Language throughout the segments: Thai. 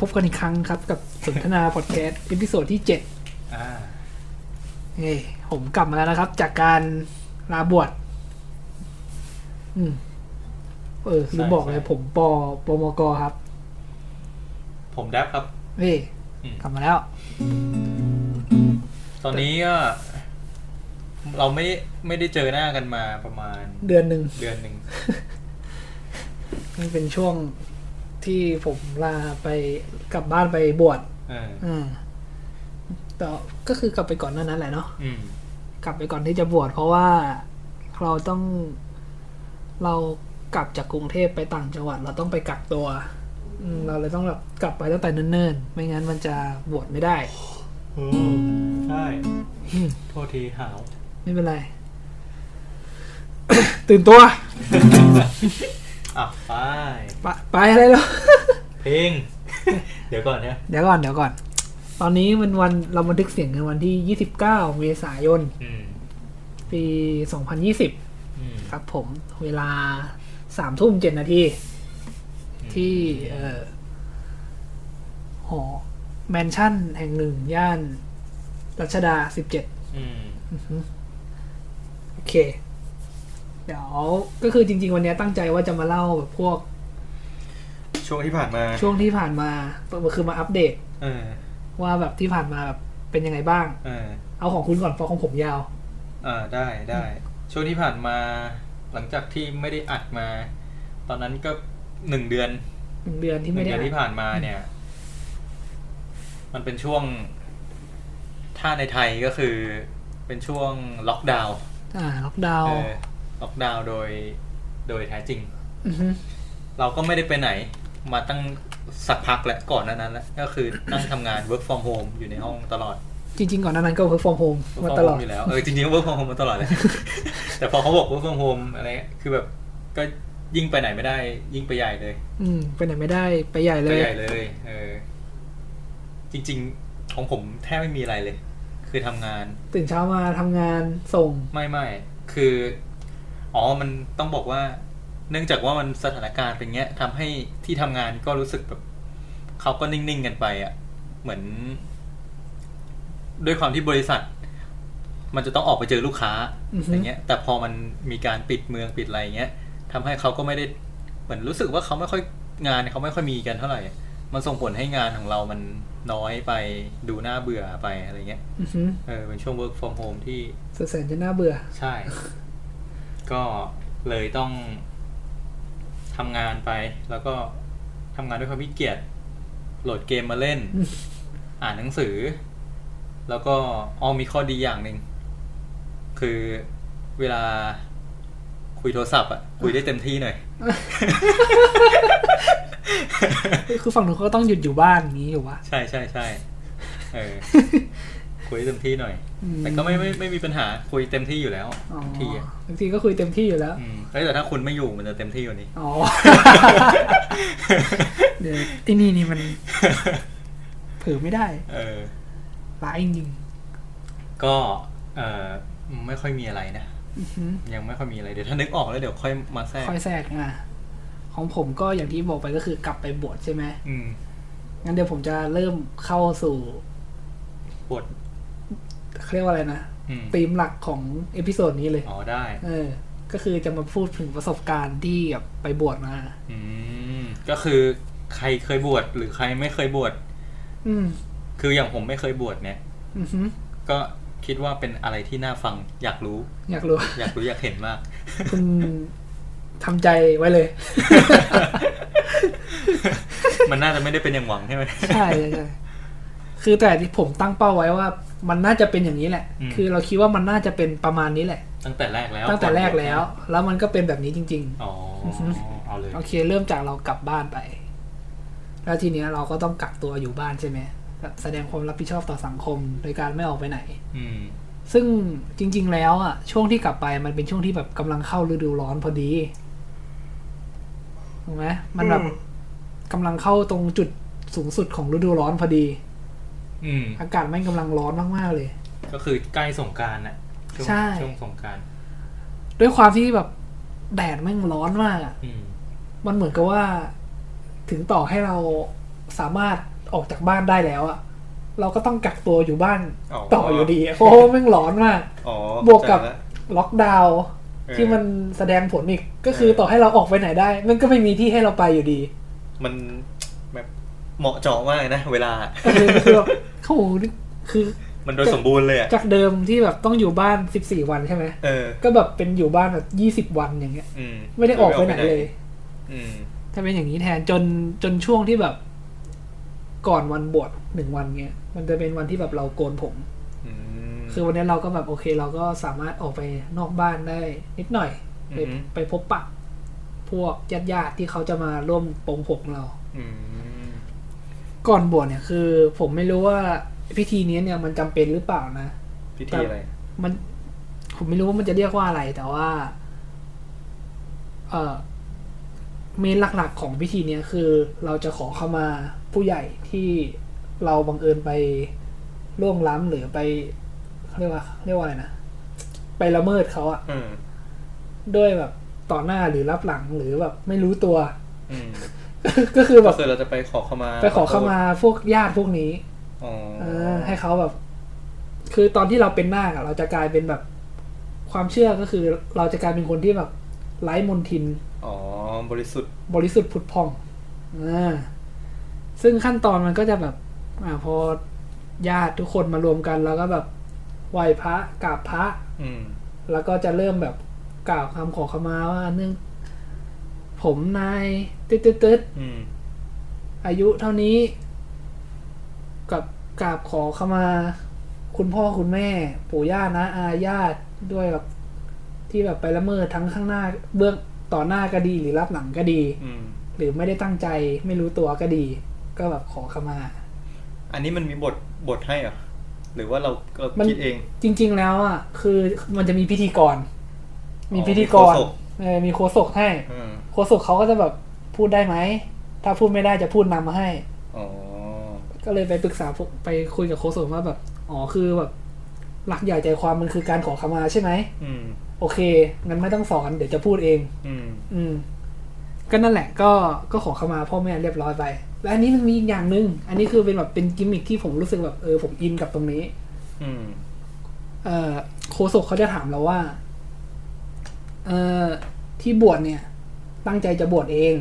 พบกันอีกครั้งครับ กับสนทนาพอดแคสต์ episode ที่เจ็ดอ่าเอ้ผมกลับมาแล้วนะครับ จากการลาบวชอืม เออลืมบอกเลย ผมปอปมกครับ ผมแดบครับเอ้อืมกลับมาแล้ว ตอนนี้ก็เราไม่ไม่ได้เจอหน้ากันมาประมาณ เดือนหนึ่งเดือนหนึ่งนี่เป็นช่วง ที่ผมลาไปกลับบ้านไปบวชเอออืมแต่ก็คือกลับไปก่อนหน้านั้นแหละเนาะอืมกลับไปก่อนที่จะบวชเพราะว่าเราต้องเรากลับจากกรุงเทพไปต่างจังหวัด เราต้องไปกักตัวอืมเราเลยต้องแบบกลับไปตั้งแต่เนิ่นๆ ไม่งั้นมันจะบวชไม่ได้ใช่อืมโทษทีหาว ไม่เป็นไร ตื่นตัว อะไปไปไปอะไรแล้วเพลง เดี๋ยวก่อนนะเดี๋ยวก่อนเดี๋ยวก่อน ตอนนี้มันวันเราบันทึกเสียงกันวันที่ 29 เมษายนอืมปี 2020อืมครับผม เวลาสามทุ่มเจ็ดนาที ที่เอ่อหอแมนชั่นแห่งหนึ่ง ย่านรัชดาสิบเจ็ดอืมโอเคเดี๋ยวก็คือจริง ๆ วันนี้ตั้งใจว่าจะมาเล่าแบบพวก ช่วงที่ผ่านมาช่วงที่ผ่านมาคือมาอัปเดตเออว่าแบบที่ผ่านมาแบบเป็นยังไงบ้าง เออเอาของคุณก่อนเพราะของผมยาว อ่าได้ได้ ช่วงที่ผ่านมา หลังจากที่ไม่ได้อัดมา ตอนนั้นก็หนึ่งเดือนหนึ่งเดือนที่หไม่นึ่งได้เดือนที่ผ่านมาเนี่ย มันเป็นช่วง ถ้าในไทยก็คือ เป็นช่วงล็อกดาวน์อ่าล็อกดาวเอน์อ ล็อกดาวน์โดยโดยแท้จริงอฮึเราก็ไม่ได้ไปไหน มาตั้งสักพักแล้วก่อนหนานั้นแล้วก็คือนั่งทำงาน work from home อยู่ในห้องตลอด จริง ๆ ก่อนหน้านั้นก็ work from home work มา from ตลอด home อยู่แล้วเออจริงๆก็ work from home มาตลอดเลย แต่พอเขาบอก work from home อะไรเงี้ยคือแบบก็ยิ่งไปไหนไม่ได้ ยิ่งไปใหญ่เลยอืมไปไหนไม่ได้ไปใหญ่เลไปย ใหญ่เลยเออจริง ๆ ของผมแทบไม่มีอะไรเลย คือทำงาน ตื่นเช้ามาทำงานส่ง ไม่ไม่คือ อ๋อมันต้องบอกว่า เนื่องจากว่ามันสถานการณ์เป็นเงี้ยทำให้ที่ทำงานก็รู้สึกแบบเขาก็นิ่งๆกันไปอะ่ะ เหมือน ด้วยความที่บริษัท มันจะต้องออกไปเจอลูกค้าอือฮึอย่างเงี้ย แต่พอมันมีการปิดเมืองปิดอะไรเงี้ยทำให้เขาก็ไม่ได้เหมือนรู้สึกว่าเขาไม่ค่อยงานเขาไม่ค่อยมีกันเท่าไหร่ มันส่งผลให้งานของเรามันน้อยไปดูน่าเบื่อไปอะไรเงี้ยอือฮึเออเป็นช่วง work from home ที่สุดแสนจะน่าเบื่อ ใช่ ก็เลยต้องทำงานไป แล้วก็ทำงานด้วยความขี้เกียจโหลดเกมมาเล่น อ่านหนังสือ แล้วก็อ้อมีข้อดีอย่างหนึ่งคือเวลาคุยโทรศัพท์อะคุยได้เต็มที่หน่อย คือฝั่งนู้นเขาก็ต้องหยุดอยู่บ้านอย่างนี้อยู่วะใช่ใช่ใช่เออคุยได้เต็มที่หน่อยอืม แต่ก็ไม่ไม่ไม่มีปัญหาคุยเต็มที่อยู่แล้วอ๋อบางทีอะบางทีก็คุยเต็มที่อยู่แล้วอืมเฮ้ยแต่ถ้าคุณไม่อยู่มันจะเต็มที่กว่านี้อ๋อเดี๋ยวไอ้นี่นี่มันเผือไม่ได้ เออร้ายจริงก็เออไม่ค่อยมีอะไรนะๆอือฮึยังไม่ค่อยมีอะไรเดี๋ยวถ้านึกออกแล้วเดี๋ยวค่อยมาแทรกค่อยแทรกอะของผมก็อย่างที่บอกไปก็คือกลับไปบวชใช่ไหมอืมงั้นเดี๋ยวผมจะเริ่มเข้าสู่บวช เขาเรียกว่าอะไรนะอืมธีมหลักของ episode นี้เลยอ๋อได้เออ ก็คือจะมาพูดถึงประสบการณ์ที่แบบไปบวชมาอืมก็คือใครเคยบวชหรือใครไม่เคยบวชอืมคืออย่างผมไม่เคยบวชเนี่ยอือฮึก็คิดว่าเป็นอะไรที่น่าฟัง อยากรู้ อยากรู้ อยากรู้อยากเห็นมาก คุณทำใจไว้เลย มันน่าจะไม่ได้เป็นอย่างหวังใช่ไหมใช่ใช่ใช่คือแต่ที่ผมตั้งเป้าไว้ว่า มันน่าจะเป็นอย่างนี้แหละอืมคือเราคิดว่ามันน่าจะเป็นประมาณนี้แหละ ตั้งแต่แรกแล้ว ตั้งแต่แรกแล้ว แล้วมันก็เป็นแบบนี้จริงอ๋อ เอาเลย โอเค เริ่มจากเรากลับบ้านไป แล้วทีเนี้ยเราก็ต้องกักตัวอยู่บ้านใช่ไหม แสดงความรับผิดชอบต่อสังคมโดยการไม่ออกไปไหน อืมซึ่งจริง ๆ แล้วอะ ช่วงที่กลับไปมันเป็นช่วงที่แบบกำลังเข้าฤดูร้อนพอดี ถูกไหมมันแบบกำลังเข้าตรงจุดสูงสุดของฤดูร้อนพอดี อืมอากาศแม่งกำลังร้อนมากๆเลย ก็คือใกล้สงกรารน่ะช่วงใช่ช่วงสงกราร ด้วยความที่แบบแดดแม่งร้อนมากอะอืมมันเหมือนกับว่า ถึงต่อให้เราสามารถออกจากบ้านได้แล้วอะเราก็ต้องกักตัวอยู่บ้าน ต่ออยู่ดีอะเพราะว่าแม่งร้อนมากอ๋อบวกกับเข้าใจละล็อกดาวน์เออที่มันแสดงผลอีกก็คือเออต่อให้เราออกไปไหนได้ มันก็ไม่มีที่ให้เราไปอยู่ดี มันแบบ เหมาะเจาะมากเลยนะ เวลาเออคือแบบโอ้โหนี่คือมันโดยสมบูรณ์เลยอะจากเดิมที่แบบต้องอยู่บ้านสิบสี่วันใช่ไหมเออ ก็แบบเป็นอยู่บ้านแบบยี่สิบวันอย่างเงี้ยอืมไม่ได้ออกไปไหนเลย อืมถ้าเป็นอย่างนี้แทนจนจนช่วงที่แบบ ก่อนวันบวชหนึ่งวันเงี้ย มันจะเป็นวันที่แบบเราโกนผมอืมคือวันนี้เราก็แบบโอเค เราก็สามารถออกไปนอกบ้านได้นิดหน่อยไปอือฮึไปพบปะ พวกญาติญาติๆที่เขาจะมาร่วมปลงผมเรา อืม ก่อนบวชเนี่ยคือ ผมไม่รู้ว่าพิธีนี้เนี่ยมันจำเป็นหรือเปล่านะพิธีอะไร มันผมไม่รู้ว่ามันจะเรียกว่าอะไร แต่ว่า เออเมนหลักๆของพิธีเนี้ยคือ เราจะขอเข้ามาผู้ใหญ่ที่เราบังเอิญไปล่วงล้ำหรือไปเขาเรียกว่าเรียกว่าอะไรนะไปละเมิดเขาอะอืมด้วยแบบต่อหน้าหรือรับหลังหรือแบบไม่รู้ตัวอืม ก็คือแบก็บคือเราจะไปขอเข้ามา ไปขอเข้ามาพวกญาติพวกนี้อ๋อเออ ให้เขาแบบ คือตอนที่เราเป็นนาคอะเราจะกลายเป็นแบบ ความเชื่อก็คือ เราจะกลายเป็นคนที่แบบไร้มนทิน อ๋อ บริสุทธิ์ บริสุทธิ์ผุดพองอ่าซึ่งขั้นตอนมันก็จะแบบ อ่าพอญาติทุกคนมารวมกัน แล้วก็แบบไหว้พระกราบพระ อืม แล้วก็จะเริ่มแบบกล่าวคำขอขมาว่าเนื่อง ผมนายตึ๊ดตึ๊ดตึ๊ดอืมอายุเท่านี้ กับกราบขอขมา คุณพ่อคุณแม่ ปู่ย่านะอาญาติด้วยแบบที่แบบไปละเมิดทั้งข้างหน้า เบื้องต่อหน้าก็ดีหรือรับหลังก็ดีอืมหรือไม่ได้ตั้งใจไม่รู้ตัวก็ดี ก็แบบขอขมา อันนี้มันมีบทบทให้เหรอหรือว่าเราเรามันคิดเอง จริง ๆ แล้วอะคือมันจะมีพิธีกร มีพิธีกรมีโฆษกเออมีโฆษกให้อืม โฆษกเขาก็จะแบบพูดได้ไหม ถ้าพูดไม่ได้จะพูดนำมาให้อ๋อก็เลยไปปรึกษาพวกไปคุยกับโฆษกว่าแบบ อ๋อคือแบบหลักใหญ่ใจความมันคือการขอขมาใช่ไหมอืม โอเคงั้นไม่ต้องสอนเดี๋ยวจะพูดเอง อืม อืม ก็นั่นแหละ ก็ก็ขอขมาพ่อแม่เรียบร้อยไป และอันนี้มันมีอีกอย่างหนึ่งอันนี้คือเป็นแบบเป็นกิมมิคที่ผมรู้สึกแบบเออผมอินกับตรงนี้ อืม เอ่อโคศกเขาจะถามเราว่า เอ่อที่บวชเนี่ย ตั้งใจจะบวชเอง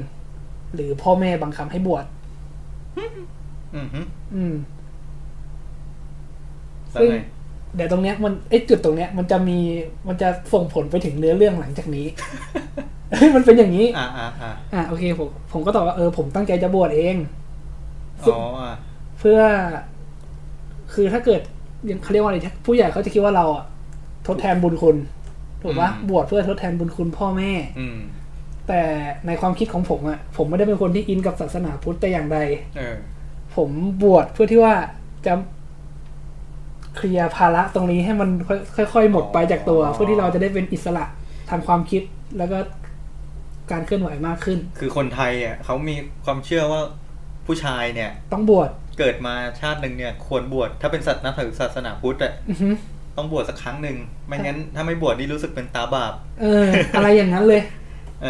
หรือพ่อแม่บังคับให้บวชอืมฮึอืมแล้วซึ่งไงเดี๋ยวตรงเนี้ยมันไอ้จุดตรงเนี้ย มันจะมีมันจะส่งผลไปถึงเนื้อเรื่องหลังจากนี้เฮ้ยมันเป็นอย่างนี้ อ่าอ่าอ่าอะโอเคผมผมก็ตอบว่าเออผมตั้งใจจะบวชเองอ๋ออ่าเพื่อ คือถ้าเกิดยังเขาเรียกว่าอะไรผู้ใหญ่เขาจะคิดว่าเราอะทดแทนบุญคุณถูกปะบวชเพื่อทดแทนบุญคุณพ่อแม่ อืม แต่ในความคิดของผมอะผมไม่ได้เป็นคนที่อินกับศาสนาพุทธแต่อย่างใดเออผมบวชเพื่อที่ว่าจะเคลียร์ภาระตรงนี้ให้มันค่อยๆหมดไปจากตัวอ๋อเพื่อที่เราจะได้เป็นอิสระทางความคิดแล้วก็การเคลื่อนไหวมากขึ้น คือคนไทยอะเขามีความเชื่อว่าผู้ชายเนี่ย ต้องบวชเกิดมาชาติหนึ่งเนี่ย ควรบวชถ้าเป็นสัตว์นับถือศาสนาพุทธอะอือฮึต้องบวชสักครั้งหนึ่งไม่งั้นถ้าไม่บวชนี่รู้สึกเป็นตาบาปเออ อะไรอย่างนั้นเลยออ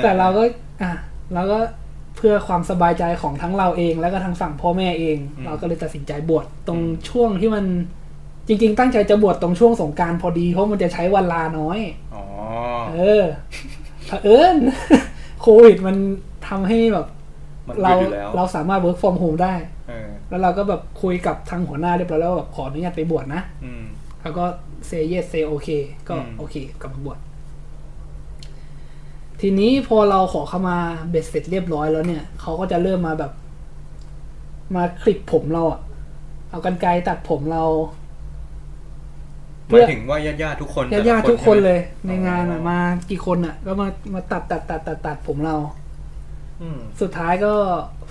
แต่เราก็ อะเราก็เพื่อความสบายใจของทั้งเราเอง แล้วก็ทางฝั่งพ่อแม่เองอืมเราก็เลยตัดสินใจบวชตรงอืมช่วงที่มันจริง ๆ ตั้งใจจะบวชตรงช่วงสงกรารพอดีเพราะมันจะใช้เวันลาน้อยอ๋อเออเผอิญโควิดมันทำให้แบบมันเรายืดอยู่แล้วเราสามารถ work from home ได้เออแล้วเราก็แบบคุยกับทางหัวหน้าเรียบร้อยแล้วว่าแบบขออนุญาตไปบวชนะอืมแล้วก็ say yes say okay ก็อืมโอเคกลับมาบวช ทีนี้พอเราขอเข้ามาเบ็ดเสร็จเรียบร้อยแล้วเนี่ยเขาก็จะเริ่มมาแบบ มาคลิปผมเราอะเอากันไกรตัดผมเราหมายถึงว่าญาติญาติๆทุกคนญาติแต่ญาละติทุกคนใช่ไหมเลย ในอ๋องานอะมากี่คนอะก็มามาตัดตัดตัดตัดตัดผมเราอืมสุดท้ายก็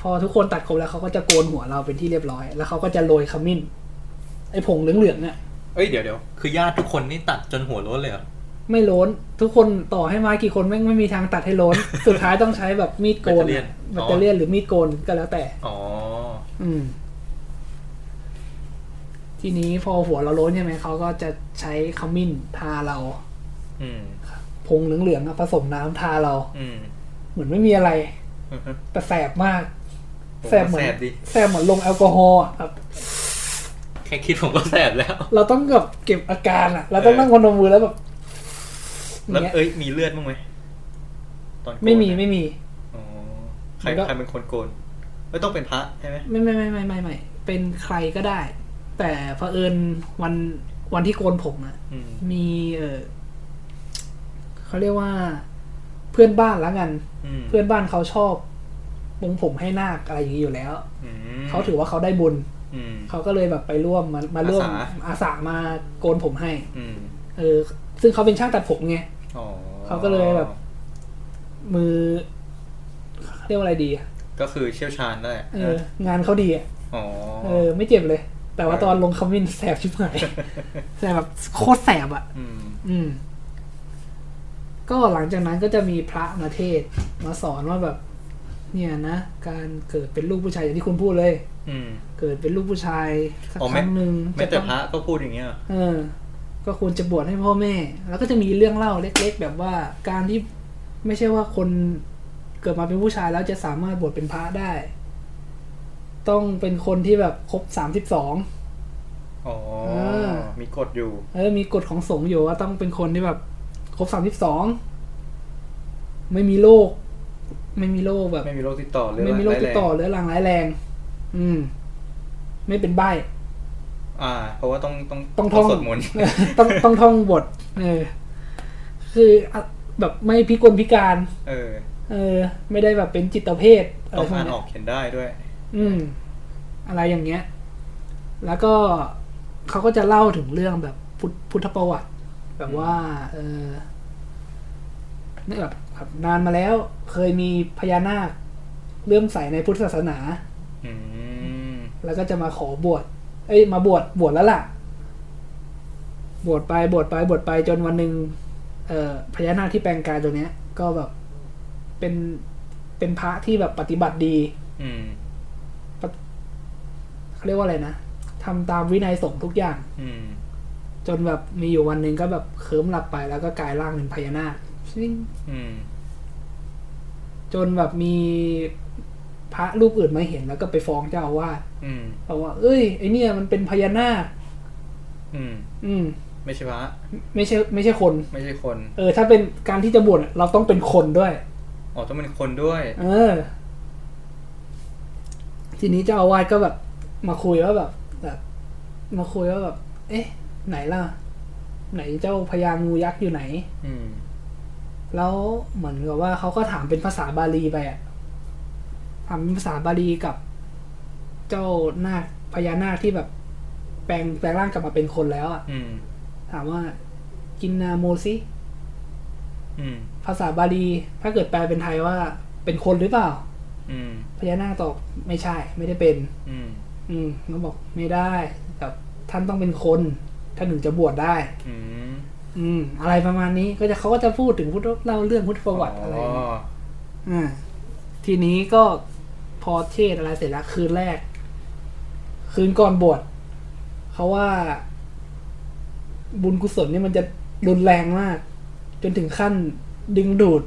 พอทุกคนตัดครบแล้วเขาก็จะโกนหัวเราเป็นที่เรียบร้อย แล้วเขาก็จะโรยขมิ้น ไอ้ผงเหลืองๆเนี่ยเอ้ยเดี๋ยวเดี๋ยวคือญาติทุกคนนี่ตัดจนหัวโล้นเลยเหรอ ไม่โล้น ทุกคนต่อให้มากี่คนแม่งไม่มีทางตัดให้โล้น สุดท้ายต้องใช้แบบมีดโกนแบตเตอเลี่ยนแบตเตอเลียนหรือมีดโกนก็แล้วแต่ อ๋อ อืม ทีนี้พอหัวเราโล้นใช่ไหมเขาก็จะใช้ขมิ้นทาเรา อืมผงเหลืองๆอะผสมน้ำทาเรา อืม เหมือนไม่มีอะไรอือฮึแต่แสบมากผมแสบเหมือนแสบดิแสบเหมือนลงแอลกอฮอล์อะครับแค่คิดผมก็แสบแล้ว เราต้องแบบเก็บอาการอะ เราต้องนั่งพนมมือแล้วแบบอ แล้วย่างเงี้ยเอ้ยมีเลือดบ้างไหมตอนโกนไม่มีอะไม่มีอ๋อใครมันก็ใครเป็นคนโกนไม่ต้องเป็นพระใช่ไหมไม่ไม่ไม่ไม่ไม่ไม่เป็นใครก็ได้ แต่เผอิญวันวันที่โกนผมอะอืมมีเออเขาเรียกว่า เพื่อนบ้านแล้วกันอืมเพื่อนบ้านเขาชอบปรงผมให้นาคอะไรอย่างนี้อยู่แล้วอืมเขาถือว่าเขาได้บุญอืมเขาก็เลยแบบไปร่วมมามาร่วมอาสาอาสามาโกนผมให้อืมเออ ซึ่งเขาเป็นช่างตัดผมไงอ๋อ เขาก็เลยแบบ มือ เรียกว่าอะไรดีอะก็คือเชี่ยวชาญได้เอองานเขาดีอะอ๋อเออ ไม่เจ็บเลย แต่ว่าตอนลงคอมมินแสบชิบหายแสบแบบโคตรแสบอะ อืมอืมก็หลังจากนั้นก็จะมีพระมาเทศน์มาสอนว่าแบบ เนี่ยนะ การเกิดเป็นลูกผู้ชายอย่างที่คุณพูดเลย อืมเกิดเป็นลูกผู้ชายสักอ๋อคแม้รั้งหนึ่งแม้แต่ต้องพระก็พูดอย่างเงี้ยเออ ก็ควรจะบวชให้พ่อแม่ แล้วก็จะมีเรื่องเล่าเล็ก ๆ แบบว่าการที่ไม่ใช่ว่าคนเกิดมาเป็นผู้ชายแล้วจะสามารถบวชเป็นพระได้ ต้องเป็นคนที่แบบครบสามสิบสองอ๋อเออมีกฎอยู่ เออ มีกฎของสงฆ์อยู่ว่าต้องเป็นคนที่แบบ ครบสามสิบสอง ไม่มีโรค ไม่มีโรคแบบ ไม่มีโรคติดต่อเลยไม่มีโรคติดต่อเรื้อรังร้ายแรง อืม ไม่เป็นใบ อ่า เพราะว่าต้องต้องต้องท่องสวดมนต์ต้องต้องท่องบทเออคืออะแบบไม่พิกลพิการ เออ เออ ไม่ได้แบบเป็นจิตเภทอะไรต้องพวกอ่านเนี้อยอกเขียนได้ด้วย อืม อะไรอย่างเงี้ย แล้วก็เขาก็จะเล่าถึงเรื่องแบบพุทธพุทธประวัติ แบบว่า เออเนี่ยแบบแบบนานมาแล้วเคยมีพญานาคเริ่อมใสในพุทธศาสนาอืมแล้วก็จะมาขอบวช เอ้ยมาบวชบวชแล้วล่ะ บวชไปบวชไปบวชไปจนวันหนึ่งเอ่อพญานาคที่แปลงกายตัวเนี้ย ก็แบบเป็นเป็นพระที่แบบปฏิบัติดี อืมเขาเรียกว่าอะไรนะทำตามวินัยสงฆ์ทุกอย่าง อืมจนแบบมีอยู่วันหนึ่งก็แบบเคลิ้มหลับไปแล้วก็กลายร่างเป็นพญานาคชิ่งอืมจนแบบมี พระรูปอื่นมาเห็นแล้วก็ไปฟ้องเจ้าอาวาสอืมบอกว่า เอ้ยไอเนี่ยมันเป็นพญานาคอืม อืม ไม่ใช่พระไม่ใช่ ไม่ใช่คน ไม่ใช่คน เออ ถ้าเป็นการที่จะบวชอะเราต้องเป็นคนด้วยอ๋อต้องเป็นคนด้วย เออ ทีนี้เจ้าอาวาสก็แบบ มาคุยว่าแบบแบบมาคุยว่าแบบ เอ๊ะ ไหนล่ะ ไหนเจ้าพญางูยักษ์อยู่ไหน อืม แล้วเหมือนกับว่าเขาก็ถามเป็นภาษาบาลีไปอะถา มเป็นภาษาบาลีกับ เจ้านาคพญานาคที่แบบ แปลงแปลงร่างกลับมาเป็นคนแล้วอะอืมถามว่ากินนาโมซิอืมภาษาบาลีถ้าเกิดแปลเป็นไทยว่า เป็นคนหรือเปล่าอืมพญานาคตอบไม่ใช่ ไม่ได้เป็น อืมอืมเขาบอกไม่ได้แบบท่านต้องเป็นคนท่านถึงจะบวชได้อืมอืมอะไรประมาณนี้ก็จะเขาก็จะพูดถึงพุทธเล่าเรื่องพุทธประวัติอะไรอ๋ออ่าทีนี้ก็ พอเทศอะไรเสร็จแล้วคืนแรก คืนก่อนบวชเขาว่า บุญกุศลนี่มันจะรุนแรงมาก จนถึงขั้นดึงดูด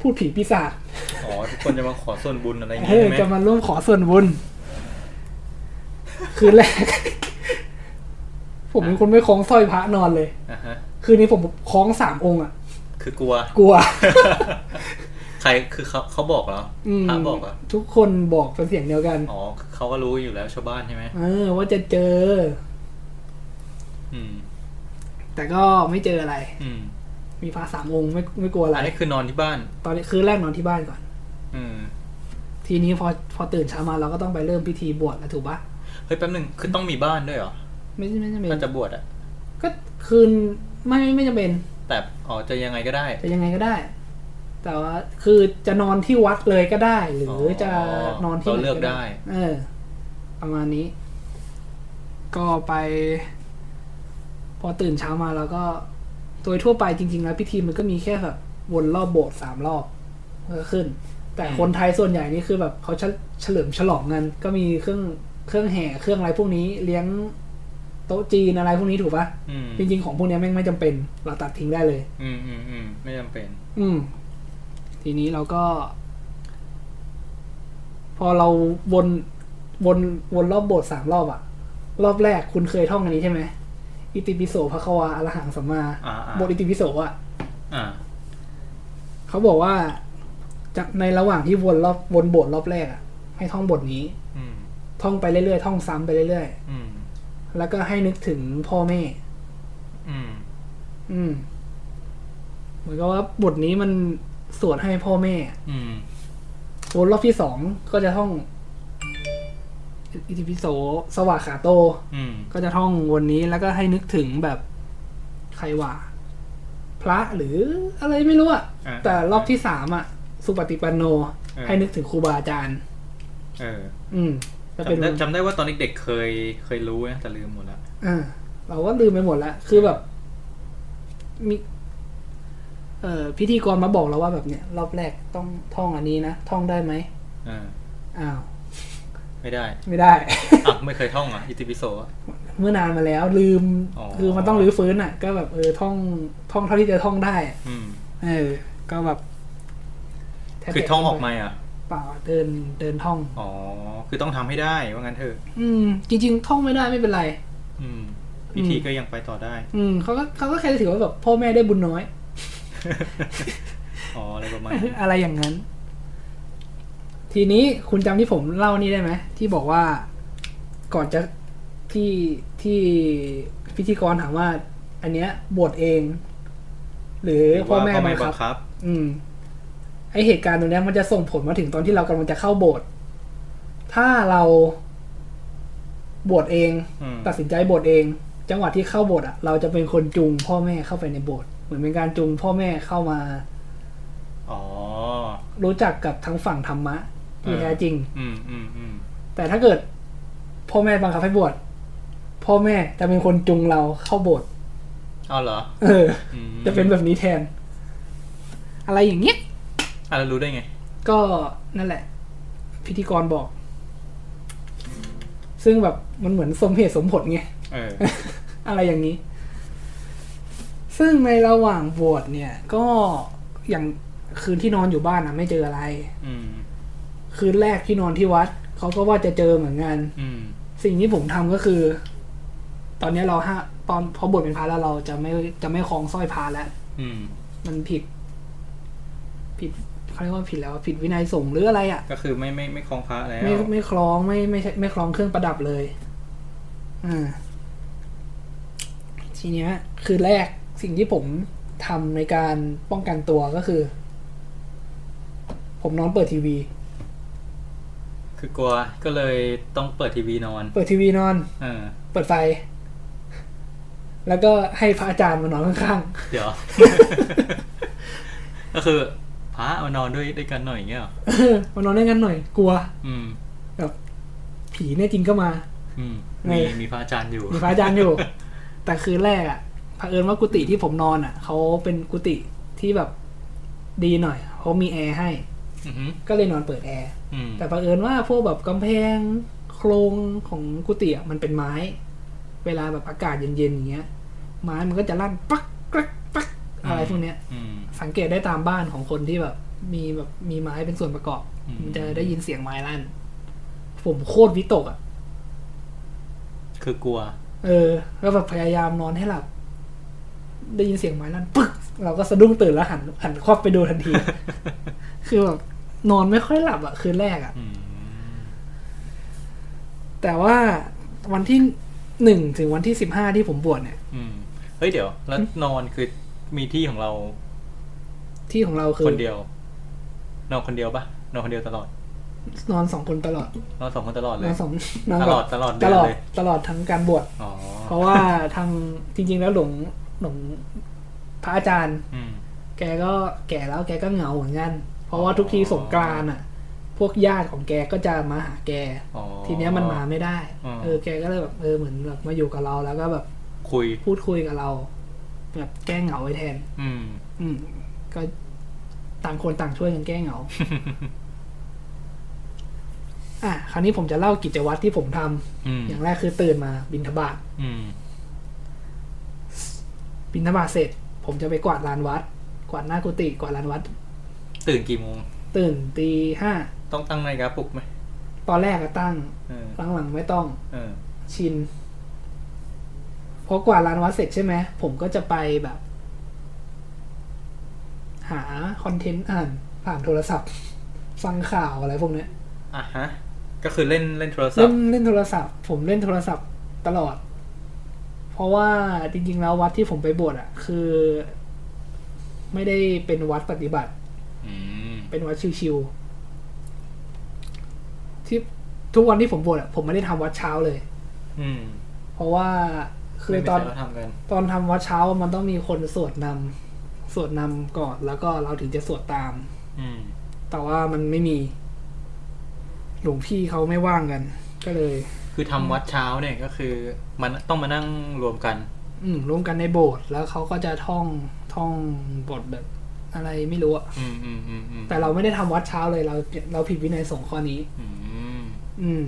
พูดผีปีศาจอ๋อทุกคนจะมาขอส่วนบุญอะไรอย่างเอเงี้ยอใช่ไหมจะมาร่วมขอส่วนบุญ คืนแรก ผมเป็นคนไม่คล้องสร้อยพระนอนเลยอะฮะคืนนี้ผมคล้องสามองค์อะ คือกลัว กลัว ใครคือเขาเขาบอกเหรออืมพระบอกเหรอทุกคนบอกเป็นเสียงเดียวกัน อ๋อเขาก็รู้อยู่แล้วชาวบ้านใช่ไหมเออ ว่าจะเจอ อืม แต่ก็ไม่เจออะไร อืม มีพระสามองค์ไม่ไม่กลัวอะไรอันนี้คือนอนที่บ้าน ตอนนี้คือแรกนอนที่บ้านก่อน อืม ทีนี้พอพอตื่นเช้ามาเราก็ต้องไปเริ่มพิธีบวชแล้วถูกปะเฮ้ยแป๊บหนึงคือต้องมีบ้านด้วยเหรอ ไม่ไม่จำเป็นถ้าจะบวชอะก็คืนไม่ไม่ไม่จำเป็น แต่อ๋อจะยังไงก็ได้ จะยังไงก็ได้ แต่ว่าคือจะนอนที่วัดเลยก็ได้ หรือออจะนอนที่เราไหนเลือกได้ เออ ประมาณนี้ ก็ไป พอตื่นเช้ามาแล้วก็ โดยทั่วไปจริง ๆ แล้วพิธีมันก็มีแค่แบบวนรอบโบสถ์สามรอบก็ขึ้น แต่คนไทยส่วนใหญ่นี่คือแบบเขาเฉเฉลิมฉลองกันก็มีเครื่องเครื่องแห่เครื่องอะไรพวกนี้เลี้ยงโต๊ะจีนอะไรพวกนี้ถูกปะอืมจริง ๆ ของพวกเนี้ยแม่งไม่จำเป็น เราตัดทิ้งได้เลย อืมอืมอืมไม่จำเป็น อืม ทีนี้เราก็ พอเราวนวนวนรอบโบสถ์สามรอบอะรอบแรกคุณเคยท่องอันนี้ใช่ไหมอิติปิโสภควาอรหังสัมมาอ่าอ่าบทอิติปิโสอะอ่าเขาบอกว่าจากในระหว่างที่วนรอบวนโบสถ์รอบแรกอะให้ท่องบทนี้ อืมท่องไปเรื่อยๆท่องซ้ำไปเรื่อยอืมๆแล้วก็ให้นึกถึงพ่อแม่ อืม อืม เหมือนกับว่าบทนี้มัน สวดให้พ่อแม่ อืมวนรอบที่สองก็จะท่อง อิติปิโสสวากขาโต อืมก็จะท่องวนนี้แล้วก็ให้นึกถึงแบบใครว่า พระหรืออะไรไม่รู้อะอ่าแต่รอบที่สามอะสุปฏิปันโนเออให้นึกถึงครูบาอาจารย์ เออ อืมจะเป็นจำได้จำได้ว่าตอนเด็กๆเคยเคยรู้นะแต่ลืมหมดแล้วอ่าเราก็ลืมไปหมดแล้วคือแบบ มี เอ่อพิธีกรมาบอกเราว่าแบบเนี้ยรอบแรกต้องท่องอันนี้นะท่องได้ไหมอ่าอ้าวไม่ได้ ไม่ได้อะไม่เคยท่องอะอิติปิโสอะเมื่อนานมาแล้วลืมอ๋อคือมันต้องรื้อฟื้นอะ ก็แบบเออท่องท่องเท่าที่จะท่องได้อะอืมเออ ก็แบบแทบคือจะท่องออกมาอะเปล่าเดินเดินท่อง อ๋อ คือต้องทำให้ได้ว่างั้นเถอะ อืม จริง ๆ ท่องไม่ได้ไม่เป็นไร อืมพิธีก็ยังไปต่อได้ อืมเขาก็เขาก็แค่ถือว่าแบบพ่อแม่ได้บุญน้อย อ๋ออะไรประมาณนี้อะไรอย่างนั้น ทีนี้คุณจำที่ผมเล่านี่ได้ไหมที่บอกว่าก่อนจะที่ที่พิธีกรถามว่า อันเนี้ยบวชเอง หรือพ่อแม่พ่อบัแม่งบัคังบคับ อืมไอเหตุการณ์ตรงเนี้ยมันจะส่งผลมาถึงตอนที่เรากำลังจะเข้าโบสถ์ถ้าเราบวชเองอืมตัดสินใจบวชเอง จังหวะที่เข้าโบสถ์อะ เราจะเป็นคนจูงพ่อแม่เข้าไปในโบสถ์ เหมือนเป็นการจูงพ่อแม่เข้ามาอ๋อรู้จักกับทั้งฝั่งธรรมะที่เออแท้จริง อืมอืมอืมแต่ถ้าเกิด พ่อแม่บังคับให้บวชพ่อแม่จะเป็นคนจูงเราเข้าโบสถ์เอาเหรอ เอออืมจะเป็นแบบนี้แทน อะไรอย่างเงี้ยอะแล้วรู้ได้ไง ก็นั่นแหละ พิธีกรบอก ซึ่งแบบมันเหมือนสมเหตุสมผลไงเอออะไรอย่างนี้ ซึ่งในระหว่างบวชเนี่ย ก็อย่างคืนที่นอนอยู่บ้านอะไม่เจออะไร อืม คืนแรกที่นอนที่วัดเขาก็ว่าจะเจอเหมือนกัน อืม สิ่งที่ผมทำก็คือ ตอนนี้เราห้าตอนพอบวชเป็นพระแล้วเราจะไม่จะไม่คล้องสร้อยพระแล้ว อืม มันผิด ผิดเขาเรียกว่าผิดแล้ว ผิดวินัยสงฆ์หรืออะไรอะ่ะ ก็คือไม่ไม่ไม่คลองพระแล้ว ไม่ไม่คล้องไม่ไม่ใช่ไม่คล้องเครื่องประดับเลย อ่า ทีเนี้ย คือแรก สิ่งที่ผมทำในการป้องกันตัวก็คือ ผมนอนเปิดทีวี คือกลัวก็เลยต้องเปิดทีวีนอน เปิดทีวีนอนเออเปิดไฟ แล้วก็ให้พระอาจารย์มานอนข้างเดี๋ยว ก็คือพระมานอนด้วยด้วยกันหน่อยอย่างเงี้ยเหรอๆเออมานอนด้วยกันหน่อย กลัว อืมแบบผีแน่จริงก็มา อืมไงมีมีพระอาจารย์อยู่มีพระอาจารย์อยู่ แต่คืนแรกอะ่ะ เผอิญว่ากุฏิที่ผมนอนอะ่ะเขาเป็นกุฏิที่แบบดีหน่อยเขามีแอร์ให้อือหือก็เลยนอนเปิดแอร์อืมแต่เผอิญว่าพวกแบบกำแพงโครงของกุฏิอะมันเป็นไม้ เวลาแบบอากาศเย็นๆอย่างเงี้ย ไม้มันก็จะลั่นปักกรักปักอะไรพวกเนี้ยอืมสังเกตได้ตามบ้านของคนที่แบบมีแบบมีไม้เป็นส่วนประกอบอืมมันจะได้ยินเสียงไม้ลั่น ผมโคตรวิตกอะ คือกลัว เออ แล้วแบบพยายามนอนให้หลับ ได้ยินเสียงไม้ลั่นปึ๊กเราก็สะดุ้งตื่นแล้วหันหันควับไปดูทันที คือแบบนอนไม่ค่อยหลับอะคืนแรกอะอืมแต่ว่าวันที่หนึ่งถึงวันที่สิบห้าที่ผมบวชเนี่ยอืมเฮ้ยเดี๋ยว แล้วนอนคือมีที่ของเรา ที่ของเราคือคนเดียว นอนคนเดียวปะนอนคนเดียวตลอด นอนสองคนตลอดเราสองคนตลอดเลนยอนสองนอนตแบบลอดตลอดเดืตอนลอดเลยตลอดทั้งการบวชอ๋อเพราะว่าทางจริง ๆ แล้วหลวง หลวงพระอาจารย์อืมแกก็แก่แล้วแกก็เหงาเหมือนกัน เพราะว่าทุกทีสงกรานต์อะ พวกญาติของแกก็จะมาหาแกอ๋อทีเนี้ยมันมาไม่ได้อืมเออแกก็เลยแบบเออเหมือนแบบมาอยู่กับเราแล้วก็แบบคุยพูดคุยกับเรา แบบแก้เหงาไว้แทน อืม อืม ก็ต่างคนต่างช่วยกันแก้เหงา อะคราวนี้ผมจะเล่ากิจวัตรที่ผมทำอืมอย่างแรกคือตื่นมาบินทบาทอืม บินทบาทเสร็จ ผมจะไปกวาดลานวัด กวาดหน้ากุฏิกวาดลานวัด ตื่นกี่โมง ตื่นตีห้าต้องตั้งนาฬิกาปลุกไหมตอนแรกก็ตั้งเออหลังๆไม่ต้องเออชินพอกวาดลานวัดเสร็จใช่ไหมผมก็จะไปแบบ หาคอนเทนต์อ่านผ่านโทรศัพท์ ฟังข่าวอะไรพวกเนี้ยอะฮะก็คือเล่นเล่นโทรศัพเล่นท์เล่นโทรศัพท์ ผมเล่นโทรศัพท์ตลอด เพราะว่าจริงๆแล้ววัดที่ผมไปบวชอะ คือ ไม่ได้เป็นวัดปฏิบัติอืมเป็นวัดชิวๆที่ทุกวันที่ผมบวชอะ ผมไม่ได้ทำวัดเช้าเลย อืม เพราะว่าคือไม่มีตอนใครเขาทำกันตอนทำวัดเช้ามันต้องมีคนสวดนำสวดนำก่อนแล้วก็เราถึงจะสวดตาม อืม แต่ว่ามันไม่มี หลวงพี่เขาไม่ว่างกัน ก็เลย คือทำวัดเช้าเนี่ยก็คือ มันต้องมานั่งรวมกัน อืมร่วมกันในโบสถ์แล้วเขาก็จะท่องท่องบทแบบอะไรไม่รู้อะอืมอืมอืมอืมแต่เราไม่ได้ทำวัดเช้าเลยเรา เราผิดวินัยสงฆ์ข้อนี้อืมอืม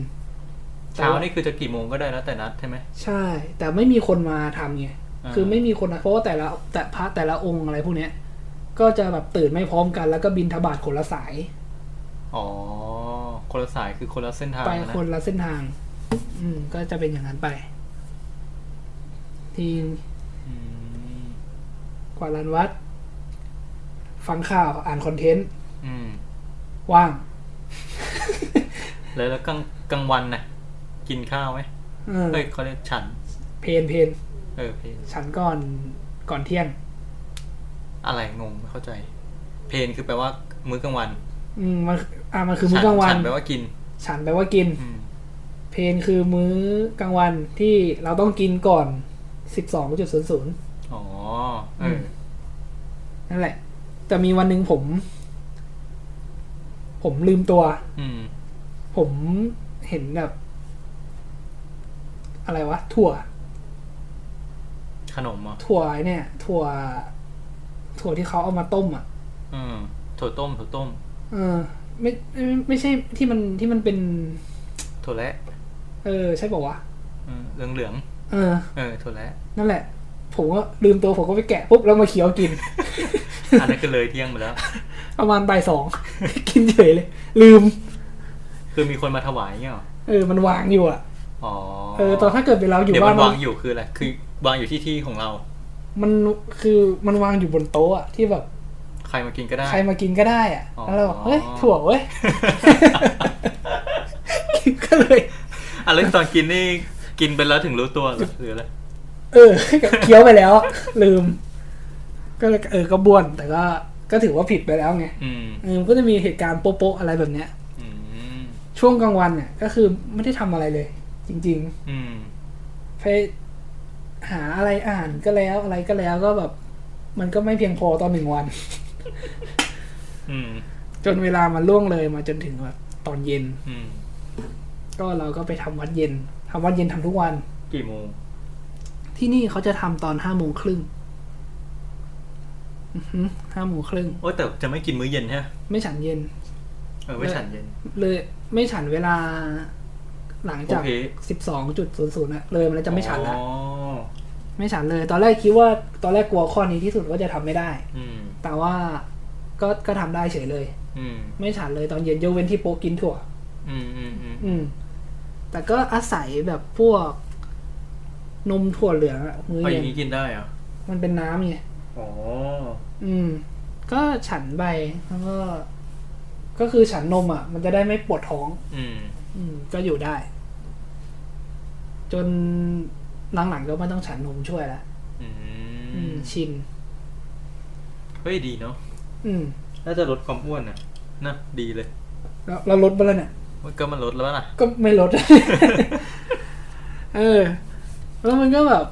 เช้านี่คือจะกี่โมงก็ได้แล้วแต่นัดใช่ไหมใช่ แต่ไม่มีคนมาทำไงอ่าคือไม่มีคนนะเพราะว่าแต่ละแต่พระแต่ละองค์อะไรพวกเนี้ย ก็จะแบบตื่นไม่พร้อมกัน แล้วก็บินทบาทคนละสาย อ๋อ คนละสายคือคนละเส้นทางไปนะคนละเส้นทาง อืม ก็จะเป็นอย่างนั้นไป ทีอืมกวาดลานวัด ฟังข่าวอ่านคอนเทนต์อืมว่าง แล้วแล้วกลางกลางวันน่ะ กินข้าวไหมเออเฮ้ยเขาเรียกฉัน เพนเพนเออเพลฉันก่อนก่อนเที่ยง อะไรงงไม่เข้าใจ เพลนคือแปลว่ามื้อกลางวัน อืมมันอ่ามันคือมื้อกลางวันฉันแปลว่ากิน ฉันแปลว่ากินอืม เพนคือมื้อกลางวันที่เราต้องกินก่อนสิบสองจุดศูนย์ศูนย์อ๋อเออนั่นแหละ แต่มีวันหนึ่งผม ผมลืมตัว อืม ผมเห็นแบบ อะไรวะ ถั่ว ขนมเหรอะถั่วไอ้เนี่ย ถั่ว ถั่วที่เขาเอามาต้มอะ อืม ถั่วต้ม ถั่วต้ม เออ ไม่ไม่ไม่ใช่ที่มันที่มันเป็นถั่วและ เออ ใช่ป่าวะเหลืองเหลืองเออๆเออถั่วและนั่นแหละ ผมก็ลืมตัวผมก็ไปแกะปุ๊บแล้วมาเคี้ยวกินอันนั้นก็เลยเที่ยงไปแล้ว ประมาณบ่ายสองกินเฉยเลย ลืม คือมีคนมาถวายเงี้ยเหรอเออ มันวางอยู่อะอ๋อเออตอนถ้าเกิดเป็นเราอยู่เดี๋ยวบ้ามันนมัวานงอยู่คืออะไรคือวางอยู่ที่ที่ของเรา มันคือมันวางอยู่บนโต๊ะอะที่แบบ ใครมากินก็ได้ ใครมากินก็ได้อะอ๋อแล้วเราบอกเฮ้ยถั่วเว้ยก็เลย อะแล้วตอนกินนี่กินไปแล้วถึงรู้ตัวเหรอหรืออะไรเออเคี้ยวไปแล้ว ลืม ก็เลยเออก็บ้วน แต่ก็ก็ถือว่าผิดไปแล้วไงอืมเออมันก็จะมีเหตุการณ์โป๊ะๆอะไรแบบเนี้ยอืมช่วงกลางวันเนี่ย ก็คือไม่ได้ทำอะไรเลย จริงอืมๆไปหาอะไรอ่านก็แล้วอะไรก็แล้วก็แบบ มันก็ไม่เพียงพอตอนหนึ่งวันอืมจนเวลามันล่วงเลยมาจนถึงแบบตอนเย็นอืม ก็เราก็ไปทำวัดเย็นทำวัดเย็นทำทุกวัน กี่โมง ที่นี่เขาจะทำตอนห้าโมงครึ่งห้าโมงครึ่งโอ้ยแต่จะไม่กินมื้อเย็นใช่ไหมไม่ฉันเย็น เออไม่ฉันเย็น เลยไม่ฉันเวลาหลังจากโอเคสิบสองจุดศูนย์ศูนย์ะเลยมันแล้วจะไม่ฉันละอ๋อไม่ฉันเลย ตอนแรกคิดว่าตอนแรกกลัวข้อนี้ที่สุดว่าจะทำไม่ได้ อืมแต่ว่าก็ก็ทำได้เฉยเลย อืมไม่ฉันเลยตอนเย็นยกเว้นที่โป๊กกินถั่ว อืมอืมอืมอืม แต่ก็อาศัยแบบพวก นมถั่วเหลืองอะมื้อเอาอเย็ย่านงนี้กินได้เหรอมันเป็นน้ำไง อ๋ออืม ก็ฉันไปแล้วก็ ก็คือฉันนมอะ มันจะได้ไม่ปวดท้อง อืม อืม ก็อยู่ได้ จนหลังๆก็ไม่ต้องฉันนมช่วยละอือืม มชิน เฮ้ยดีเนาะอืมน่าจะลดความอ้วนนะนะดีเลยเราเราลดไปแล้วเนี่ย มันก็มันลดแล้วนะก็ไม่ลด เออ แล้วมันก็แบบ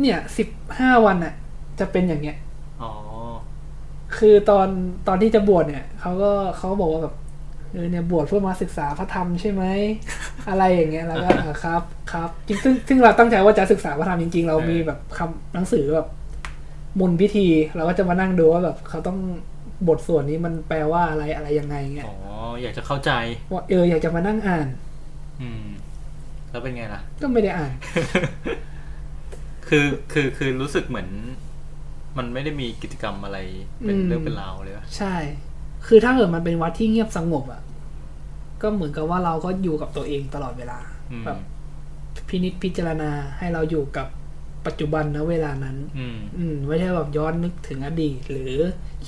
เนี่ยสิบห้าวันอะจะเป็นอย่างเงี้ยอ๋อคือตอนตอนที่จะบวชเนี่ยเขาก็เขาบอกว่าแบบเออเนี่ยบวชเพื่อมาศึกษาพระธรรมใช่ไหมอะไรอย่างเงี้ยแล้วก็เออครับครับจริงซึ่งซึ่งเราตั้งใจว่าจะศึกษาพระธรรมจริง ๆ เรามีแบบคำหนังสือแบบมนต์พิธีเราก็จะมานั่งดูว่าแบบเขาต้อง บทส่วนนี้มันแปลว่าอะไรอะไรยังไงเงี้ยอ๋ออยากจะเข้าใจว่าเอออยากจะมานั่งอ่าน อืม แล้วเป็นไงล่ะ ก็ไม่ได้อ่าน คือคือคือรู้สึกเหมือน มันไม่ได้มีกิจกรรมอะไรเป็นอืมเรื่องเป็นราวเลยวะใช่ คือถ้าเกิดมันเป็นวัดที่เงียบสงบอะก็เหมือนกับว่าเราก็อยู่กับตัวเองตลอดเวลาอืมแบบพินิจพิจารณาให้เราอยู่กับปัจจุบันนะเวลานั้น อืมอืมไม่ใช่แบบย้อนนึกถึงอดีตหรือ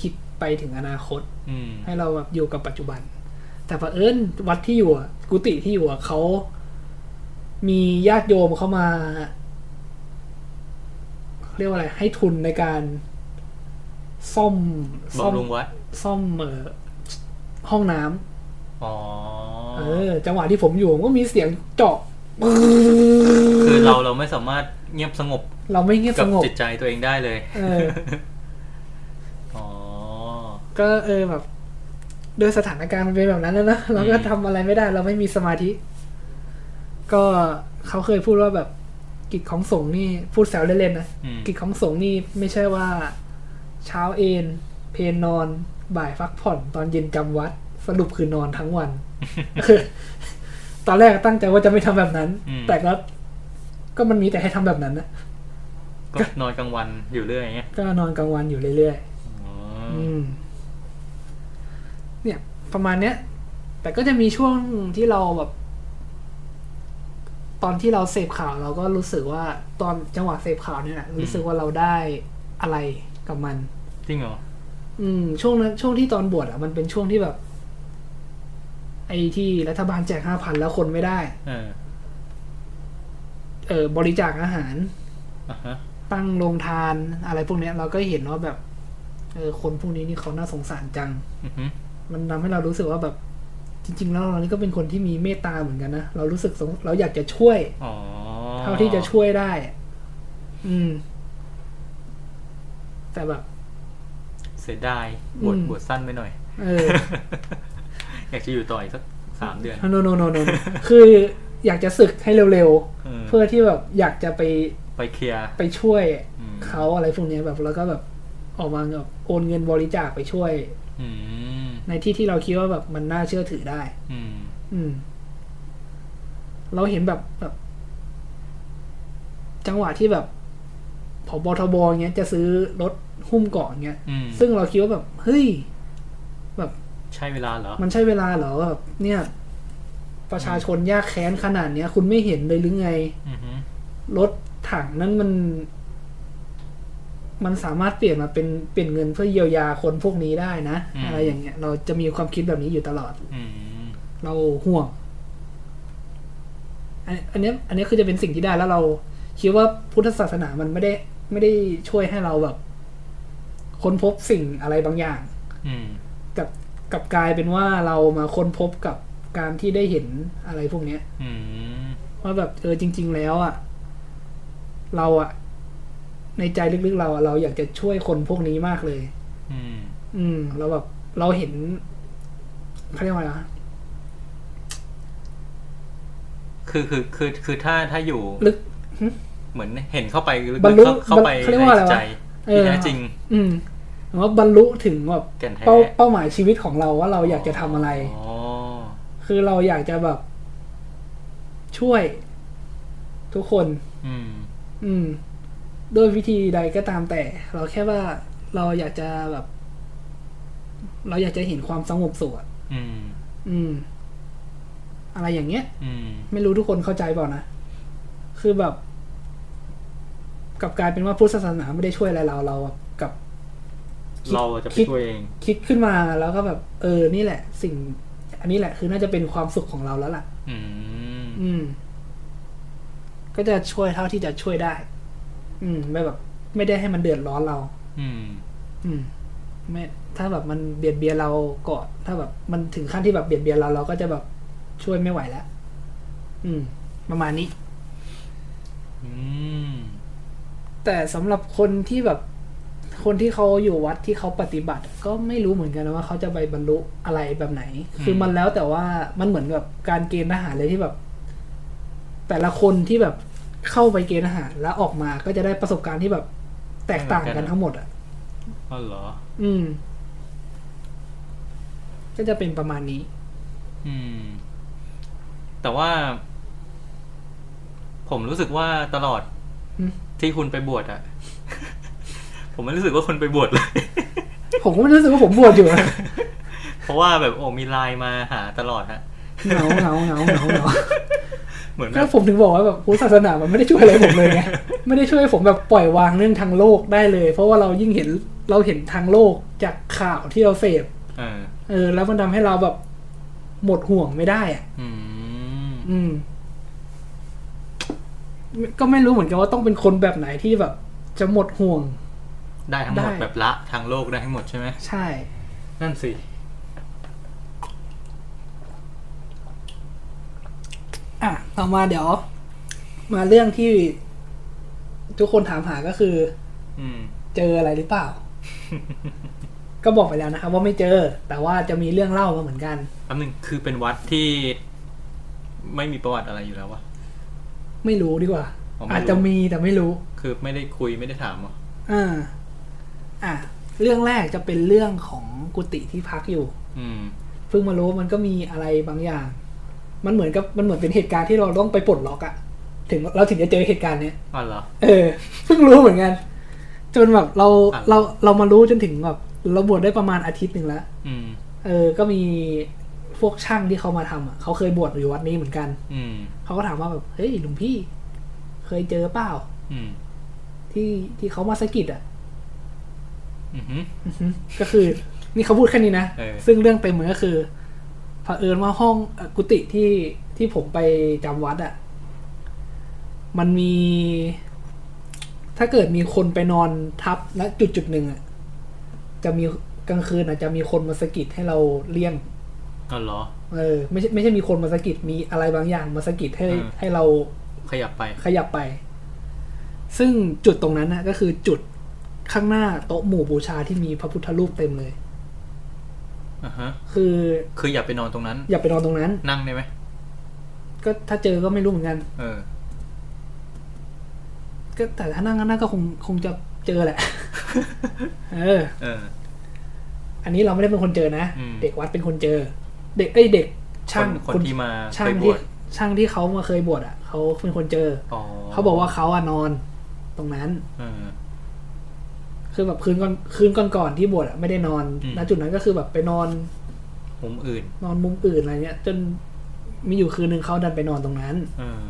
คิด ไปถึงอนาคตอืมให้เราแบบอยู่กับปัจจุบัน แต่เผอิญวัดที่อยู่อะกุฏิที่อยู่อะเขามีญาติโยมเข้ามา เรียกว่าอะไร ให้ทุนในการซ่อมซ่อมบำรุงวัดซ่อมเอ่อห้องน้ำอ๋อเออ จังหวะที่ผมอยู่มันก็มีเสียงเจาะคือเราเราไม่สามารถเงียบสงบ เราไม่เงียบกัสบงบจิตใจตัวเองได้เลย เอออ๋อ ก็เออแบบโดยสถานการณ์มันเป็นแบบนั้นแล้วนะเราก็อืมทำอะไรไม่ได้ เราไม่มีสมาธิ ก็เขาเคยพูดว่าแบบกิจของสงฆ์นี่พูดแซวเล่นๆนะอืมกิจของสงฆ์นี่ไม่ใช่ว่า เช้าเอนเพนนอน บ่ายพักผ่อน ตอนเย็นจำวัด สรุปคือนอนทั้งวันตอนแรกตั้งใจว่าจะไม่ทำแบบนั้นอืมแต่ก็ก็มันมีแต่ให้ทำแบบนั้นนะก็นอนกลางวันอยู่เรื่อยอย่างเงี้ยก็นอนกลางวันอยู่เรื่อยอ๋อๆออืม เนี่ยประมาณเนี้ย แต่ก็จะมีช่วงที่เราแบบ ตอนที่เราเสพข่าวเราก็รู้สึกว่าตอนจังหวะเสพข่าวเนี่ยแหละรู้สึกว่าเราได้อะไรกับมัน จริงเหรอ อืม ช่วงนั้นช่วงที่ตอนบวชอะมันเป็นช่วงที่แบบ ไอ้ที่รัฐบาลแจกห้าพันแล้วคนไม่ได้ เออ เออบริจาคอาหารอะฮะตั้งโรงทานอะไรพวกเนี้ย เราก็เห็นว่าแบบ เออ คนพวกนี้นี่เขาน่าสงสารจัง อือฮึ มันทำให้เรารู้สึกว่าแบบจริง ๆ แล้วเรานี่ก็เป็นคนที่มีเมตตาเหมือนกันนะเรารู้สึกสงเราอยากจะช่วยอ๋อเท่าที่จะช่วยได้อะอืม แต่แบบ เสียดายบทอืมบทสั้นไปหน่อยเอออยากจะอยู่ต่ออีกสักสามเดือนโนโนโนโนคืออยากจะศึกให้เร็วเออๆเพื่อที่แบบอยากจะไปไปเคลียร์ไปช่วยอืมเขาอะไรพวกเนี้ยแบบแล้วก็แบบออกมาแบบโอนเงินบริจาคไปช่วย อืม ในที่ที่เราคิดว่าแบบมันน่าเชื่อถือได้ อืม อืม เราเห็นแบบแบบ จังหวะที่แบบผบทบเงี้ยจะซื้อรถหุ้มเกาะเงี้ยอืมซึ่งเราคิดว่าแบบ เฮ้ย แบบ ใช่เวลาเหรอ มันใช่เวลาเหรอแบบเนี่ย ประชาชนยากแค้นขนาดเนี้ย คุณไม่เห็นเลยหรือไงอือฮึรถถังนั้นมัน มันสามารถเปลี่ยนมาเป็นเปลี่ยนเงินเพื่อเยียวยาคนพวกนี้ได้นะ อะไรอย่างเงี้ย เราจะมีความคิดแบบนี้อยู่ตลอดอืมเราห่วง อันอันเนี้ยอันเนี้ยคือจะเป็นสิ่งที่ได้แล้วเราคิดว่าพุทธศาสนามันไม่ได้ ไม่ได้ช่วยให้เราแบบ ค้นพบสิ่งอะไรบางอย่างอืมกับกับกลายเป็นว่าเรามาค้นพบกับการที่ได้เห็นอะไรพวกเนี้ยอืมว่าแบบเออจริง ๆ แล้วอะ่ะ เราอะ่ะ ในใจลึกๆเราอะเราอยากจะช่วยคนพวกนี้มากเลย อืม อืม เราแบบเราเห็นเขาเรียกว่าอะไรนะคือคือคือคือถ้าถ้าอยู่ลึกเหมือนเห็นเข้าไปลึกบรรลุๆเข้าเข้าไปเขาเรียกว่าอะไรวะในใจเอที่อแท้จริง อืมว่าบรรลุถึงแบบแก่นแท้เป้าเป้าหมายชีวิตของเราว่าเราอยากจะทำอะไรอ๋อคือเราอยากจะแบบ ช่วย ทุกคน อืม อืม ด้วยวิธีใดก็ตามแต่ เราแค่ว่าเราอยากจะแบบ เราอยากจะเห็นความสงบสุขอะอืม อืม อะไรอย่างเงี้ย อืม ไม่รู้ทุกคนเข้าใจเปล่านะ คือแบบกลับกลายเป็นว่าพุทธศาสนาไม่ได้ช่วยอะไรเราเราแบบกลับคิดเราจะไปคิดช่วยเอง คิดขึ้นมาแล้วก็แบบ เออ นี่แหละ สิ่ง อันนี้แหละคือน่าจะเป็นความสุขของเราแล้วล่ะ อืม อืม ก็จะช่วยเท่าที่จะช่วยได้ อืม ไม่แบบ ไม่ได้ให้มันเดือดร้อนเรา อืม อืม ไม่ถ้าแบบมันเบียดเบียนเราก่อนถ้าแบบมันถึงขั้นที่แบบเบียดเบียนเราเราก็จะแบบช่วยไม่ไหวแล้วอืม ประมาณนี้ อืม แต่สำหรับคนที่แบบ คนที่เขาอยู่วัดที่เขาปฏิบัติ ก็ไม่รู้เหมือนกันนะว่าเขาจะไปบรรลุอะไรแบบไหน คือมันแล้วแต่ว่ามันเหมือนกับการเกณฑ์ทหารเลยที่แบบ แต่ละคนที่แบบ เข้าไปเกณฑ์ทหาร แล้วออกมาก็จะได้ประสบการณ์ที่แบบแตกต่างกันทั้งหมดอะอ๋อเหรอ อืม ก็จะเป็นประมาณนี้ อืม แต่ว่า ผมรู้สึกว่าตลอดอืมที่คุณไปบวชอะผมไม่รู้สึกว่าคุณไปบวชเลย ผมก็ไม่รู้สึกว่าผมบวชอยู่อะเพราะว่าแบบโอ้มีไลน์มาหาตลอดฮะเหงาเหงาเหงาเหงา เหงาเหมือนแบก็บผมถึงบอกว่าแบบพุทธศาสนามันไม่ได้ช่วยอะไรผมเลยไงไม่ได้ช่วยผมแบบปล่อยวางเรื่องทางโลกได้เลย เพราะว่าเรายิ่งเห็นเราเห็นทางโลกจากข่าวที่เราเสพเออเออแล้วมันทำให้เราแบบหมดห่วงไม่ได้อะอืมอืม ก็ไม่รู้เหมือนกันว่าต้องเป็นคนแบบไหนที่แบบ จะหมดห่วง ได้ทั้งหมดได้แบบละทางโลกได้ทั้งหมดใช่ไหมใช่ นั่นสิ อะต่อมาเดี๋ยว มาเรื่องที่ทุกคนถามหาก็คืออืมเจออะไรหรือเปล่า ก็บอกไปแล้วนะครับว่าไม่เจอ แต่ว่าจะมีเรื่องเล่ามาเหมือนกันแป๊บนึงคือเป็นวัดที่ ไม่มีประวัติอะไรอยู่แล้ววะไม่รู้ดีกว่าอ๋อไม่รู้อาจจะมีแต่ไม่รู้ คือไม่ได้คุยไม่ได้ถามเหรออ่าอะเรื่องแรกจะเป็นเรื่องของกุฏิที่พักอยู่ อืมเพิ่งมารู้ว่ามันก็มีอะไรบางอย่าง มันเหมือนกับมันเหมือนเป็นเหตุการณ์ที่เราต้องไปปลดล็อกอะถึงเราถึงจะเจอเหตุการณ์เนี้ยอ๋อเหรอเออเพิ่งรู้เหมือนกันจนแบบเราอะเราเรามารู้จนถึงแบบเราบวชได้ประมาณอาทิตย์หนึ่งแล้วอืมเออ ก็มีพวกช่างที่เขามาทำอะเขาเคยบวชอยู่วัดนี้เหมือนกัน อืมเขาก็ถามว่าแบบเฮ้ยหลวงพี่ เคยเจอเปล่าอืมที่ที่เขามาสะกิดอะอือหืออือฮึก็คือ นี่เขาพูดแค่นี้นะเออซึ่งเรื่องเต็มมันก็คือ เผอิญว่าห้องเอ่อกุฏิที่ที่ผมไปจำวัดอะ่ะ มันมี ถ้าเกิดมีคนไปนอนทับณจุดจุดๆหนึ่งอะ่ะ จะมีกลางคืนอาจจะมีคนมาสะกิดให้เราเลี่ยงอ๋อเหรอ เออไม่ใช่ไม่ใช่มีคนมาสะกิดมีอะไรบางอย่างมาสะกิดให้อืม ให้เราขยับไป ขยับไป ซึ่งจุดตรงนั้นนะก็คือจุดข้างหน้าโต๊ะหมู่บูชาที่มีพระพุทธรูปเต็มเลยอ่าฮะ คือคืออย่าไปนอนตรงนั้น อย่าไปนอนตรงนั้น นั่งได้ไหมก็ถ้าเจอก็ไม่รู้เหมือนกัน เออ ก็แต่ถ้านั่งก็นั่งก็คงคงจะเจอแหละ เออ เออ อันนี้เราไม่ได้เป็นคนเจอนะอืมเด็กวัดเป็นคนเจอ เด็กเอ้ยเด็กคช่างนคนที่มาช่าเคงยบที่วชช่างที่เขามาเคยบวชอะเขาเป็นคนเจออ๋อเขาบอกว่าเขาอะนอน ตรงนั้นเออ คือแบบคืนก่อนคืนก่อนๆที่บวชอะไม่ได้นอนอืมณจุดนั้นก็คือแบบไปนอนมุมอื่น นอนมุมอื่นอะไรเงี้ย จนมีอยู่คืนหนึ่งเขาดันไปนอนตรงนั้นเออ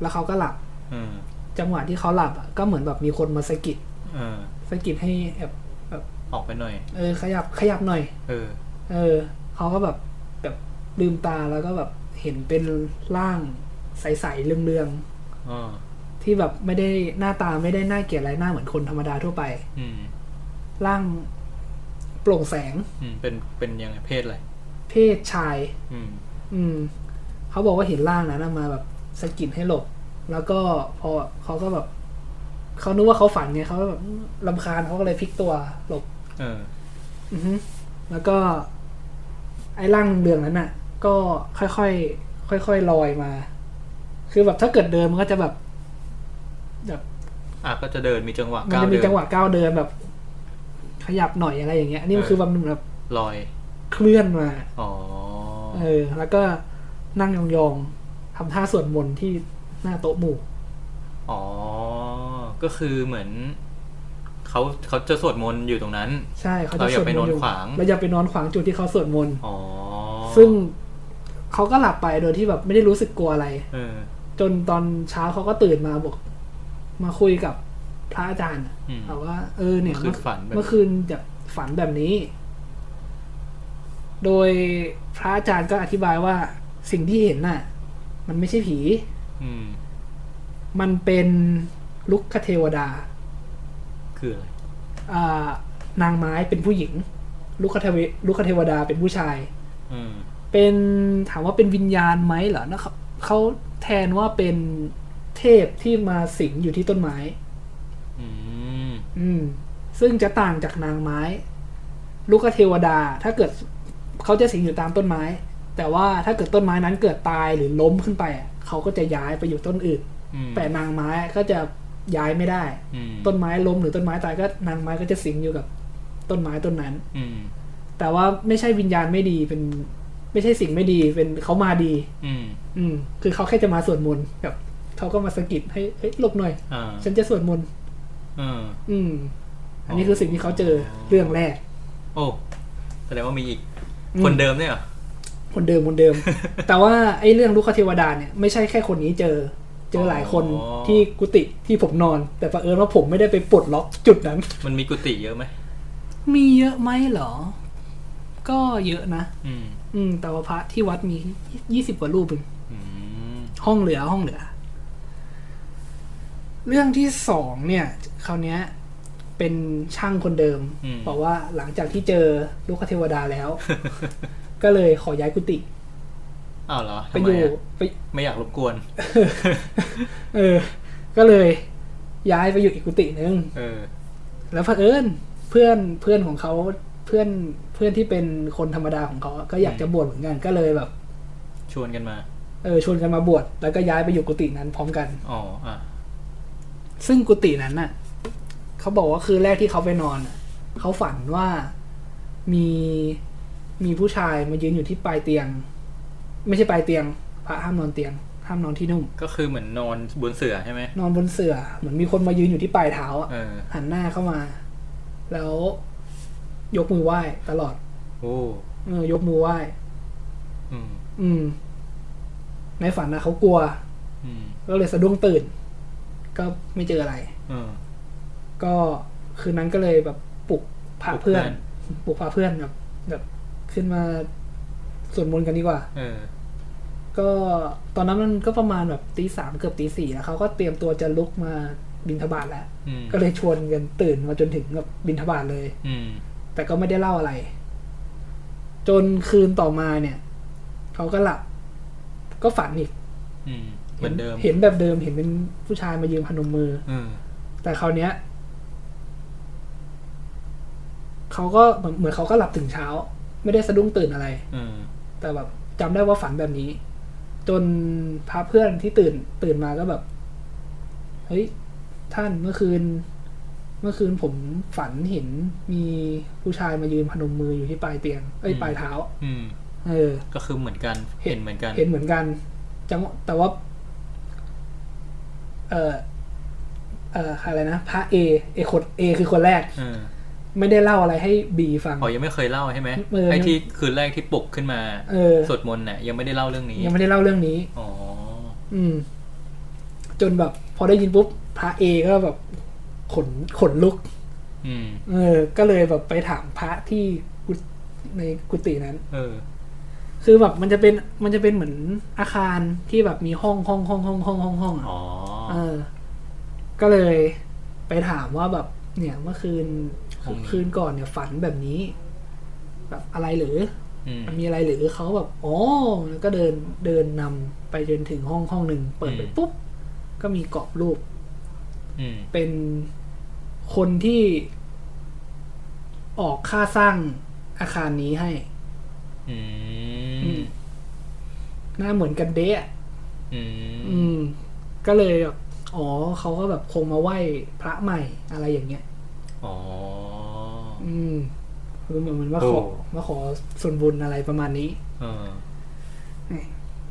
แล้วเขาก็หลับเออจังหวะที่เขาหลับอะก็เหมือนแบบมีคนมาสะกิดเออสะกิดให้แบบแบบออกไปหน่อย เออ ขยับขยับหน่อย เออ เออเขาก็แบบแบบลืมตาแล้วก็แบบเห็นเป็นร่างใสๆเรืองอ๋อๆ ที่แบบไม่ได้หน้าตาไม่ได้น่าเกลียดอะไรหน้าเหมือนคนธรรมดาทั่วไปอืมร่างโปร่งแสงอืมเป็นเป็นยังไงเพศอะไรเพศชาย อืมอืมเขาบอกว่าเห็นร่างนั้นนะมาแบบสะกิดให้หลบ แล้วก็พอเขาก็แบบเขานึกว่าเขาฝันไงเขาก็แบบลำคาญเขาก็เลยพลิกตัวหลบ เออ อือฮึแล้วก็ ไอ้ร่างเรืองๆนั้นน่ะ ก็ค่อยๆค่อยๆลอยมา คือแบบถ้าเกิดเดินมันก็จะแบบ แบบอะก็จะเดินมีจังหวะมันก้าวจะมีเดินจังหวะก้าวเดินแบบ ขยับหน่อยอะไรอย่างเงี้ยอันนี้มันเออคือแบบมันแบบลอย เคลื่อนมา อ๋อ เออ แล้วก็นั่งยองๆทำท่าสวดมนต์ที่หน้าโต๊ะหมู่ อ๋อ ก็คือเหมือนเขาเขาจะสวดมนต์อยู่ตรงนั้น ใช่เขาจะเราอย่าสวดไปมนนอนต์อยู่ขวาง เราอย่าไปนอนขวางจุดที่เขาสวดมนต์อ๋อซึ่งเขาก็หลับไปโดยที่แบบไม่ได้รู้สึกกลัวอะไร เออจนตอนเช้าเขาก็ตื่นมาบอก มาคุยกับพระอาจารย์อะอืมบอกว่า เออเนี่ยเมื่อคืนฝันแบบเมื่อคืนจะฝันแบบนี้ โดยพระอาจารย์ก็อธิบายว่าสิ่งที่เห็นน่ะ มันไม่ใช่ผีอืมมันเป็นลุกคเทวดา คืออะไรอ่านางไม้เป็นผู้หญิงลูกคเทวลูกคเทวดาเป็นผู้ชายอืมเป็นถามว่าเป็นวิญญาณไหมเหรอนะเขาเขาแทนว่าเป็น เทพที่มาสิงอยู่ที่ต้นไม้อืมอืม ซึ่งจะต่างจากนางไม้ ลูกเทวดา ถ้าเกิดเขาจะสิงอยู่ตามต้นไม้ แต่ว่าถ้าเกิดต้นไม้นั้นเกิดตายหรือล้มขึ้นไปอะเขาก็จะย้ายไปอยู่ต้นอื่นอืมแต่นางไม้ก็จะย้ายไม่ได้อืมต้นไม้ล้มหรือต้นไม้ตายก็นางไม้ก็จะสิงอยู่กับต้นไม้ต้นนั้น อืมแต่ว่าไม่ใช่วิญญาณไม่ดีเป็น ไม่ใช่สิ่งไม่ดีเป็นเขามาดี อืม อืม คือเขาแค่จะมาสวดมนต์แบบ เขาก็มาสะกิดให้เฮ้ยหลบหน่อยอ่าฉันจะสวดมนต์อืมอืม อันนี้คือสิ่งที่เขาเจอเรื่องแรก โอ้แสดงว่ามีอีกอืมคนเดิมเนี่ยเหรอคนเดิมคนเดิม แต่ว่าไอ้เรื่องลูกคเทวดาเนี่ยไม่ใช่แค่คนนี้เจอ เจอหลายคนที่กุฏิที่ผมนอน แต่ประเอิญว่าผมไม่ได้ไปปลดล็อกจุดนั้น มันมีกุฏิเยอะไหมมีเยอะไหมเหรอ ก็เยอะนะ อืมอืมแต่ว่าพระที่วัดมียี่สิบกว่ารูปเองอืมห้องเหลือห้องเหลือ เรื่องที่สองเนี่ยคราวเนี้ยเป็นช่างคนเดิมอืมบอกว่าหลังจากที่เจอลูกคเทวดาแล้ว ก็เลยขอย้ายกุฏิอ้าวเหรอไปทำอไมยู่อะไปไม่อยากรบกวน เออ ก็เลยย้ายไปอยู่อีกกุฏิหนึ่งเออ แล้วเผอิญเพื่อนเพื่อนของเขาเพื่อนเพื่อนที่เป็นคนธรรมดาของเขาอะก็อยากจะบวชเหมือนกันก็เลยแบบ ชวนกันมา เออ ชวนกันมาบวชแล้วก็ย้ายไปอยู่กุฏินั้นพร้อมกัน อ๋ออะ ซึ่งกุฏินั้นน่ะเขาบอกว่าคืนแรกที่เขาไปนอนน่ะเขาฝันว่ามีมีผู้ชายมายืนอยู่ที่ปลายเตียง ไม่ใช่ปลายเตียงพระห้ามนอนเตียง ห้ามนอนที่นุ่ม ก็คือเหมือนนอนบนเสื่อใช่ไหมนอนบนเสื่อเหมือนมีคนมายืนอยู่ที่ปลายเท้าอะเออหันหน้าเข้ามา แล้วยกมือไหว้ตลอด โอ้เออยกมือไหว้อืมอืมในฝันนะเขากลัว อืมก็เลยสะดุ้งตื่น ก็ไม่เจออะไรเออก็คืนนั้นก็เลยแบบปลุกพาปลุกเพื่อนเพื่อน ปลุกพาเพื่อนแบบแบบขึ้นมาสวดมนต์กันดีกว่าเออก็ตอนนั้นมันก็ประมาณแบบตีสามเกือบตีสี่แล้วเขาก็เตรียมตัวจะลุกมาบินทบาทแล้วอืมก็เลยชวนกันตื่นมาจนถึงแบบบินทบาทเลย อืมแต่ก็ไม่ได้เล่าอะไร จนคืนต่อมาเนี่ยเขาก็หลับ ก็ฝันอีกอืม เหมือนเดิม เห็นแบบเดิมเห็นเป็นผู้ชายมายืนพนมมือเออแต่คราวเนี้ยเขาก็เหมือนเหมือนเขาก็หลับถึงเช้า ไม่ได้สะดุ้งตื่นอะไรเออแต่แบบจำได้ว่าฝันแบบนี้ จนพาเพื่อนที่ตื่น ตื่นมาก็แบบ เฮ้ย ท่านเมื่อคืน เมื่อคืนผมฝันเห็นมีผู้ชายมายืนพนมมืออยู่ที่ปลายเตียงเอ้ยอืม ปลายเท้า อืม เออ ก็คือเหมือนกัน เห็นเหมือนกัน เห็นเหมือนกันจังหวะแต่ว่า เออเอออะไรนะพระเอเอคนเอคือคนแรกเออไม่ได้เล่าอะไรให้บีฟังอ๋อยังไม่เคยเล่าใช่ไหมเออไอ้ที่คืนแรกที่ปลุกขึ้นมาเออสวดมนต์เนี่ยยังไม่ได้เล่าเรื่องนี้ ยังไม่ได้เล่าเรื่องนี้อ๋ออืม จนแบบ พอได้ยินปุ๊บพระเอก็แบบขนขนลุก อืม เออ ก็เลยแบบไปถามพระที่กุในกุฏินั้น เออ คือแบบมันจะเป็นมันจะเป็นเหมือนอาคารที่แบบมีห้องห้องห้องห้องห้องห้องห้องอะอ๋อเออ ก็เลยไปถามว่าแบบ เนี่ยเมื่อคืนห้องนี้คืนก่อนเนี่ยฝันแบบนี้ แบบอะไรหรืออืมมันมีอะไรหรือเขาแบบอ๋อแล้วก็เดินเดินนำไปจนถึงห้องห้องหนึ่งเปิดไปอืมปุ๊บ ก็มีกรอบรูปอืมเป็นคนที่ออกค่าสร้างอาคารนี้ให้อือืมม หน้าเหมือนกันเดะอะอือืมมก็เลยแบบอ๋อเขาก็แบบคงมาไหว้พระใหม่อะไรอย่างเงี้ย อ๋อ อืมคือเหมือนมันมาโอ้ขอมาขอส่วนบุญอะไรประมาณนี้เออ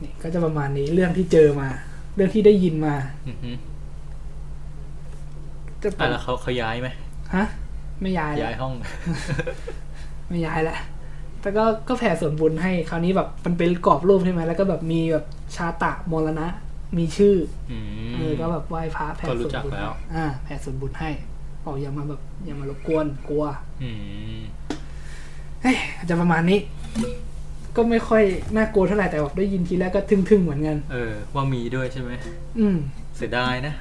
นี่ก็จะประมาณนี้เรื่องที่เจอมา เรื่องที่ได้ยินมาอือฮึจะอะแล้วเขาเขาย้ายไหมฮะ ไม่ย้ายย้าแล้ยวห้อง ไม่ย้ายแล้ว แต่ก็ก็แผ่ส่วนบุญให้คราวนี้แบบมันเป็นกรอบรูปใช่ไหมแล้วก็แบบมีแบบชาตะมรณะ มีชื่ออืมเออก็แบบไหว้พระแผ่ก็ส่วนรู้จักบุญแล้วอ่าแผ่ส่วนบุญให้บอกอย่ามาแบบอย่ามารบกวนกลัวอืมเฮ้ยอาจจะประมาณนี้ ก็ไม่ค่อยน่ากลัวเท่าไหร่แต่แบบได้ยินทีแรกก็ทึ่งๆเหมือนกันเออ ว่ามีด้วยใช่ไหมอืมเสียดายนะ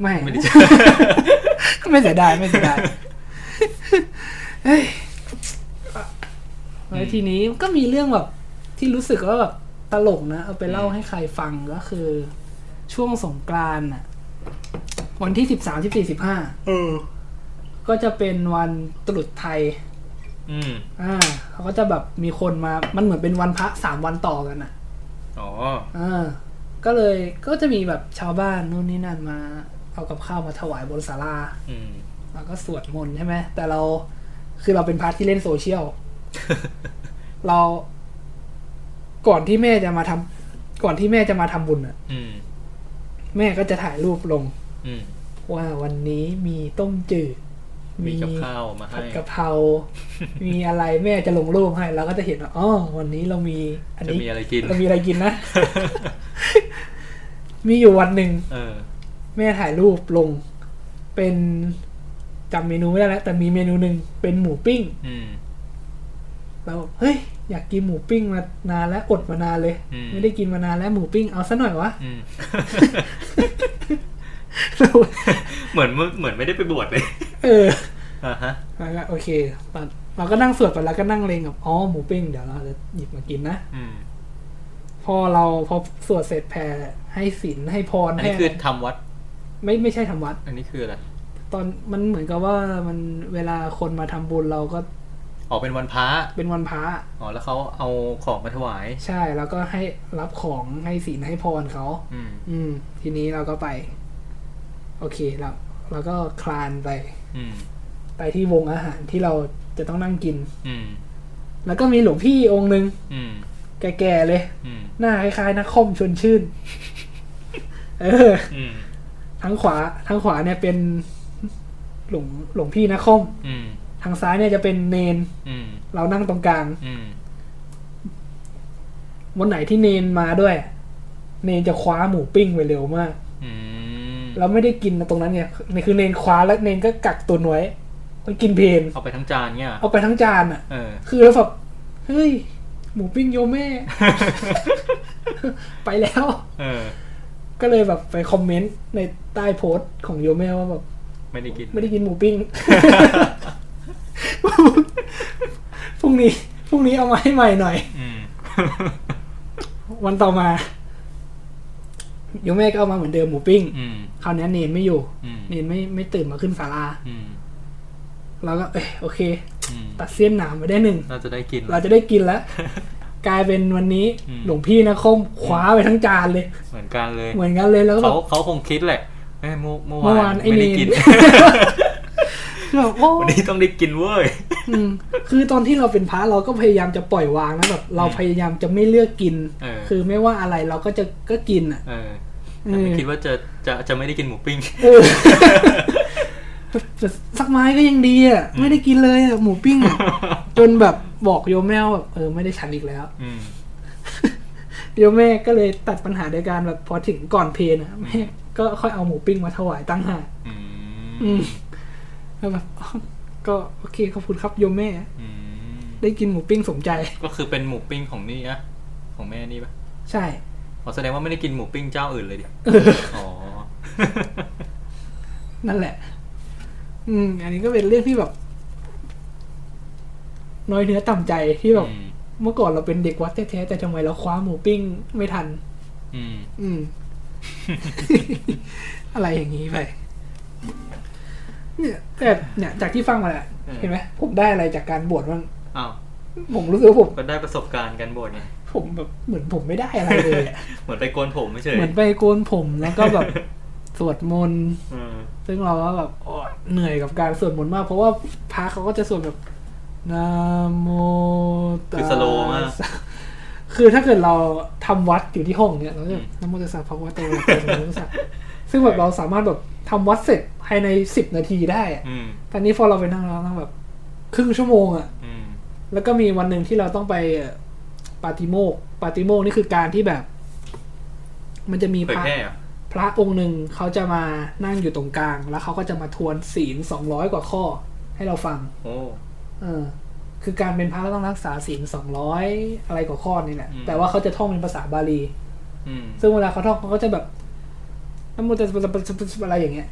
ไม่ไม่ได้เจอไม่เสียดายไม่เสียดายเฮ้ย แล้วทีนี้ก็มีเรื่องแบบที่รู้สึกว่าแบบตลกนะเอาไปเล่าให้ใครฟังก็คือ ช่วงสงกรานต์น่ะ วันที่สิบสามสิบสี่สิบห้าเออก็จะเป็นวันตรุษไทย อืมอ่าเขาก็จะแบบมีคนมา มันเหมือนเป็นวันพระสามวันต่อกันอะ อ๋ออ่าก็เลยก็จะมีแบบชาวบ้านนู่นนี่นั่นมา เอากับข้าวมาถวายบนศาลาอืมแล้วก็สวดมนต์ใช่ไหมแต่เราคือเราเป็น part ที่เล่นโซเชียล เราก่อนที่แม่จะมาทำก่อนที่แม่จะมาทำบุญอะอืมแม่ก็จะถ่ายรูปลงอืมว่าวันนี้มีต้มจืดมีกับข้าวมาผัให้ ผัดกะเพรา มีอะไรแม่จะลงรูปให้เราก็จะเห็นว่าอ๋อวันนี้เรามี อันจะนี้มีอะไรกินเรามีอะไรกินนะ มีอยู่วันหนึ่งเออแม่ถ่ายรูปลง เป็นจำเมนูไม่ได้แล้วแต่มีเมนูหนึ่งเป็นหมูปิ้งอืม เราบอกเฮ้ยอยากกินหมูปิ้งมานานแล้วอดมานานเลยอืมไม่ได้กินมานานแล้วหมูปิ้งเอาซะหน่อยวะอืมเราเหมือนมึงเหมือนไม่ได้ไปบวชเลย เอออ่าฮะแล้วก็โอเคตอนเราก็นั่งสวดไปแล้วก็นั่งเลงกับอ๋อหมูปิ้งเดี๋ยวเราจะหยิบมากินนะอืมพอเราพอสวดเสร็จแผ่ให้ศีลให้พรอันให้นี้คือทำวัด ไม่ไม่ใช่ทำวัด อันนี้คืออะไรตอนมันเหมือนกับว่ามันเวลาคนมาทำบุญเราก็ ออกเป็นวันพระเป็นวันพระอ๋อแล้วเขาเอาของมาถวาย ใช่แล้วก็ให้รับของให้ศีลให้พรเขาอืม อืม ทีนี้เราก็ไป โอเคแล้วเราก็คลานไป อืม ไปที่วงอาหารที่เราจะต้องนั่งกิน อืม แล้วก็มีหลวงพี่องค์หนึ่งอืม แก่ๆเลย อืม หน้าคล้ายๆนักคอมชวนชื่น เออ อืม ทั้งขวาทั้งขวาเนี่ยเป็นหลวงหลวงพี่นักคอม อืม ทางซ้ายเนี่ยจะเป็นเนนอืมเรานั่งตรงกลางอืมวันไหนที่เนนมาด้วย เนนจะคว้าหมูปิ้งไปเร็วมากอืมเราไม่ได้กินตรงนั้นไงนี่คือเนนคว้าแล้วเนนก็กักตุนไว้มันกินเพลนเอาไปทั้งจานเงี้ยเอาไปทั้งจานอะเออคือเราแบบเฮ้ยหมูปิ้งโยแม่ ไปแล้วเออก็เลยแบบไปคอมเมนต์ในใต้โพสต์ของโยแม่ว่าแบบไม่ได้กิน ไม่ได้กินหมูปิ้ง พรุ่งนี้พรุ่งนี้เอามาให้ใหม่หน่อยอืมวันต่อมาโยแม่ก็เอามาเหมือนเดิมหมูปิ้งอืมคราวนี้เนนไม่อยู่อืมเนนไม่ไม่ตื่นมาขึ้นศาลาอืมเราก็ เอยโอเคอืมตัดเส้นหนามไปได้หนึ่งน่าจะได้กิน เราจะได้กินแล้วกลายเป็นวันนี้อืมหลวงพี่นะคมคว้าไปทั้งจานเลย เหมือนกันเลย เหมือนกันเลยแล้วก็แบเขาบเขาคงคิดแหละเอ้ยเมื่อเมื่อเมื่อวาวานนไอ้ไม่ได้เนนกิน แบบโอ้วันนี้ต้องได้กินเว้ยอืมคือตอนที่เราเป็นพระเราก็พยายามจะปล่อยวางนะแบบเราพยายามจะไม่เลือกกินเออคือไม่ว่าอะไรเราก็จะก็กินอะเออแต่ไม่คิดว่าจะจะจะไม่ได้กินหมูปิ้งเออแต่สักไม้ก็ยังดีอะไม่ได้กินเลยอะหมูปิ้งอะจนแบบบอกโยมแม่ว่าแบบเออไม่ได้ฉันอีกแล้วอืมโยมแม่ก็เลยตัดปัญหาโดยการแบบพอถึงก่อนเพลนอะแม่ก็ค่อยเอาหมูปิ้งมาถวายตั้งหากอือืมม แล้วแบบอ๋อก็โอเคขอบคุณครับโยมแม่อืมได้กินหมูปิ้งสมใจ ก็คือเป็นหมูปิ้งของนี่อะของแม่นี่ปะใช่อ๋อแสดงว่าไม่ได้กินหมูปิ้งเจ้าอื่นเลยดิอ๋อนั่นแหละ อืม อันนี้ก็เป็นเรื่องที่แบบ น้อยเนื้อต่ำใจที่แบบอืมเมื่อก่อนเราเป็นเด็กวัดแท้ๆแต่ทำไมเราคว้าหมูปิ้งไม่ทัน อืม อืม อะไรอย่างนี้ไป เนี่ยแต่เนี่ยจากที่ฟังมาแหละเออเห็นไหมผมได้อะไรจากการบวชบ้างอ้าวผมรู้สึกว่าผมก็ได้ประสบการณ์กันบทไงผมแบบเหมือนผมไม่ได้อะไรเลยอะเหมือนไปโกนผมไม่เฉยเหมือนไปโกนผมแล้วก็แบบสวดมนต์เออซึ่งเราก็แบบโอ๊ยเหนื่อยกับการสวดมนต์มาก เพราะว่าพระเขาก็จะสวดแบบนะโมตัคือสโลว์มากสะคือถ้าเกิดเราทำวัดอยู่ที่ห้องเนี่ยเราจะนะโมตัสสะภะคะวะโตอะระหะโตสัมมาสัมพุทธัสสะ ซึ่งแบบเราสามารถแบบทำวัดเสร็จภายในสิบนาทีได้อะอืมตอนนี้พอเราไปนั่งเรานั่งแบบครึ่งชั่วโมงอะอืมแล้วก็มีวันหนึ่งที่เราต้องไปเอ่อปาติโมกข์ปาติโมกข์นี่คือการที่แบบ มันจะมีเผพยระแพร่เหรอพระองค์หนึ่งเขาจะมานั่งอยู่ตรงกลาง แล้วเขาก็จะมาทวนศีลสองร้อยกว่าข้อ ให้เราฟัง โอ้เออ คือการเป็นพระก็ต้องรักษาศีลสองร้อยอะไรกว่าข้อนี่แหละอืมแต่ว่าเขาจะท่องเป็นภาษาบาลีอืมซึ่งเวลาเขาท่องเขาก็จะแบบ นะโมตัสสะอะไรอย่างเงี้ย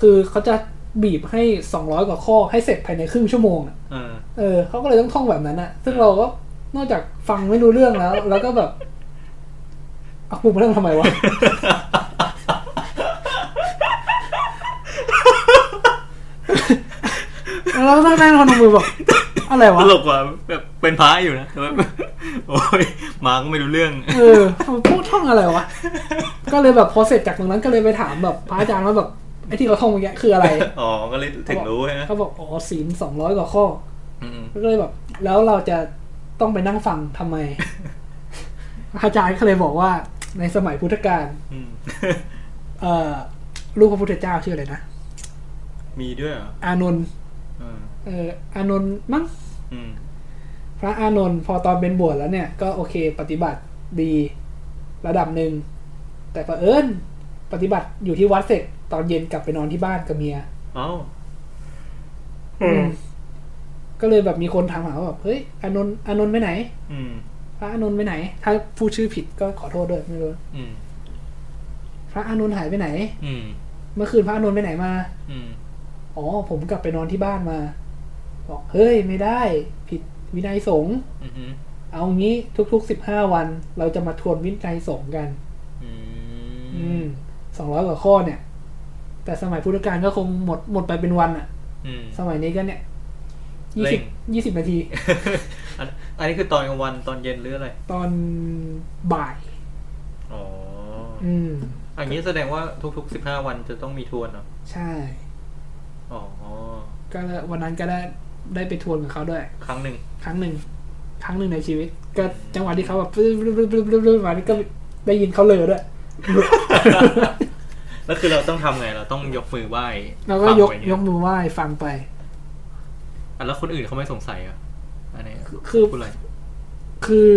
คือเขาจะบีบให้สองร้อยกว่าข้อให้เสร็จภายในครึ่งชั่วโมงอะเออเออเขาก็เลยต้องท่องแบบนั้นอะซึ่งเราก็นอกจากฟังไม่รู้เรื่องแล้ว แล้วก็แบบเอาพูดมาเรื่องทำไมวะ แล้วเราก็นั่งนั่งพนมมือบอกอะไรตวะลกกว่าแบบเป็นพระอยู่นะแต่ว่าโอ้ยมาก็ไม่รู้เรื่อง เออเขาพูดท่องอะไรวะก็เลยแบบพอเสร็จจากตรงนั้นก็เลยไปถามแบบพระอาจารย์ว่าแบบไอ้ที่เขาท่องเมื่อกี้คืออะไรอ๋อก็เลยถึงรู้ใช่ไหมเขาบอกอ๋อศีลสองร้อยกว่าข้ออืมก็เลยแบบ แล้วเราจะต้องไปนั่งฟังทำไม อาจารย์ก็เลยบอกว่า ในสมัยพุทธกาลอืมเอ่อลูกพระพุทธเจ้าชื่ออะไรนะมีด้วยเหรออานนท์ เออเอออานนท์มั้งอืมพระอานนท์พอตอนเป็นบวชแล้วเนี่ย ก็โอเค ปฏิบัติดีระดับหนึ่ง แต่เผอิญปฏิบัติอยู่ที่วัดเสร็จ ตอนเย็นกลับไปนอนที่บ้านกับเมียเอ้าอืมก็เลยแบบมีคนถามหาว่าแบบเฮ้ยอานนท์อานนท์ไปไหน อืมพระอานนท์ไปไหน ถ้าพูดชื่อผิดก็ขอโทษด้วยไม่รู้อืมพระอานนท์หายไปไหน อืมเมื่อคืนพระอานนท์ไปไหนมา อืมอ๋อ ผมกลับไปนอนที่บ้านมา บอกเฮ้ยไม่ได้ ผิดวินัยสงฆ์อืมเอางี้ทุกๆสิบห้าวัน เราจะมาทวนวินัยสงฆ์กันอือืมมสองร้อยกว่าข้อเนี่ย แต่สมัยพุทธกาลก็คงหมดหมดไปเป็นวันอะอืมสมัยนี้ก็เนี่ยยี่เร่สิบงยี่สิบนาทีอันอันนี้คือตอนกลางวันตอนเย็นหรืออะไร ตอนบ่าย อ๋อ อืมอันนี้แสดงว่าทุกๆสิบห้าวันจะต้องมีทวนเหรอ ใช่ อ๋อ ก็วันนั้นก็ได้ ได้ไปทวนกับเขาด้วย ครั้งหนึ่งครั้งหนึ่งครั้งหนึ่งในชีวิต ก็จังหวะที่เขาแบบปลื้มปลื้มปลื้มปลื้มปลื้มปลื้มมานี่ก็ได้ยินเขาเลยด้วยแล้วคือเราต้องทำไงเราต้องยกมือไหว้แล้วก็ฟังยกไปยเนี่ยกมือไหว้ฟังไปอะแล้วคนอื่นเขาไม่สงสัยเหรอะอันนี้คือพูดอะไรคือ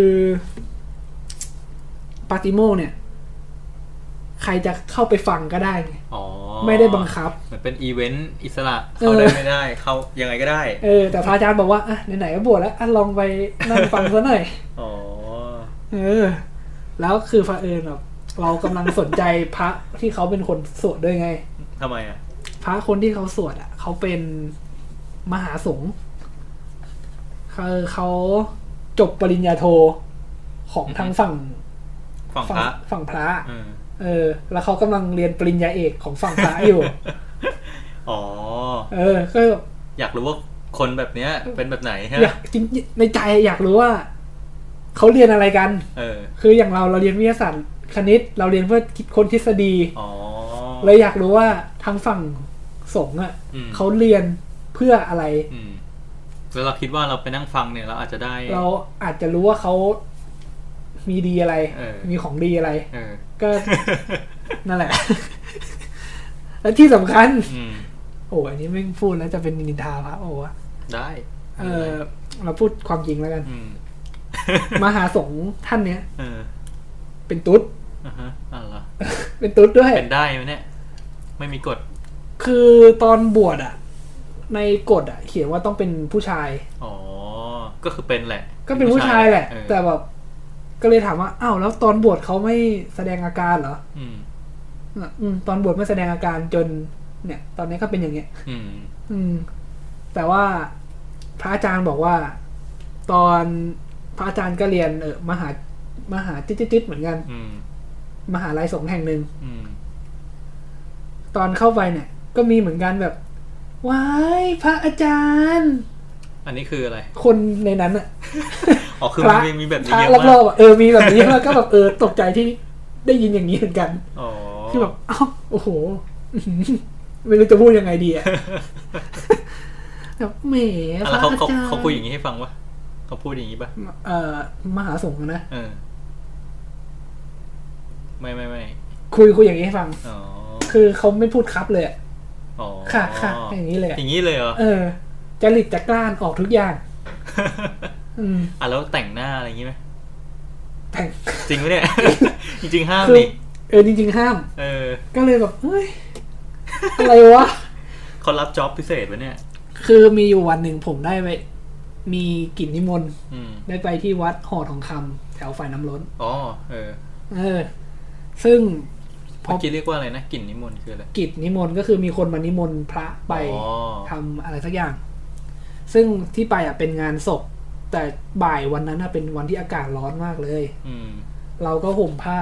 ปาติโมกเนี่ย ใครจะเข้าไปฟังก็ได้ไงอ๋อไม่ได้บังคับเหมือนเป็นอีเวนต์อิสระ เข้าได้เออไม่ได้ เข้ายังไงก็ได้ เออ แต่พระอาจารย์บอกว่าอะไหนๆก็บวชแล้วอะลองไปนั่งฟังซะหน่อย อ๋อ เออ แล้วคือพระเอิญแบบเรากำลังสนใจพระที่เขาเป็นคนสวดด้วยไงทำไมอะ พระคนที่เขาสวดอะ เขาเป็นมหาสงฆ์คือเขาจบปริญญาโทของทางฝั่งฝั่งฝั่พงระฝั่งพระ เออเออ แล้วเขากำลังเรียนปริญญาเอกของฝั่งพระอยู่ อ๋อ เออ ก็ อยากรู้ว่าคนแบบเนี้ย เป็นแบบไหนฮะอยากจริงในใจอยากรู้ว่าเขาเรียนอะไรกัน เออ คืออย่างเราเราเรียนวิทยาศาสตร์คณิต เราเรียนเพื่อคิดค้นทฤษฎี อ๋อ เลยอยากรู้ว่าทางฝั่งสงฆ์อะอืมเขาเรียนเพื่ออะไรอืมแล้วเราคิดว่าเราไปนั่งฟังเนี่ยเราอาจจะได้ เราอาจจะรู้ว่าเขา มีดีอะไรเออมีของดีอะไรเออก็นั่นแหละ และที่สำคัญอืมโอ้อันนี้ไม่งพูดแล้วจะเป็นนินทาพระโอ้วะได้ เออเราพูดความจริงแล้วกันอืมมหาสงฆ์ท่านเนี้ยเออเป็นตุ๊ดอ่าฮะอะเหรอเป็นตุ๊ดด้วยเป็นได้ไหมเนี่ย ไม่มีกฎ คือตอนบวชอะ ในกฎอะ เขียนว่าต้องเป็นผู้ชาย อ๋อ ก็คือเป็นแหละ ก็เป็นผู้ชายแหละเออแต่แบบ ก็เลยถามว่าอ้าวแล้วตอนบวชเขาไม่แสดงอาการเหรอ อืมอะอืม ตอนบวชไม่แสดงอาการจน เนี่ย ตอนนี้ก็เป็นอย่างเงี้ย อืม อืม แต่ว่าพระอาจารย์บอกว่า ตอนพระอาจารย์ก็เรียนเออมหามหาจิตๆเหมือนกันอืมมหาลัยสงฆ์แห่งหนึ่งอืมตอนเข้าไปเนี่ย ก็มีเหมือนกันแบบว้ายพระอาจารย์ อันนี้คืออะไร คนในนั้นอะอ๋อคือพมันระมีมีแบบพนี้ระเยอะรมาอกบๆอะเออมีแบบนี้แล้วก็แบบเออตกใจที่ได้ยินอย่างนี้เหมือนกันอ๋อคือแบบเอ้าโอ้โหอื้อหือไม่รู้จะพูดยังไงดีอะแบบแหมอะพแล้ระวเขาอาเขาจารย์เขาคุยอย่างนี้ให้ฟังปะเขาพูดอย่างนี้ปะเอ่อมหาสงฆ์นะเออไม่ไม่ไม่คุยคุยอย่างนี้ให้ฟังอ๋อคือเขาไม่พูดครับเลยอะอ๋อค่ะค่ะอย่างนี้เลยอะอย่างนี้เลยเหรอเออ จริตจักร้านออกทุกอย่าง อืมอะแล้วแต่งหน้าอะไรอย่างงี้ไหมแต่งจริงไหมเนี่ย จริงๆห้ามคือนี่เออจริง ๆ ห้าม เออก็เลยแบบเฮ้ยอะไรวะ เขารับจ็อบพิเศษไว้เนี่ย คือมีอยู่วันหนึ่งผมได้ไปมีกิจนิมนต์อืมได้ไปที่วัดหอทองคำแถวฝ่ายน้ำล้น อ๋อเออเออ ซึ่งพอเมื่อกี้เรียกว่าอะไรนะกลิ่นนิมนต์คืออะไรกิจนิมนต์ก็คือมีคนมานิมนต์พระไปอ๋อทำอะไรสักอย่าง ซึ่งที่ไปอะเป็นงานศพ แต่บ่ายวันนั้นอะเป็นวันที่อากาศร้อนมากเลย อืม เราก็ห่มผ้า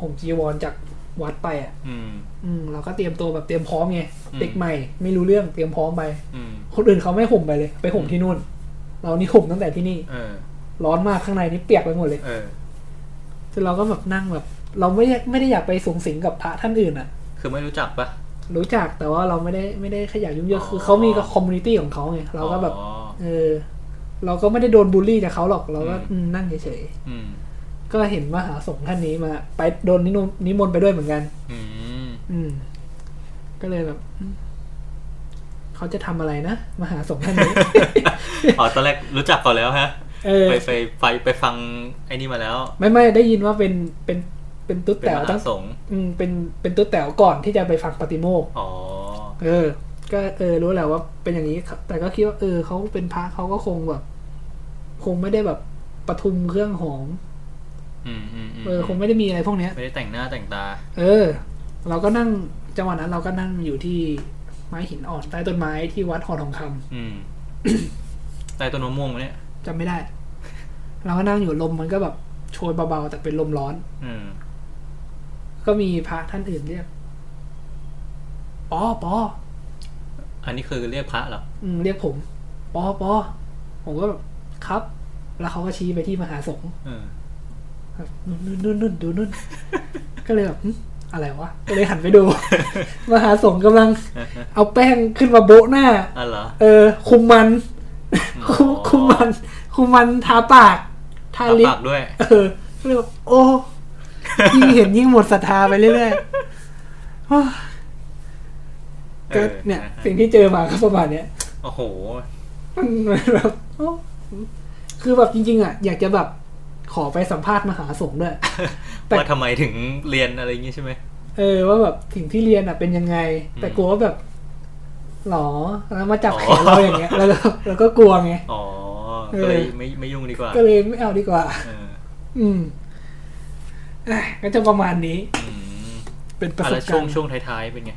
ห่มจีวรจากวัดไปอะ อืม อืม เราก็เตรียมตัวแบบเตรียมพร้อมไงอืม เด็กใหม่ ไม่รู้เรื่องเตรียมพร้อมไป อืม คนอื่นเขาไม่ห่มไปเลย ไปห่มที่นู่น เรานี่ห่มตั้งแต่ที่นี่ เออ ร้อนมากข้างในนี่เปียกไปหมดเลยเออ จนเราก็แบบนั่งแบบ เราไม่ได้ไม่ได้อยากไปสุงสิงกับพระท่านอื่นอะ คือไม่รู้จักปะ รู้จักแต่ว่าเราไม่ได้ไม่ได้ขยายยุ่งเยอะอ๋อคือเขามีกับ community ของเขาไงเราก็แบบอ๋อเออเราก็ไม่ได้โดนบูลลี่จากเขาหรอกเราก็อืมอืมนั่งเฉยอืมๆก็เห็นมหาสงฆ์ท่านนี้มา ไปโดนนิมนต์นิมนต์ไปด้วยเหมือนกันอืมอืมก็เลยแบบอืมเขาจะทำอะไรนะมหาสงฆ์ท่านนี้อ๋อตอนแรกรู้จักก่อนแล้วฮะเออไปไปไปไปฟังไอ้นี่มาแล้ว ไม่ไม่ได้ยินว่าเป็นเป็น เป็นตุ๊ดเป็นแต๋วมตั้หางสงฆ์อืมเป็นเป็นตุ๊ดแต๋วก่อนที่จะไปฟังปฏิโมกข์อ๋อเออ ก็เออรู้แหละว่าเป็นอย่างนี้ครับแต่ก็คิดว่าเออเขาเป็นพระเขาก็คงแบบ คงไม่ได้แบบประทุมเครื่องหอมอืมอืมมเออ คงไม่ได้มีอะไรพวกเนี้ยไม่ได้แต่งหน้าแต่งตา เออ เราก็นั่งจังหวะนั้นเราก็นั่งอยู่ที่ไม้หินอ่อนใต้ต้นไม้ที่วัดหอทองคำอืมใต้ต้นมะม่วงวะเนี่ยจำไม่ได้ เราก็นั่งอยู่ลมมันก็แบบโชยเบาๆแต่เป็นลมร้อน อืม ก็มีพระท่านอื่นเรียกปอปออันนี้คือเรียกพระเหรออืมเรียกผมปอปอผมก็แบบครับ แล้วเขาก็ชี้ไปที่มหาสงฆ์เออแบบนู่นนู่นนู่นดูนู่น ก็เลยแบบหึอะไรวะ ก็เลยหันไปดู มหาสงฆ์กำลัง เอาแป้งขึ้นมาโบะหน้าอ๋อเหรอเออ คุมมันอ๋อคุมคุมมัน คุมมันทาปาก ทาทาลิปปากด้วย เออก็เลยแบบโอ้ ยิ่งเห็นยิ่งหมดศรัทธาไปเรื่อยๆโอ้ก็เนี่ยออสิ่งที่เจอมาก็ประมาณเนี้ยโอ้โห มันมันแบบโอ้คือแบบจริงๆอะอยากจะแบบขอไปสัมภาษณ์มหาสงฆ์ด้วยแต่ว่าทำไมถึงเรียนอะไรอย่างงี้ใช่ไหมเออว่าแบบสิ่งที่เรียนอะเป็นยังไงอืมแต่กลัวว่าแบบหรอแล้วมาจับอ๋อแขนเราอย่างเงี้ย แล้วก็แล้วก็กลัวไงอ๋อเออก็เลยไม่ไม่ยุ่งดีกว่า ก็เลยไม่เอาดีกว่าเอออืมเอ้ย ก็จะประมาณนี้อืมเป็นประอะสไรบช่วกางรณ์ช่วงท้ายๆเป็นไง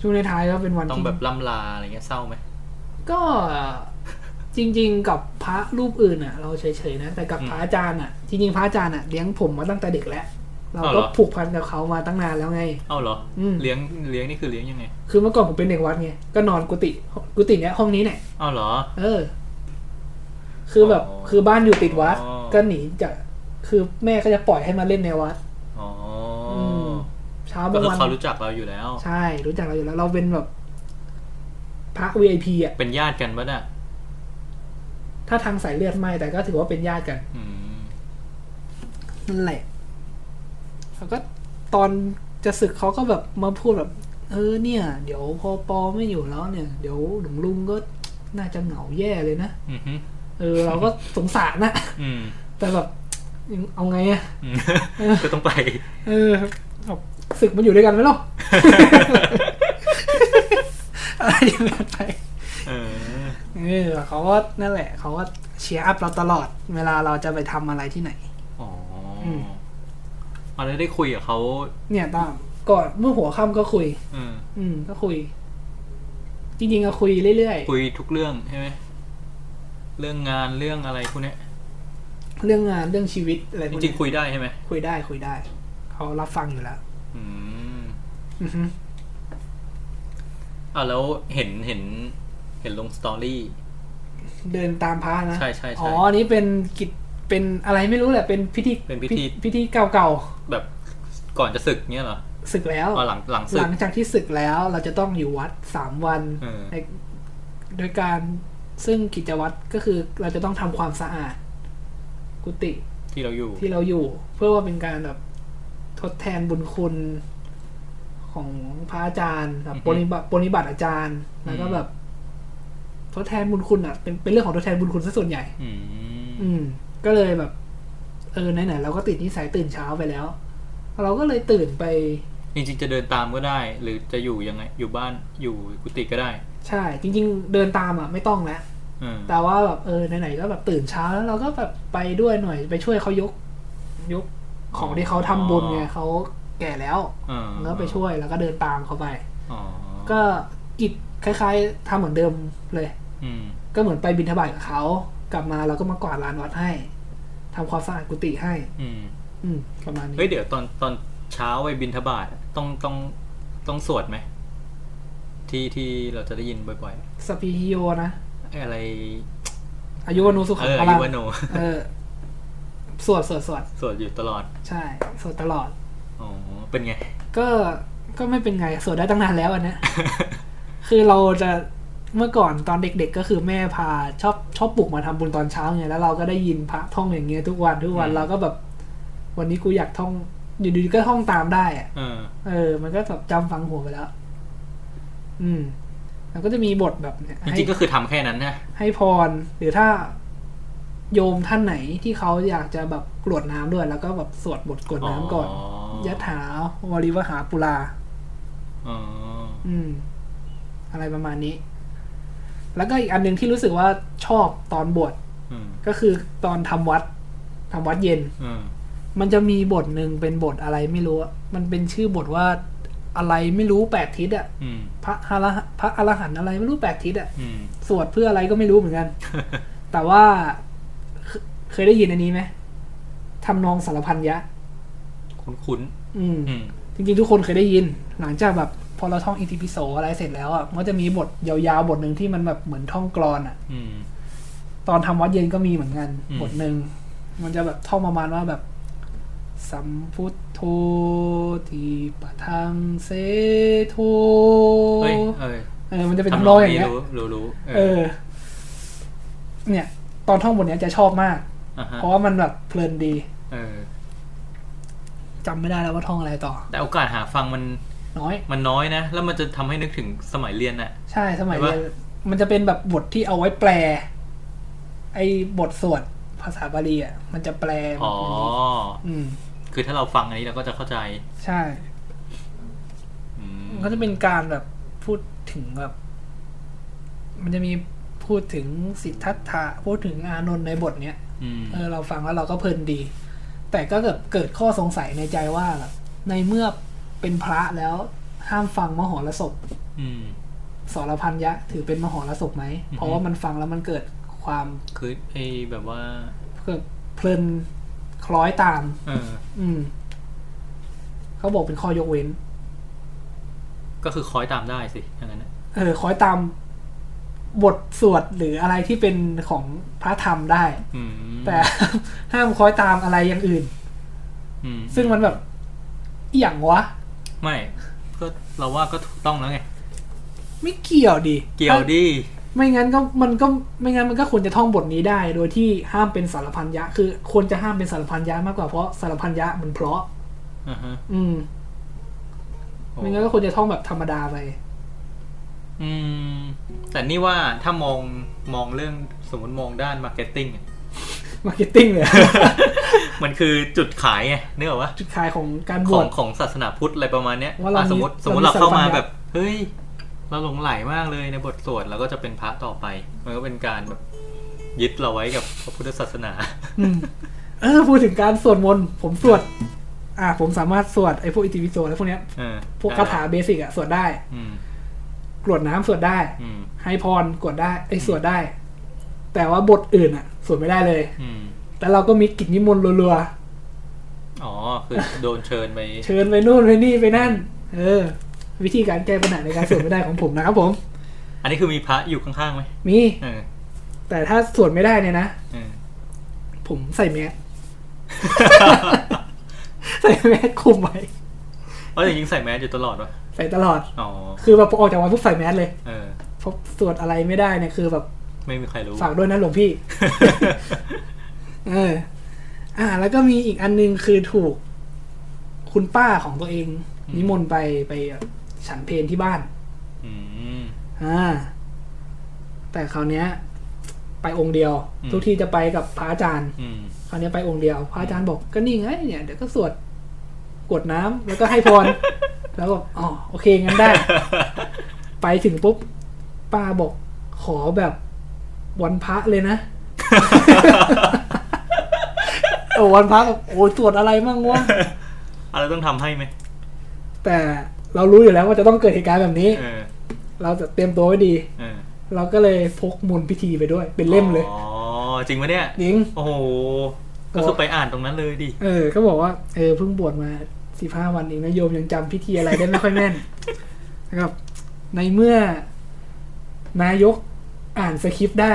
ช่วงในท้ายก็เป็นวันต้องที่แบบล่ำลาอะไรเงี้ยเศร้าไหมก็จริง ๆ กับพระรูปอื่นอะ เราเฉยๆนะแต่กับอืมพระอาจารย์อะจริงๆพระอาจารย์อะเลี้ยงผมมาตั้งแต่เด็กแล้วเราอ้าวเหรก็อผูกพันกับเขามาตั้งนานแล้วไง เอ้าเหรออมเลี้ยงเลี้ยงนี่คือเลี้ยงยังไง คือเมื่อก่อนผมเป็นเด็กวัดไง ก็นอนกุฏิกุฏิเนี้ยห้องนี้เนี่ยเอ้าเหรอ เออ คือแบบอ๋อคือบ้านอยู่ติดวัดอ๋อก็หนีจากคือแม่ก็จะปล่อยให้มาเล่นในวัดอ๋ออม เช้าก็บางคือวันเขารู้จักเราอยู่แล้ว ใช่ รู้จักเราอยู่แล้ว เราเป็นแบบพระ VIP อะเป็นญาติกันปะเนี่ยถ้าทางสายเลือดไม่แต่ก็ถือว่าเป็นญาติกันอืมนั่นแหละแล้วก็ตอนจะศึกเขาก็แบบมาพูดแบบ เออเนี่ย เดี๋ยวพอปอไม่อยู่แล้วเนี่ย เดี๋ยวหลวงลุงก็น่าจะเหงาแย่เลยนะอืมฮึเออ เราก็สงสารนะอืมแต่แบบยังเอาไงอะอืมก็ต้องไป เออแบบ ศึกมันอยู่ด้วยกันไหมล่ะอะไรอย่างเงี้ยไปเออเออเขาก็นั่นแหละเขาก็เชียร์อัพเราตลอด เวลาเราจะไปทำอะไรที่ไหน อ๋ออมเอาแล้วได้คุยกับเขา เนี่ยตามก่อนเมื่อหัวค่ำก็คุย อืมอืมก็คุย จริงๆก็คุยเรื่อยคุยทุกเรื่องใช่ไหม เรื่องงานเรื่องอะไรพวกเนี้ยๆเรื่องงานเรื่องชีวิตอะไรพจวกรินี้งๆคุยได้ใช่ไหม คุยได้คุยได้ เขารับฟังอยู่แล้ว อืมอือฮึอ่าแล้วเห็นเห็น เห็นลงสตอรี่ เดินตามพระนะใช่ใช่ใช่อ๋ออันนี้เป็นกิจเป็นอะไรไม่รู้แหละเป็นพิธีเป็นพิธี พิธีเก่าแบบก่อนจะศึกเนี้ยเหรอๆศึกแล้ว อ๋อหลังหลังศึหก ลังจากที่ศึกแล้วเราจะต้องอยู่วัดสามวันเออ ในโดยการซึ่งกิจวัตรก็คือเราจะต้องทำความสะอาด กุฏิที่เราอยู่ ที่เราอยู่ เพื่อว่าเป็นการแบบ ทดแทนบุญคุณของพระอาจารย์แบบปฏิบัติปฏิบัติอาจารย์ แล้วก็แบบ ทดแทนบุญคุณอะ เป็นเป็นเรื่องของทดแทนบุญคุณซะส่วนใหญ่อืมอืม ก็เลยแบบ เออไหนๆเราก็ติดนิสัยตื่นเช้าไปแล้ว เราก็เลยตื่นไป จริงๆจะเดินตามก็ได้ หรือจะอยู่ยังไง อยู่บ้านอยู่กุฏิก็ได้ ใช่ จริง ๆ เดินตามอะไม่ต้องแล้วเออแต่ว่าแบบเออไหนๆก็แบบตื่นเช้าแล้วเราก็แบบไปด้วยหน่อยไปช่วยเขายก ยก ของที่เขาทำบุญไงเขาแก่แล้วอ่ามันก็ไปช่วยแล้วก็เดินตามเขาไปอ๋อก็กิจคล้าย ๆทำเหมือนเดิมเลยอืมก็เหมือนไปบินทบาทกับเขากลับมาเราก็มากวาดลานวัดให้ทำความสะอาดกุฏิให้อืมอืมประมาณนี้เฮ้ยเดี๋ยวตอนตอนเช้าไปบินทบาทต้องต้องต้องสวดไหมที่ที่เราจะได้ยินบ่อยสปีฮิโยนะๆไอ้อะไรอายุวโนุสุเอขังอพอาลัยุงวโนเออ สวดสวดสวดสวดอยู่ตลอด ใช่สวดตลอดอ๋อเป็นไง ก็ก็ไม่เป็นไงสวดได้ตั้งนานแล้วอันเนี้ยคือเราจะเมื่อก่อนตอนเด็กๆ ก็คือแม่พาชอบชอบปลุกมาทำบุญตอนเช้าไงแล้วเราก็ได้ยินพระท่องอย่างเงี้ยทุกวันทุกวันอืมเราก็แบบ วันนี้กูอยากท่องอยู่ดีๆก็ท่องตามได้อะเออเออ มันก็แบบจำฟังหัวไปแล้ว อืมแล้วก็จะมีบทแบบเนี้ยจให้ริงๆก็คือทำแค่นั้นนะให้พรหรือถ้า โยมท่านไหนที่เขาอยากจะแบบกรวดน้ำด้วย แล้วก็แบบสวดบทกรวดน้ำก่อนยะถาวริวหาปุราอ๋ออืม อะไรประมาณนี้ แล้วก็อีกอันหนึ่งที่รู้สึกว่าชอบตอนบวชอืมก็คือตอนทำวัดทำวัดเย็นอืมมันจะมีบทหนึ่งเป็นบทอะไรไม่รู้อะมันเป็นชื่อบทว่าอะไรไม่รู้แปดทิศอะอืมพระอรหะพระอรหันต์อะไรไม่รู้แปดทิศอะอืมสวดเพื่ออะไรก็ไม่รู้เหมือนกัน แต่ว่า เคเคยได้ยินอันนี้ไหมทำนองสารพันยะ คุ้นอืมๆอืม จริงๆ ทุกคนเคยได้ยิน หลังจากแบบพอเราท่องอิติปิโสอะไรเสร็จแล้วอะมันก็จะมีบทยาวๆ บทหนึ่งที่มันแบบเหมือนท่องกรอนอะอืมตอนทำวัดเย็นก็มีเหมือนกันอืมบทหนึ่งมันจะแบบท่องประมาณว่าแบบสัมพุทโธทีปะทังเสโทเฮ้ยเออเออมันจะเป็นทำนองอย่างเงี้ยรู้รู้รู้เออ เนี่ย ตอนท่องบทเนี้ยจะชอบมากอ่าฮะ เพราะว่ามันแบบเพลินดีเออจำไม่ได้แล้วว่าท่องอะไรต่อ แต่โอกาสหาฟังมันน้อย มันน้อยนะ แล้วมันจะทำให้นึกถึงสมัยเรียนน่ะใช่สมัยใช่ปะเรียน มันจะเป็นแบบบทที่เอาไว้แปล ไอ้บทสวดภาษาบาลีอะ มันจะแปลอ๋ออืม คือถ้าเราฟังอันนี้เราก็จะเข้าใจ ใช่อืมมันก็จะเป็นการแบบพูดถึงแบบ มันจะมีพูดถึงสิทธัตถะพูดถึงอานนท์ในบทเนี้ยอืม เออเราฟังแล้วเราก็เพลินดี แต่ก็เกิดเกิดข้อสงสัยในใจว่าแบบในเมื่อเป็นพระแล้วห้ามฟังมหรสพอืมสรพันยะ ถือเป็นมหรสพไหมอือฮึเพราะว่ามันฟังแล้วมันเกิดความคือไอ้แบบว่าเกิดเพลินคล้อยตามเอออืมเขาบอกเป็นข้อยกเว้น ก็คือคอยตามได้สิอย่างนั้นนะเออคล้อยตาม บทสวดหรืออะไรที่เป็นของพระธรรมได้อืมแต่ห้ามคล้อยตามอะไรอย่างอื่นอืมซึ่งมันแบบอหย่างวะ ไม่ก็เราว่าก็ถูกต้องแล้วไง ไม่เกี่ยวดิเกี่ยวดิไม่งั้นก็มันก็ไม่งั้นมันก็ควรจะท่องบทนี้ได้ โดยที่ห้ามเป็นสรภัญญะ คือควรจะห้ามเป็นสารพันยะมากกว่าเพราะสารพันยะมันเพราะอ่าฮะอืมโอ้ไม่งั้นก็ควรจะท่องแบบธรรมดาไป อืม แต่นี่ว่าถ้ามองมองเรื่องสมมติมองด้าน marketing marketing เลยมันคือจุดขายไงนึกออกปะจุดขายของการขบอวงชของศาสนาพุทธอะไรประมาณเนี้ยว่าเราอะสมมติมีสมมติเราเรามีเข้ามาสัมพันธ์แบบ เฮ้ย เราหลงไหลมากเลยในบทสวดเราก็จะเป็นพระต่อไป มันก็เป็นการแบบยึดเราไว้กับพระพุทธศาสนาอืมเออพูดถึงการสวดมนต์ผมสวด อ่า ผมสามารถสวดไอ้พวกอิติปิโสอะไรพวกเนี้ยเออพวกคาถาเบสิกอะสวดได้ อืม กรวดน้ำสวดได้อืมให้พรกรวดได้ไอ้ยสวดได้ แต่ว่าบทอื่นอะสวดไม่ได้เลย อืมแต่เราก็มีกิจนิมนต์รัวอ๋อ คือโดนเชิญไปๆเชิญไปนู่นไปนี่ไปนั่น เออ วิธีการแก้ปัญหาในการสวดไม่ได้ของผมนะครับผม อันนี้คือมีพระอยู่ข้างๆไหมมีเออแต่ถ้าสวดไม่ได้เนี่ยนะเออผมใส่แมสใส่แมสคุมไว้ เพราะจริงๆใส่แมสอยู่ตลอดวะใส่ตลอด อ๋อ คือแบบพอออกจากวัดปุ๊บใส่แมสเลยเออ เพราะสวดอะไรไม่ได้เนี่ยคือแบบไม่มีใครรู้ ฝากด้วยนะหลวงพี่ เออ อ่า แล้วก็มีอีกอันนึงคือถูก คุณป้าของตัวเอง อืม นิมนต์ไปไปฉันเพลที่บ้าน อืม อ่า แต่คราวเนี้ย ไปองค์เดียว อืม ทุกที่จะไปกับพระอาจารย์ อืม คราวเนี้ยไปองค์เดียว พระอาจารย์บอกก็นี่ไงเนี่ยเดี๋ยวก็สวด กรวดน้ำแล้วก็ให้พร แล้วก็อ๋อโอเคงั้นได้ ไปถึงปุ๊บป้าบอกขอแบบวันพระเลยนะโอ้วันพระแบบโอ้ยตรวจอะไรมั่งวะอะไรต้องทำให้ไหม แต่เรารู้อยู่แล้วว่าจะต้องเกิดเหตุการณ์แบบนี้เออเราจะเตรียมตัวไว้ดีเออเราก็เลยพกมนต์พิธีไปด้วย เป็นเล่มเลยอ๋อจริงปะเนี่ยจริงโอ้โหก็คือไปอ่านตรงนั้นเลยดิเออ ก็บอกว่าเออเพิ่งบวชมา สิบห้าวันเองนะโยมยังจำพิธีอะไรได้ไม่ค่อยแม่นนะครับ ในเมื่อนายกอ่านสคริปต์ได้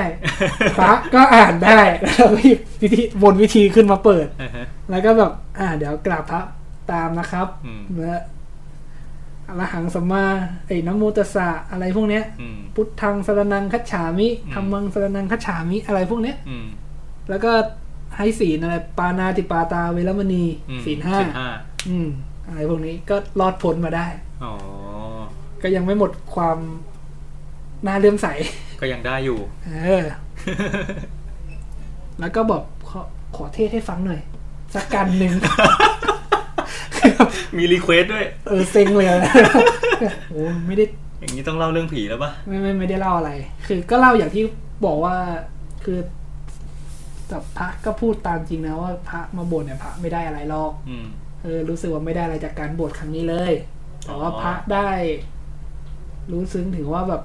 พระก็อ่านได้แล้วก็หยิบพิธีบนวิธีขึ้นมาเปิดอ่าฮะแล้วก็แบบ อ่า เดี๋ยวกราบพระตามนะครับอืมเมื่ออรหังสัมมาไอ้นะโมตัสสะอะไรพวกเนี้ยอืมพุทธังสรนังคัจฉามิอืมธรรมังสรนังคัจฉามิอะไรพวกเนี้ยอืมแล้วก็ ให้ศีลอะไรปานาติปาตาเวรมณีอืมศีลห้าศีลห้าอืมอะไรพวกนี้ก็รอดพ้นมาได้อ๋อก็ยังไม่หมดความน่าเลื่อมใส ก็ยังได้อยู่ เออ แล้วก็บอกขอขอเทศให้ฟังหน่อย สักกันหนึ่งมีรีเควสด้วย เออเซ็งเลยนะโอ้ไม่ได้ อย่างนี้ต้องเล่าเรื่องผีแล้วปะไม่ไม่ไม่ได้เล่าอะไร คือ ก็เล่าอย่างที่บอกว่าคือ แต่พระก็พูดตามจริงนะว่าพระมาบวชเนี่ยพระไม่ได้อะไรหรอกอืม เออรู้สึกว่าไม่ได้อะไรจากการบวชครั้งนี้เลย แต่ว่าอ๋อพระได้ รู้ซึ้งถึงว่าแบบ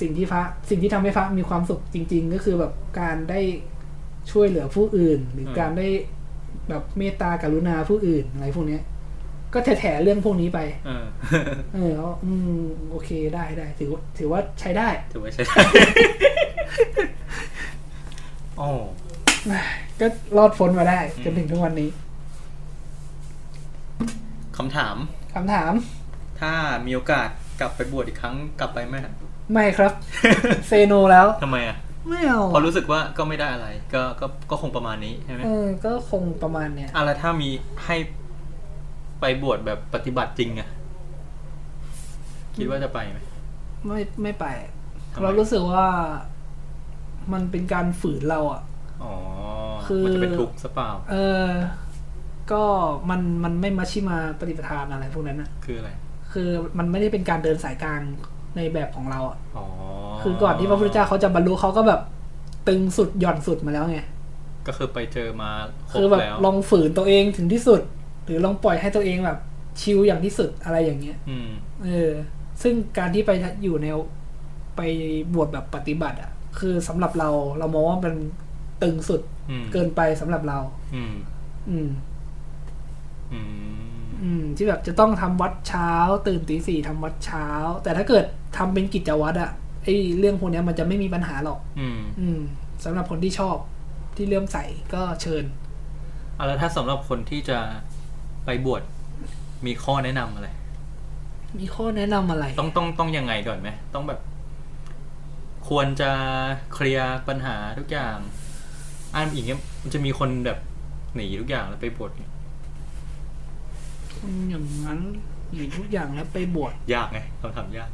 สิ่งที่พระ สิ่งที่ทำให้พระมีความสุขจริง ๆ ก็คือแบบการได้ช่วยเหลือผู้อื่น หรือการได้แบบเมตตากรุณาผู้อื่นอะไรพวกเนี้ย ก็แถๆเรื่องพวกนี้ไป เออ เออเขาอืม โอเคได้ได้ถือว่าถือว่าใช้ได้ ถือว่าใช่ได้ โอ้ก็รอดพ้นมาได้อืมจนถึงทุกวันนี้คำถามคำถาม ถ้ามีโอกาสกลับไปบวชอีกครั้งกลับไปไหมฮะไม่ครับเซโนแล้วทำไมอะไม่เอาพอรู้สึกว่าก็ไม่ได้อะไร ก็ก็ก็คงประมาณนี้ใช่ไหมเออก็คงประมาณเนี้ยอะไรถ้ามีให้ไปบวชแบบปฏิบัติจริงอะคิดว่าจะไปไหมไม่ไม่ไปทำไมเรารู้สึกว่า มันเป็นการฝืนเราอะอ๋อคือมันจะเป็นทุกข์ซะเปล่า เออ ก็มันมันไม่มาชิมาปฏิปทานอะไรพวกนั้นอะ คืออะไร คือมันไม่ได้เป็นการเดินสายกลางในแบบของเราอะอ๋อคือก่อนที่พระพุทธเจ้าเขาจะบรรลุเขาก็แบบ ตึงสุดหย่อนสุดมาแล้วไงก็คือไปเจอมาครคือบแบบแล้วลองฝืนตัวเองถึงที่สุด หรือลองปล่อยให้ตัวเองแบบชิลอย่างที่สุดอะไรอย่างเงี้ยอืมเออ ซึ่งการที่ไปอยู่ในไปบวชแบบปฏิบัติ อะ คือสำหรับเรา เรามองว่ามันตึงสุดอืมเกินไปสำหรับเราอืมอืม อืม อืม ที่แบบจะต้องทำวัดเช้า ตื่นตีสี่ทำวัดเช้า แต่ถ้าเกิดทำเป็นกิจวัตรอะไอเรื่องพวกเนี้ยมันจะไม่มีปัญหาหรอก อืม อืมสำหรับคนที่ชอบที่เลื่อมใสก็เชิญเอาแล้วถ้าสำหรับคนที่จะไปบวชมีข้อแนะนำอะไร มีข้อแนะนำอะไร ต้องต้องต้องยังไงก่อนไหมต้องแบบ ควรจะเคลียร์ปัญหาทุกอย่างอ่านอย่างเงี้ยมันจะมีคนแบบหนีทุกอย่างแล้วไปบวชเนี่ยอย่างนั้นหรือทุกอย่างแล้วไปบวชยากไงคำถามยาก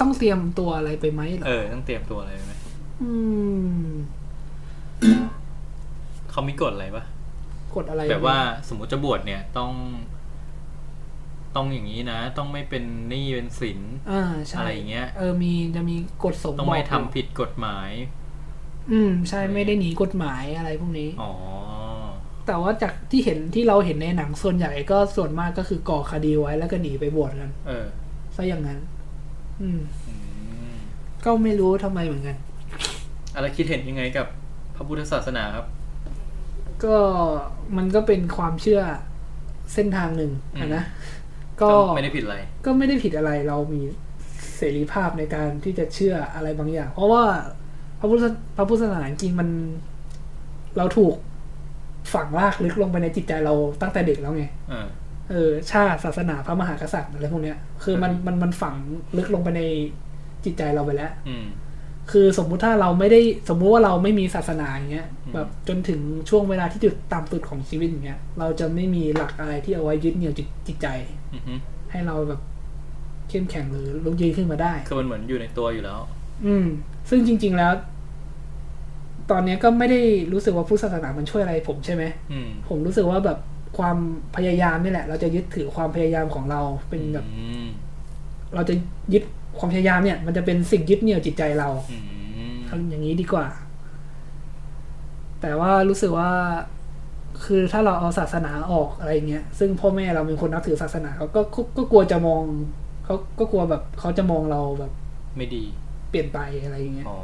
ต้องเตรียมตัวอะไรไปไหมเหรอเออต้องเตรียมตัวอะไรไหมอืมเขามีกฎอะไรปะกดอะไรแบบว่าสมมติจะบวชเนี่ยต้อง ต้องอย่างนี้นะ ต้องไม่เป็นหนี้เป็นสินอ่าใช่อะไรอย่างเงี้ย เออมีจะมีกฎสมต้องบอไม่กทำผิดกฎหมาย อืมใช่ไม่ได้หนีกฎหมายอะไรพวกนี้ อ๋อ แต่ว่าจากที่เห็นที่เราเห็นในหนังส่วนใหญ่ก็ส่วนมากก็คือก่อคดีไว้แล้วก็หนีไปบวชกันเออซะอย่างนั้น อืม อืมก็ไม่รู้ทำไมเหมือนกัน อะไรคิดเห็นยังไงกับพระพุทธศาสนาครับ ก็มันก็เป็นความเชื่อเส้นทางหนึ่งอะนะ ก็ไม่ได้ผิดอะไร ก็ไม่ได้ผิดอะไรเรามีเสรีภาพในการที่จะเชื่ออะไรบางอย่าง เพราะว่าพระพุทธพระพุทธศาสนาจริงๆมัน เราถูกฝังลากลึกลงไปในจิตใจเราตั้งแต่เด็กแล้วไงเออเออ ชาติศาสนาพระมหากษัตริย์อะไรพวกเนี้ย คือมันมันมันฝังลึกลงไปในจิตใจเราไปแล้ว อืม คือสมมุติถ้าเราไม่ได้สมมุติว่าเราไม่มีศาสนาอย่างเงี้ยอืมแบบจนถึงช่วงเวลาที่จุดต่ำสุดของชีวิตอย่างเงี้ย เราจะไม่มีหลักอะไรที่เอาไว้ยึดเหนี่ยวจิตจิตใจอือฮึให้เราแบบเข้มแข็งหรือลุกยืนขึ้นมาได้คือมันเหมือนอยู่ในตัวอยู่แล้ว อืม ซึ่งจริง ๆแล้ว ตอนเนี้ยก็ไม่ได้รู้สึกว่าพุทธศาสนามันช่วยอะไรผมใช่ไหมอืมผมรู้สึกว่าแบบความพยายามนี่แหละ เราจะยึดถือความพยายามของเราเป็นแบบอืมเราจะยึด ความพยายามเนี่ยมันจะเป็นสิ่งยึดเหนี่ยวจิตใจเราอืมทำอย่างนี้ดีกว่า แต่ว่ารู้สึกว่าคือถ้าเราเอาศาสนาออกอะไรเงี้ย ซึ่งพ่อแม่เราเป็นคนนับถือศาสนาเขาก็ก็ก็กลัวจะมองเขาก็กลัวแบบเขาจะมองเราแบบ ไม่ดี เปลี่ยนไปอะไรเงี้ยอ๋อ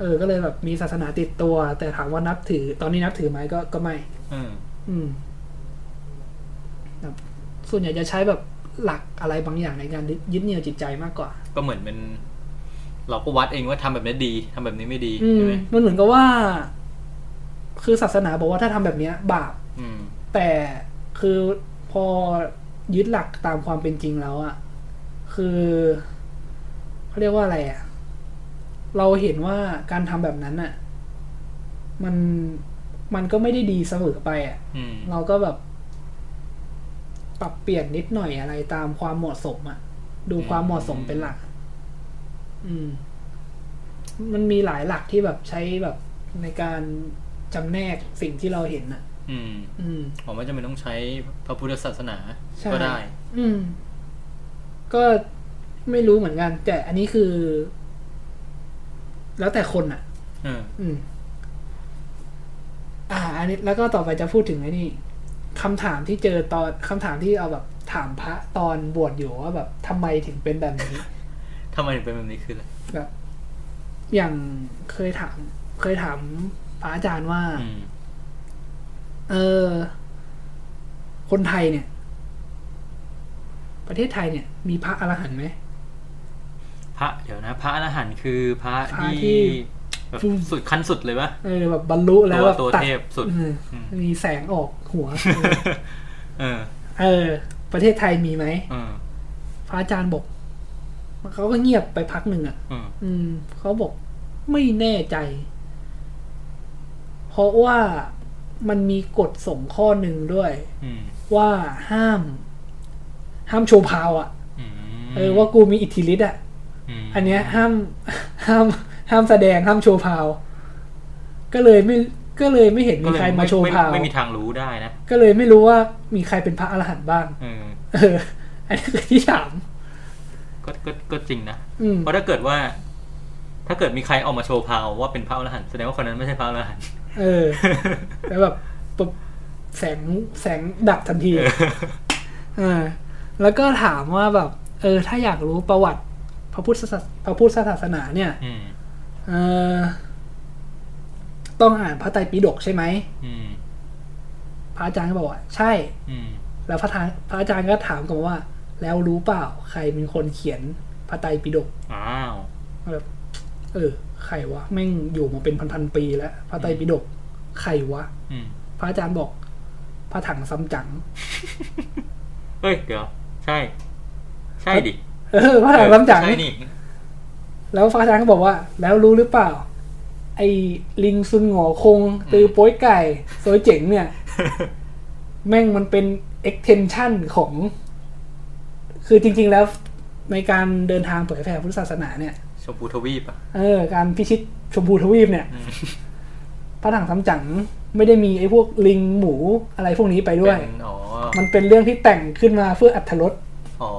เออ ก็เลยแบบมีศาสนาติดตัว แต่ถามว่านับถือ ตอนนี้นับถือไหมก็ก็ไม่ อืมอืมแบบส่วนใหญ่จะใช้แบบ หลักอะไรบางอย่างในการยึดเหนี่ยวจิตใจมากกว่า ก็เหมือนเป็น เราก็วัดเองว่าทำแบบนี้ดีทำแบบนี้ไม่ดีอืใช่มไหมมันเหมือนกับว่า คือศาสนาบอกว่าถ้าทำแบบเนี้ย บาปอืมแต่คือพอยึดหลักตามความเป็นจริงแล้วอะคือเขาเรียกว่าอะไรอะเราเห็นว่าการทำแบบนั้นอะมันมันก็ไม่ได้ดีเสมอไปอะอืมเราก็แบบ ปรับเปลี่ยนนิดหน่อยอะไรตามความเหมาะสมอะดูความเหมาะสมเป็นหลัก อืม มันมีหลายหลักที่แบบใช้แบบในการจำแนกสิ่งที่เราเห็นอะอืม อืมผมว่าจะไม่ต้องใช้พระพุทธศาสนาใช่ก็ได้ อืม ก็ไม่รู้เหมือนกัน แต่อันนี้คือ แล้วแต่คนอะเอออืม อ่า อันนี้แล้วก็ต่อไปจะพูดถึงไอ้นี่ คำถามที่เจอตอนคำถามที่เอาแบบถามพระตอนบวชอยู่ว่าแบบทำไมถึงเป็นแบบนี้ทำไมถึงเป็นแบบนี้คืออะไรแบบอย่างเคยถาม เคยถามพระอาจารย์ว่าอืมเออ คนไทยเนี่ย ประเทศไทยเนี่ย มีพระอรหันต์ไหมพระเดี๋ยวนะ พระอรหันต์คือพระพระที่ที่แบบ สุดขั้นสุดเลยปะเออแบบบรรลุแล้วตัวแบบตัวตัดเทพสุดเอออมมีแสงออกหัว เออ เออ ประเทศไทยมีไหมเออพระอาจารย์บอกเขาก็เงียบไปพักหนึ่งอะเอออืมเขาบอกไม่แน่ใจ เพราะว่ามันมีกฎส่งข้อหนึ่งด้วยอืมว่าห้าม ห้ามโชว์พาวอะอืมเออว่ากูมีอิทธิฤทธิ์อะมอันเนี้ยห้ามห้าม ห้ามแสดงห้ามโชว์พาว ก็เลยไม่ก็เลยไม่เห็นก็มีเลยใครมาโชว์ไไพาว ไม่มีทางรู้ได้นะ ก็เลยไม่รู้ว่ามีใครเป็นพระอรหันต์บ้างเออเอออันนี้คือที่ถามก็ก็ก็จริงนะอืมเพราะถ้าเกิดว่า ถ้าเกิดมีใครออกมาโชว์พาวว่าเป็นพระอรหันต์แสดงว่าคนนั้นไม่ใช่พระอรหันต์เออแล้วแบบปุ๊บแสงแสงดับทันทีเออแล้วก็ถามว่าแบบ เออ ถ้าอยากรู้ประวัติพระพุทธศาสพระพุทธศาสนาเนี่ยอืมเออ ต้องอ่านพระไตรปิฎกใช่ไหมอืมพระอาจารย์ก็บอกว่าใช่อืมแล้วพระทานพระอาจารย์ก็ถามกลับมาว่า แล้วรู้เปล่า ใครเป็นคนเขียนพระไตรปิฎกอ้าวแบบเออใครวะแม่งอยู่มาเป็นพันๆปีแล้วพระไตรปิฎกใครวะอืมพระอาจารย์บอกพระถังซัมจั๋งเฮ้ยเดี๋ยวใช่ ใช่ดิเออพระถังซัมจั๋งใช่นี่ แล้วพระอาจารย์ก็บอกว่า แล้วรู้หรือเปล่า ไอ้ลิงซุนหงอคง ตือโป้ยไก่โซยเจ๋งเนี่ย แม่งมันเป็น extension ของ คือจริง ๆ แล้วในการเดินทางเผยแผ่พุทธศาสนาเนี่ย ชมพูทวีปอะเออ การพิชิตชมพูทวีปเนี่ยอืมพระถังซัมจั๋งไม่ได้มีไอ้พวกลิงหมูอะไรพวกนี้ไปด้วย เป็นอ๋อ มันเป็นเรื่องที่แต่งขึ้นมาเพื่ออัธรสอ๋อ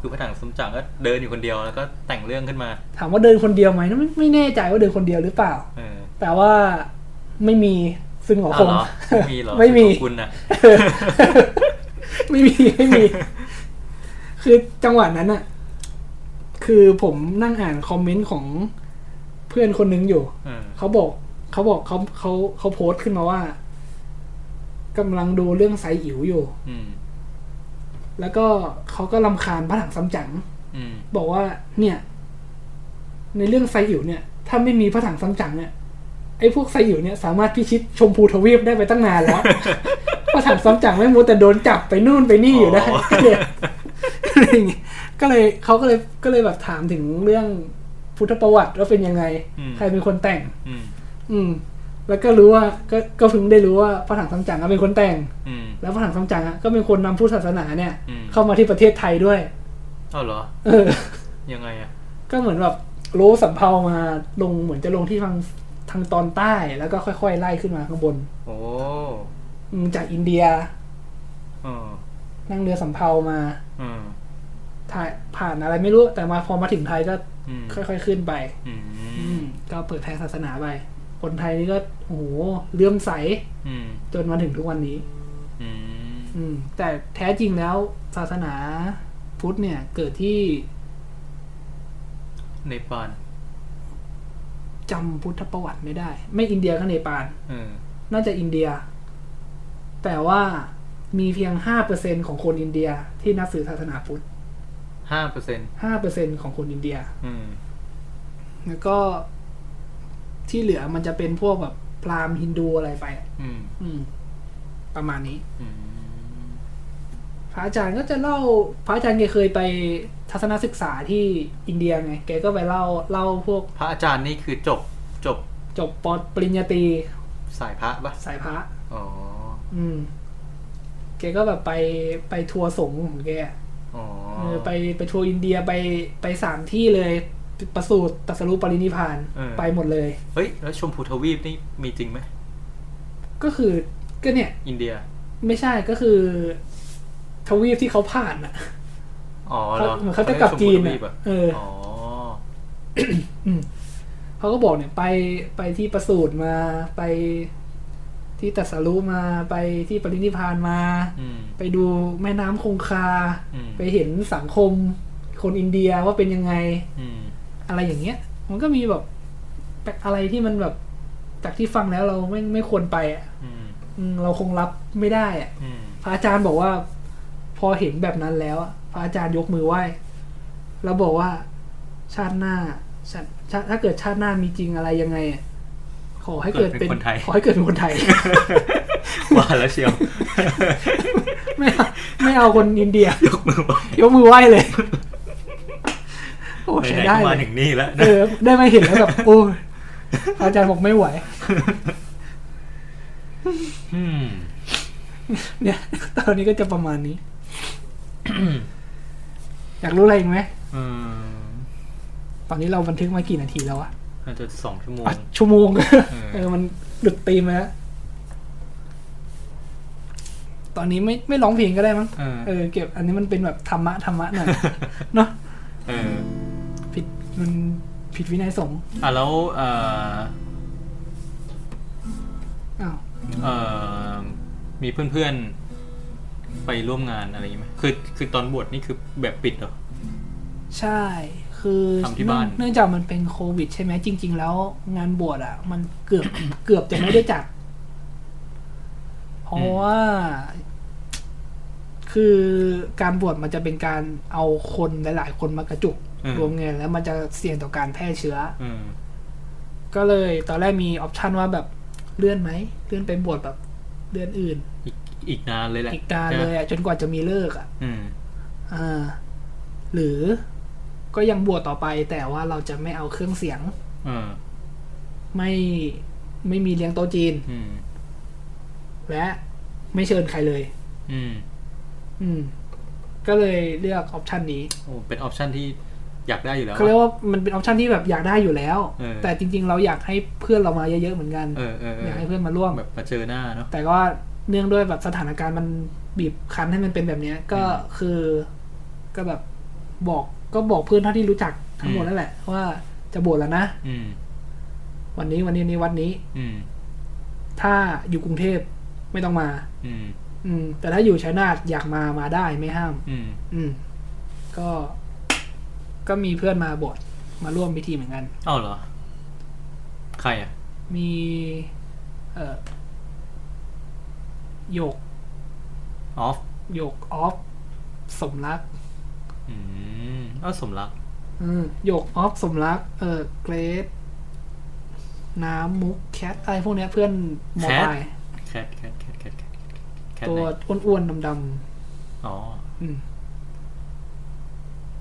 คือพระถังสมจังก็เดินอยู่คนเดียวแล้วก็แต่งเรื่องขึ้นมา ถามว่าเดินคนเดียวไหมไม่ไม่แน่ใจว่าเดินคนเดียวหรือเปล่าเออแต่ว่าไม่มีซึ่งหงอคอ้าวงเหรอไม่มีเหรอไม่มีขอบคุณนะไม่มีไม่มี คือจังหวะนั้นอะคือผมนั่งอ่านคอมเมนต์ของเพื่อนคนนึงอยู่เออเขาบอกเขาบอกเขาเขาเขาโพสต์ขึ้นมาว่ากำลังดูเรื่องไซอิ๋วอยู่อืม แล้วก็เขาก็ลำคาญพระถังซัมจั๋งอืมบอกว่า เนี่ย ในเรื่องไซอิ๋วเนี่ย ถ้าไม่มีพระถังซัมจั๋งเนี่ยไอ้พวกไซอิ๋วเนี่ยสามารถพิชิตชมพูทวีปได้ไปตั้งนานแล้วพระถังซัมจั๋งไม่มัวแต่โดนจับไปนู่นไปนี่อยู่ได้ก็เลยอะไรอย่างเงี้ยก็เลยเขาก็เลยก็เลยแบบถามถึงเรื่องพุทธประวัติว่าเป็นยังไงอืมใครเป็นคนแต่ง อืมอืม แล้วก็รู้ว่าก็ก็เพิ่งได้รู้ว่าพระถังซัมจั๋งอะเป็นคนแต่งอืมแล้วพระถังซัมจั๋งอะก็เป็นคนนำพุทธศาสนาเนี่ยอืมเข้ามาที่ประเทศไทยด้วยเอาเหรอเออยังไงอะก็เหมือนแบบโลสำเภามาลงเหมือนจะลงที่ทางทางตอนใต้แล้วก็ค่อยๆไล่ขึ้นมาข้างบน โอ้อืมจากอินเดียเออนั่งเรือสำเภามาเออถ่ายผ่านอะไรไม่รู้ แต่มาพอมาถึงไทยก็อืมค่อยๆขึ้นไปอือืมมก็เปิดแผ่ศาสนาไป คคนไทยนี่ก็โอ้โหเลื่อมใสอืมจนมาถึงทุกวันนี้อืมอืมแต่แท้จริงแล้วศาสนาพุทธเนี่ย เกิดที่ในปานจำพุทธประวัติไม่ได้ ไม่อินเดียก็เนปาลเออน่าจะอินเดีย แต่ว่ามีเพียงห้าเปอร์เซ็นของคนอินเดีย ที่นับถือศาสนาพุทธห้าเปอร์เซ็นต์ห้าเปอร์เซ็นของคนอินเดียอืมแล้วก็ ที่เหลือมันจะเป็นพวกแบบพราหมณ์ฮินดูอะไรไปอะอืม อืม ประมาณนี้อืมพระอาจารย์ก็จะเล่า พระอาจารย์แกเคยไปทัศนศึกษาที่อินเดียไงแกก็ไปเล่าเล่าพวก พระอาจารย์นี่คือจบจบจบปปริญญาตรีสายพระปะสายพระอ๋ออืมแกก็แบบไปไปทัวร์สงฆ์ของแกอ๋อเออไปไปทัวร์อินเดียไปไปสามที่เลย ประสูติตรัสรู้ปรินิพพานไปหมดเลย เฮ้ย แล้วชมพูทวีปนี่มีจริงไหม ก็คือก็เนี่ย อินเดีย ไม่ใช่ก็คือ ทวีปที่เขาผ่านอะอ๋อเหรอเขาเหมือนเขาจะกลับจีนชมพูทอะวีปอะเอออ๋ออืมเขาก็บอกเนี่ยไปไปที่ประสูติมาไปที่ตรัสรู้มาไปที่ปรินิพพานมาอืมไปดูแม่น้ำคงคาอืมไปเห็นสังคมคนอินเดียว่าเป็นยังไง อืมอะไรอย่างเงี้ย มันก็มีแบบอะไรที่มันแบบจากที่ฟังแล้วเราไม่ไม่ควรไปอะอืมอืมเราคงรับไม่ได้อะอืมพระอาจารย์บอกว่า พอเห็นแบบนั้นแล้วอะพระอาจารย์ยกมือไหว้แล้วบอกว่าชาติหน้าชาติชาติถ้าเกิดชาติหน้ามีจริงอะไรยังไงอะขอให้เกิดเป็นคนไทยขอให้เกิดเป็นคนไทยว่าแล้วเชียวไม่เอาไม่เอาคนอินเดีย ยกมือไหว้ยกมือไหว้เลย โอ้ใช้ไหนๆได้ก็เลมายถึงนี่แล้วเออ ได้มาเห็นแล้วแบบโอ้ยพระอาจารย์บอกไม่ไหวอืมเนี่ย ตอนนี้ก็จะประมาณนี้ อยากรู้อะไรอีกไหมอืมตอนนี้เราบันทึกมากี่นาทีแล้วอะน่าจะสองชั่วโมงอะชั่วโมงอเออมันหลุดตีมไปแล้วตอนนี้ไม่ไม่ร้องเพลงก็ได้มั้งเออเออเก็บ อันนี้มันเป็นแบบธรรมะธรรมะหน่อยเนาะเออผิด มันผิดวินัยสงฆ์อะแล้วเอ่ออ้าวเอ่อมีเพื่อนๆไปร่วมงานอะไรอย่างงี้ไหมคือคือตอนบวชนี่คือแบบปิดเหรอ ใช่ คือทำที่บ้าน เนื่องจากมันเป็นโควิด ใช่ไหมจริง ๆ แล้วงานบวชอะ มันเกือบ เกือบจะไม่ได้จัด เพราะว่า คือการบวชมันจะเป็นการเอาคนหลาย ๆ คนมากระจุกอืม รวมกันแล้วมันจะเสี่ยงต่อการแพร่เชื้ออืมก็เลยตอนแรกมีออปชันว่าแบบเลื่อนไหมเลื่อนไปบวชแบบเดือนอื่น อีกอีกนานเลยแหละอีกการเลยอะจนกว่าจะมีเลิกอะอืมอ่า หรือก็ยังบวชต่อไปแต่ว่าเราจะไม่เอาเครื่องเสียงเออไม่ไม่มีเลี้ยงโต๊ะจีนอืมและไม่เชิญใครเลย อืม อืม ก็เลยเลือกออปชันนี้โอ้เป็นออปชันที่ อยากได้อยู่แล้วเขาเรียกอะว่ามันเป็นออปชันที่แบบอยากได้อยู่แล้วเออแต่จริง ๆ เราอยากให้เพื่อนเรามาเยอะๆเหมือนกันเออเออเออยากอให้เพื่อนมาร่วมแบบมาเจอหน้าเนาะแต่ก็เนื่องด้วยแบบสถานการณ์มันบีบคั้นให้มันเป็นแบบเนี้ย ก็อืมคือ ก็แบบบอกก็บอกเพื่อนเท่าที่รู้จักทั้งหมดอืมนั่นแหละ ว่าจะบวชแล้วนะอืมวันนี้วันนี้นี้วันนี้ อืมถ้าอยู่กรุงเทพไม่ต้องมา อืมอืม แต่ถ้าอยู่ชัยนาทอยากมามาได้ไม่ห้าม อืม อืม ก็ ก็มีเพื่อนมาบวชมาร่วมพิธีเหมือนกันเอ้าเหรอ ใครอะ มี เอ่อโยกออฟโยกออฟสมรัก อืมเอ้าสมรัก อืมโยกออฟสมรัก เออเกรดน้ำมุกแคทอะไรพวกเนี้ยเพื่อนหมอแคทปลายแคทแคทแคทแคทแคทแคทตัวไหนอ้วนๆดำอ๋อๆอืม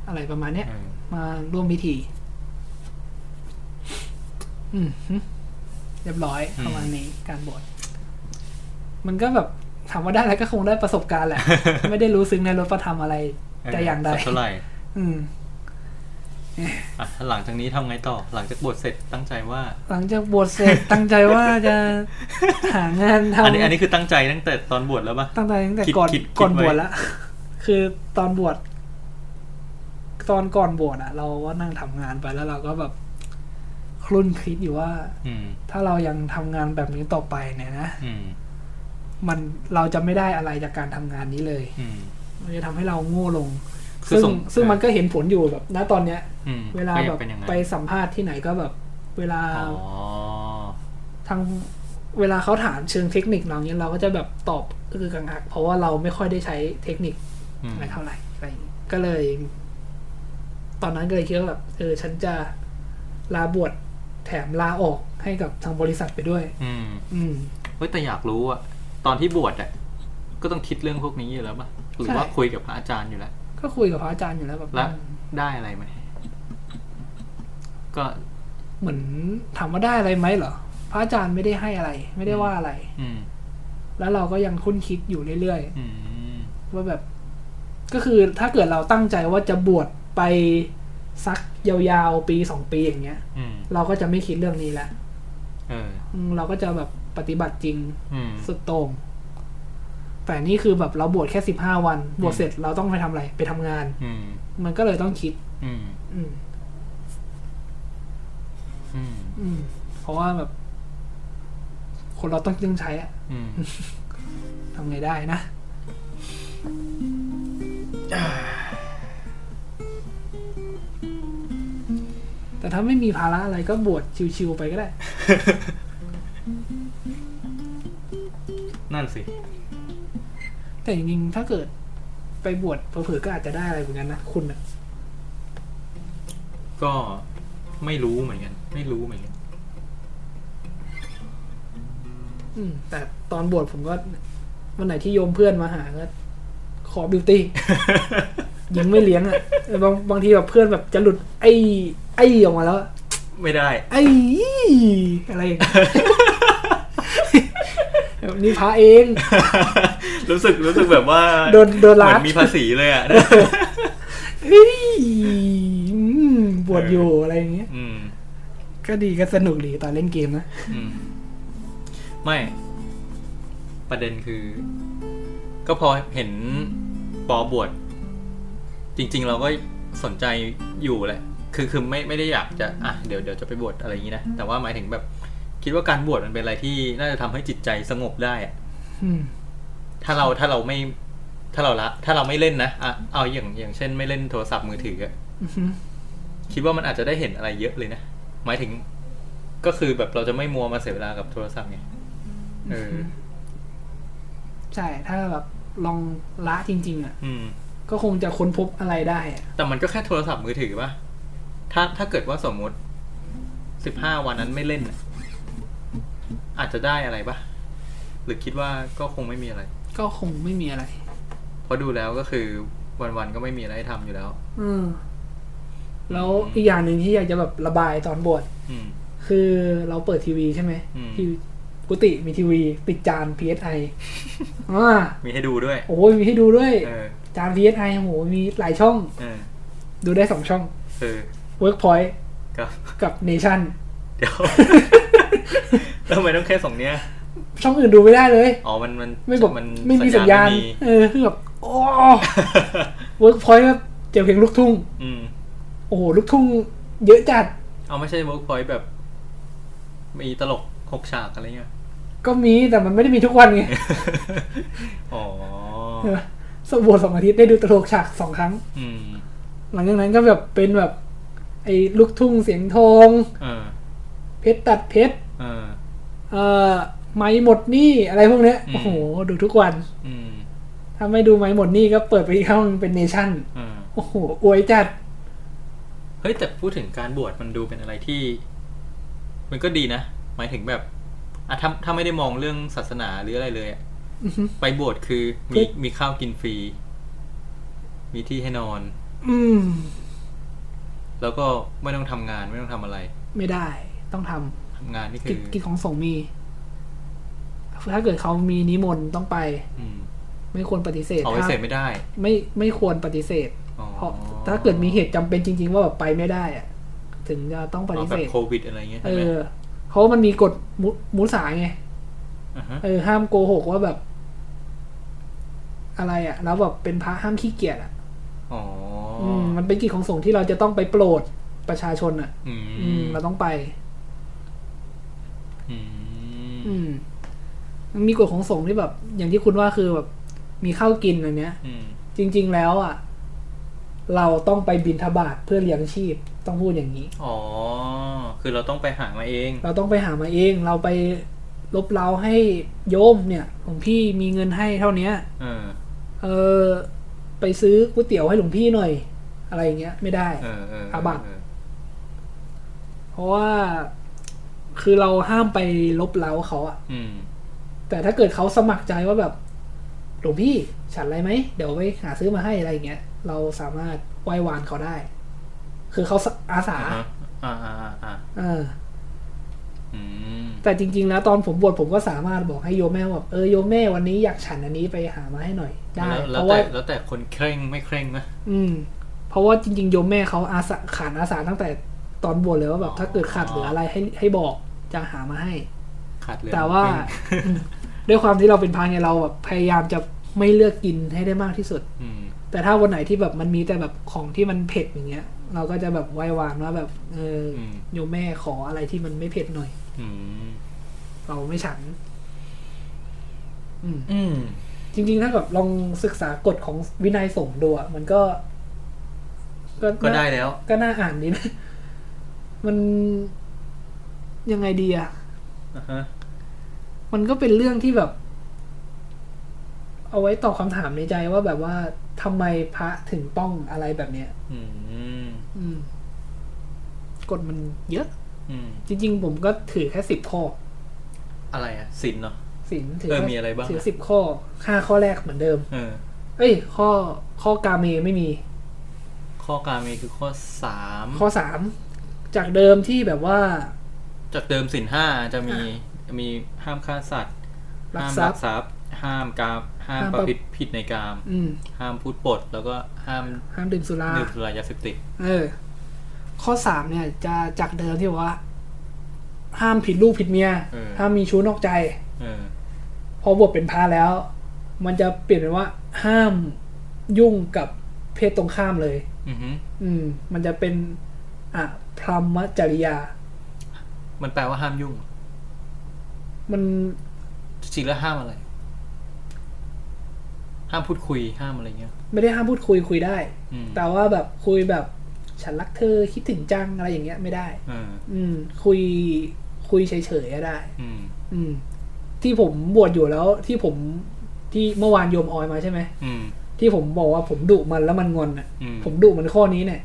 อะไรประมาณเนี้ยเออ มาร่วมพิธี อืมฮึเรียบร้อยประมาณนี้การบวชมันก็แบบถามว่าได้อะไรก็คงได้ประสบการณ์แหละ ไม่ได้รู้ซึ้งในรถประธรรมอะไรแต่อย่างใดสักเท่าไหร่ อืมอะหลังจากนี้ทำไงต่อ หลังจากบวชเสร็จตั้งใจว่า หลังจากบวชเสร็จตั้งใจว่าจะหางานทำอันนี้อันนี้คือตั้งใจตั้งแต่ตอนบวชแล้วปะตั้งแต่ตั้งแต่คิดก่อนคิดคิดก่อนไว้บวชละคือตอนบวช ตอนก่อนบวชอะเราก็นั่งทำงานไปแล้วเราก็แบบคลุ่นคิดอยู่ว่า อืมถ้าเรายังทำงานแบบนี้ต่อไปเนี่ยนะอืมมันเราจะไม่ได้อะไรจากการทำงานนี้เลย อืมมันจะทำให้เราโง่ลงคือซึ่งส่งซึ่งมันก็เห็นผลอยู่แบบณตอนเนี้ยอืมเวลาก็ยัแบงบเป็นอย่างนั้นไปสัมภาษณ์ที่ไหนก็แบบ เวลาอ๋อทางเวลาเขาถามเชิงเทคนิคเราเนี้ยเราก็จะแบบตอบคือกังหักเพราะว่าเราไม่ค่อยได้ใช้เทคนิคอืมไม่เท่าไหร่อะไรอย่างงี้ก็เลย ตอนนั้นก็เลยคิดว่าแบบเออฉันจะลาบวชแถมลาออกให้กับทางบริษัทไปด้วย อืม อืม เฮ้ยแต่อยากรู้อะตอนที่บวชอะก็ต้องคิดเรื่องพวกนี้อยู่แล้วป่ะหรือว่าใช่ คุยกับพระอาจารย์อยู่แล้ว ก็คุยกับพระอาจารย์อยู่แล้วแบบแล้วอืมได้อะไรไหมก็ เหมือนถามว่าได้อะไรไหมเหรอพระอาจารย์ไม่ได้ให้อะไร ไม่ได้ว่าอะไร อืม แล้วเราก็ยังคุ้นคิดอยู่เรื่อยอืม ๆว่าแบบ ก็คือถ้าเกิดเราตั้งใจว่าจะบวช ไปสักยาวๆปีสองปีอย่างเงี้ยอืมเราก็จะไม่คิดเรื่องนี้แล้วเอออืมเราก็จะแบบปฏิบัติจริงอืมสุดโต่งแต่นี่คือแบบเราบวชแค่สิบห้าวัน บวชเสร็จเราต้องไปทำอะไร ไปทำงานอืมมันก็เลยต้องคิดอืมอืมอืมอืมเพราะว่าแบบ คนเราต้องต้องใช้อะอืมทำไงได้นะ แต่ถ้าไม่มีภาระอะไรก็บวชชิวๆไปก็ได้ นั่นสิ แต่จริงๆถ้าเกิดไปบวชเผื่อๆก็อาจจะได้อะไรเหมือนกันนะคุณอะก็ไม่รู้เหมือนกัน ไม่รู้เหมือนกัน อืม แต่ตอนบวชผมก็วันไหนที่โยมเพื่อนมาหาก็ขอบิวตี้ ยิงไม่เลี้ยงอะเออบางบางทีแบบเพื่อนแบบจะหลุดไอ้ไอ้ออกมาแล้วอะไม่ได้ ไอ้อะไรอย่างเงี้ยแบบนี่พระเอง รู้สึกรู้สึกแบบว่าโดนโดนเหรัมือดนมีภาษีเลยอะเฮ้ยอืมบวชอยู่อะไรอย่างเงี้ยอืมก็ดีก็สนุกดีตอนเล่นเกมนะอืมไม่ ประเด็นคือ ก็พอเห็นปอบวช จริง ๆ เราก็สนใจอยู่แหละ คือคือไม่ไม่ได้อยากจะอะเดี๋ยวเดี๋ยวจะไปบวชอะไรอย่างนี้นะ แต่ว่าหมายถึงแบบ คิดว่าการบวชมันเป็นอะไรที่น่าจะทำให้จิตใจสงบได้อะอืมถ้าเราถ้าเราไม่ถ้าเราละ ถ้าเราไม่เล่นนะอะเอาอย่างอย่างเช่น ไม่เล่นโทรศัพท์มือถืออะอือหือคิดว่ามันอาจจะได้เห็นอะไรเยอะเลยนะ หมายถึง ก็คือแบบเราจะไม่มัวมาเสียเวลากับโทรศัพท์ไงเออใช่ ถ้าแบบลองละจริง ๆ อะอืม ก็คงจะค้นพบอะไรได้อะแต่มันก็แค่โทรศัพท์มือถือปะถ้าถ้าเกิดว่าสมมุติสิบห้าวันนั้นไม่เล่นน่ะอาจจะได้อะไรปะหรือคิดว่าก็คงไม่มีอะไร ก็คงไม่มีอะไร เพราะดูแล้วก็คือวันๆก็ไม่มีอะไรให้ทำอยู่แล้ว อืมแล้วอีกอย่างหนึ่งที่อยากจะแบบระบายตอนบวชอืม คือเราเปิดทีวีใช่ไหมอืม ทีวีกุฏิมีทีวี ติดจาน PSI อ่ามีให้ดูด้วย โอ้ยมีให้ดูด้วย เออ จาน PSI โอ้โหมีหลายช่องเออดูได้สองช่องเออ Workpoint ก็กับ Nation เดี๋ยวแล้วทำไมต้องแค่สองเนี้ย ช่องอื่นดูไม่ได้เลย อ๋อ มันมันไม่บอกมันไม่มีสัญญาณไม่มีเออคือแบบโอ้ Workpoint แบบเจอเพลงลูกทุ่งอืมโอ้โห ลูกทุ่งเยอะจัด อ้าวไม่ใช่เวิร์กพอยต์แบบ มีตลกหกฉากอะไรเงี้ย ก็มีแต่มันไม่ได้มีทุกวันไง อ๋อ ใช่ไหมสมบูรณ์สองอาทิตย์ได้ดูตลกฉากสองครั้งอืมหลังจากนั้นก็แบบเป็นแบบ ไอ้ลูกทุ่งเสียงทองเออเพชรตัดเพชรเออเอ่อไมค์หมดหนี้อะไรพวกเนี้ยอืมโอ้โห ดูทุกวันอืมถ้าไม่ดูไม้หมดหนี่ก็เปิดไปอีกช่องเป็นเนชั่นเออโอ้โหอวยจัด เฮ้ย แต่พูดถึงการบวชมันดูเป็นอะไรที่ มันก็ดีนะ หมายถึงแบบอะถ้าถ้าไม่ได้มองเรื่องศาสนาหรืออะไรเลยอะอือฮึ ไปบวชคือเฮ้มียมีข้าวกินฟรี มีที่ให้นอน อืม แล้วก็ไม่ต้องทำงานไม่ต้องทำอะไร ไม่ได้ ต้องทำทำงานนี่กิคืจอกิจของสงฆ์มี ถ้าเกิดเขามีนิมนต์ต้องไป อืมไม่ควรปฏิเสธเอาไว้ถ้าเสร็จไม่ได้ ไม่ไม่ควรปฏิเสธอ๋อเพราะถ้าเกิดมีเหตุจำเป็นจริง ๆ ว่าแบบไปไม่ได้อะถึงจะต้องปอ๋อฏิแบเสบธโควิดอะไรเงี้ยเอใช่ไหมอเพราะว่ามันมีกฎมุมุสาไงอ่าฮะ เออห้ามโกหกว่าแบบ อะไรอะแล้วแบบเป็นพระห้ามขี้เกียจอะอ๋ออืมมันเป็นกิจของสงฆ์ที่เราจะต้องไปโปรดประชาชนอะอือืมมเราต้องไป อืมอืมมันมีกฎของสงฆ์ที่แบบ อย่างที่คุณว่าคือแบบ มีข้าวกินอย่างเนี้ยอืมจริง ๆแล้วอะ เราต้องไปบินทบาทเพื่อเลี้ยงชีพต้องพูดอย่างนี้ อ๋อ คือเราต้องไปหามาเอง เราต้องไปหามาเอง เราไป ลบเราให้โยมเนี่ยหลวงพี่มีเงินให้เท่าเนี้ยเออเออไปซื้อก๋วยเตี๋ยวให้หลวงพี่หน่อย อะไรอย่างเงี้ย ไม่ได้เออเอออาบัติเออเพราะว่าคือเราห้ามไปลบเล้าเขาอะอืมแต่ถ้าเกิดเขาสมัครใจว่าแบบ หลวงพี่ฉันอะไรไหม เดี๋ยวไปหาซื้อมาให้อะไรอย่างเงี้ย เราสามารถไหว้วานเขาได้ คือเขาอาสาอ่าอ่าอ่าอ่าเอออืม แต่จริง ๆ แล้วตอนผมบวชผมก็สามารถบอกให้โยมแม่ว่าแบบเออโยมแม่วันนี้อยากฉันอันนี้ไปหามาให้หน่อย ได้แล้วเพแล้วราะแต่ว่าแล้วแต่คนเคร่งไม่เคร่งนะอืม เพราะว่าจริง ๆ โยมแม่เขาอาสาขานอาสาตั้งแต่ตอนบวชเลยว่าแบบถ้าเกิดขาดเหลืออะไรให้ให้บอกจะหามาให้ขาดเลยแต่ว่าอืมด้วยความที่เราเป็นพระไงเราแบบพยายามจะไม่เลือกกินให้ได้มากที่สุดอืมแต่ถ้าวันไหนที่แบบมันมีแต่แบบของที่มันเผ็ดอย่างเงี้ย เราก็จะแบบไหว้วานว่าแบบเอออมโยมแม่ขออะไรที่มันไม่เผ็ดหน่อยอืม เราไม่ฉันอืมอืมจริง ๆ ถ้าแบบลองศึกษากฎของวินัยสงฆ์ดูอะมันก็ ก็น่าได้แล้ว ก็น่าอ่านดีนะ มันยังไงดีอะอ่าฮะมันก็เป็นเรื่องที่แบบ เอาไว้ตอบคำถามในใจว่าแบบว่าทำไมพระถึงต้องอะไรแบบเนี้ย อืม อืม กฎมันเยอะอืม จริง ๆ ผมก็ถือแค่สิบข้อ อะไรอะสินเนาะสินถืเออแค่มีอะไรบ้างถือสิบข้อห้าข้อแรกเหมือนเดิม เออ เอ้ย ข้อข้อกาเมไม่มี ข้อการมีคือข้อสามข้อสามจากเดิมที่แบบว่า จากเดิมสินห้าจะมีมีห้ามฆ่าสัตว์รักห้ามทรัลัพกย์ทรัพย์ ห้ามกามห้ามห้ามปประระพฤติผิดในกามอืมห้ามพูดปด แล้วก็ห้ามห้ามดื่มสุราดื่มสุรายาเสพติดเออ ข้อสามเนี่ย จะจากเดิมที่บอกว่า ห้ามผิดลูกผิดเมียเออห้ามมีชู้นอกใจเออพอบวชเป็นพระแล้ว มันจะเปลี่ยนเป็นว่า ห้ามยุ่งกับเพศตรงข้ามเลยอือหืออืมมันจะเป็นอะพรหมจริยา มันแปลว่าห้ามยุ่ง มันจริงๆแล้วห้ามอะไร ห้ามพูดคุยห้ามอะไรเงี้ย ไม่ได้ห้ามพูดคุยคุยได้อืมแต่ว่าแบบคุยแบบ ฉันรักเธอคิดถึงจังอะไรอย่างเงี้ยไม่ได้เอออืม คุยคุยเฉยๆก็ได้อืมอืมที่ผมบวชอยู่แล้วที่ผมที่เมื่อวานโยมออยมาใช่ไหมอืมที่ผมบอกว่าผมดุมันแล้วมันงอนอะอืมผมดุมันข้อนี้เนี่ย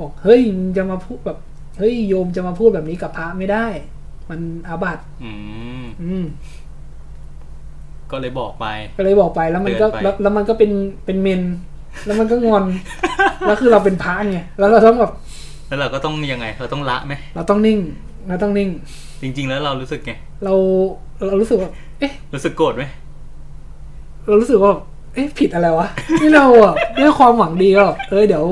บอกเฮ้ยมึงจะมาพูดแบบ เฮ้ยโยมจะมาพูดแบบนี้กับพระไม่ได้ มันอาบัติอืมอืมก็เลยบอกไป ก็เลยบอกไปแล้วมันก็เตือนไปแล้วแล้วมันก็เป็นเป็นเมน แล้วมันก็งอน แล้วคือเราเป็นพระไงแล้วเราต้องแบบแล้วเราก็ต้องยังไง เราต้องละไหมเราต้องนิ่งเราต้องนิ่ง จริง ๆ แล้วเรารู้สึกไงเราเรารู้สึกว่าเอ๊ะรู้สึกโกรธไหมเรารู้สึกว่าเอ๊ะผิดอะไรวะนี่เราอะด้วยความหวังดีก็แบบเออเดี๋ยว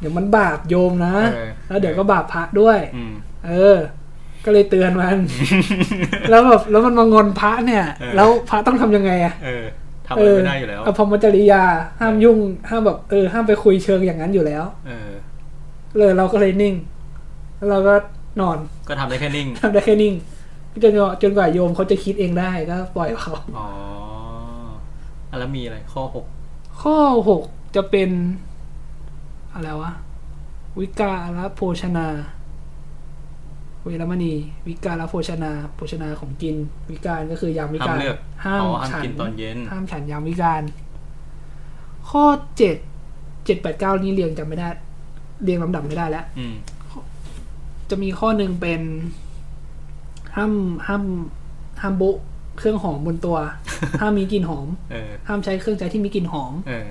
เดี๋ยวมันบาปโยมนะเออแล้วเดี๋ยวก็บาปพระด้วยอืมเออ ก็เลยเตือนมัน แล้วแบบแล้วมันมางอนพระเนี่ยเออแล้วพระต้องทำยังไงอะเออ ทำอะไรไม่ได้อยู่แล้วอภรรมจริยา ห้ามยุ่ง ห้ามแบบเออ ห้ามไปคุยเชิงอย่างนั้นอยู่แล้ว เออเลยเราก็เลยนิ่ง แล้วเราก็นอน ก็ทำได้แค่นิ่งทำได้แค่นิ่งจนกว่าจนกว่าโยมเขาจะคิดเองได้ก็ปล่อยเขาอ๋ออะแล้วมีอะไร ข้อหกข้อหกจะเป็น อะไรวะ วิกาลโภชนา เวรมณี วิกาลโภชนาโภชนาของกิน วิการก็คือยามวิห้ามการเลือกห้ามอ๋อห้ามฉันกินตอนเย็น ห้ามฉันยามวิการ ข้อเจ็ดเจ็ดแปดเก้านี้เรียงจำไม่ได้ เรียงลำดับไม่ได้แล้วอืมจะมีข้อหนึ่งเป็น ห้ามห้ามห้ามโบะเครื่องหอมบนตัว ห้ามมีกลิ่นหอมเออห้ามใช้เครื่องใช้ที่มีกลิ่นหอมเออ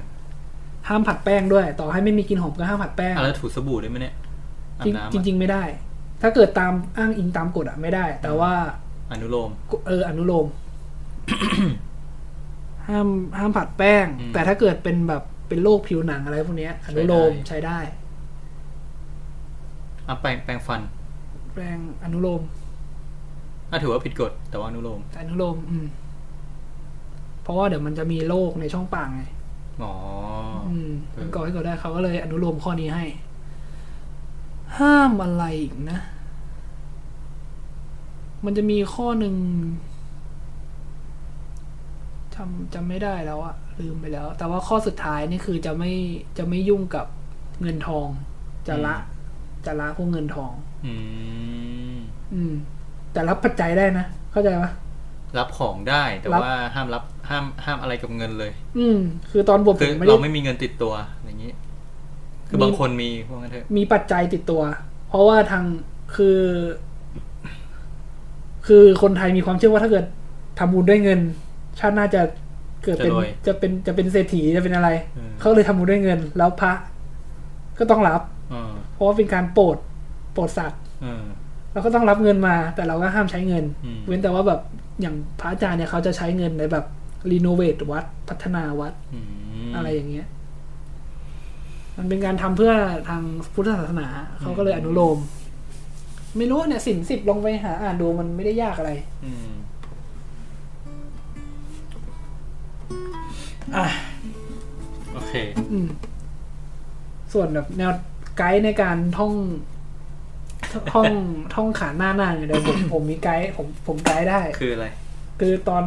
ห้ามผัดแป้งด้วย ต่อให้ไม่มีกลิ่นหอมก็ห้ามผัดแป้งอะแล้วถูสบู่ได้ไหมเนี่ยอาบน้ำอะจริงจริงๆไม่ได้ ถ้าเกิดตามอ้างอิงตามกฎอะไม่ได้ แต่ว่าอนุโลม เอออนุโลม ห้ามห้ามผัดแป้งอืมแต่ถ้าเกิดเป็นแบบเป็นโรคผิวหนังอะไรพวกเนี้ยอนุโลมใช้ได้ใช้ได้อะแปรงแปรงฟัน แป้งอนุโลมอะถือว่าผิดกฎแต่ว่าอนุโลมอนุโลม อืม เพราะว่าเดี๋ยวมันจะมีโรคในช่องปากไง อ๋อ อืมเออมันก่อให้เกิดได้เขาก็เลยอนุโลมข้อนี้ให้ ห้ามอะไรอีกนะอมันจะมีข้อหนึ่งจำจำไม่ได้แล้วอะลืมไปแล้ว แต่ว่าข้อสุดท้ายนี่คือจะไม่จะไม่ยุ่งกับเงินทอง จะละ จะละพวกเงินทอง อืม อืม แต่รับปัจจัยได้นะ เข้าใจปะรับของได้แต่รับว่าห้ามรับห้ามห้ามอะไรกับเงินเลย อืม คือตอนบวชผคือมไม่เราได้ไม่มีเงินติดตัวอย่างนี้ คือมีบางคนมีพวกนั้นเถอะมีปัจจัยติดตัว เพราะว่าทางคือ คือคนไทยมีความเชื่อว่าถ้าเกิดทำบุญด้วยเงิน ชาติหน่าจะเกิดเป็นจะเป็นจะเป็นเศรษฐีจะเป็นอะไร เขาเลยทำบุญด้วยเงิน แล้วพระก็ต้องรับเออเพราะว่าเป็นการโปรดโปรดสัตว์เออเราก็ต้องรับเงินมา แต่เราก็ห้ามใช้เงินอืมเว้นแต่ว่าแบบอย่างพระอาจารย์เนี่ยเขาจะใช้เงินในแบบรีโนเวทวัด พัฒนาวัดอืมอะไรอย่างเงี้ย มันเป็นการทำเพื่อทางพุทธศาสนาเขาก็เลยอนุโลม ไม่รู้เนี่ยสินสิบลองไปหา อ่านดูมันไม่ได้ยากอะไรอืมอะโอเค อืม ส่วนแบบแนวไกด์ในการท่องท่องท่องขานหน้าหน้าเนี่ยเดี๋ยวผมผมมีไกด์ผมผมไกด์ได้ คืออะไร คือตอน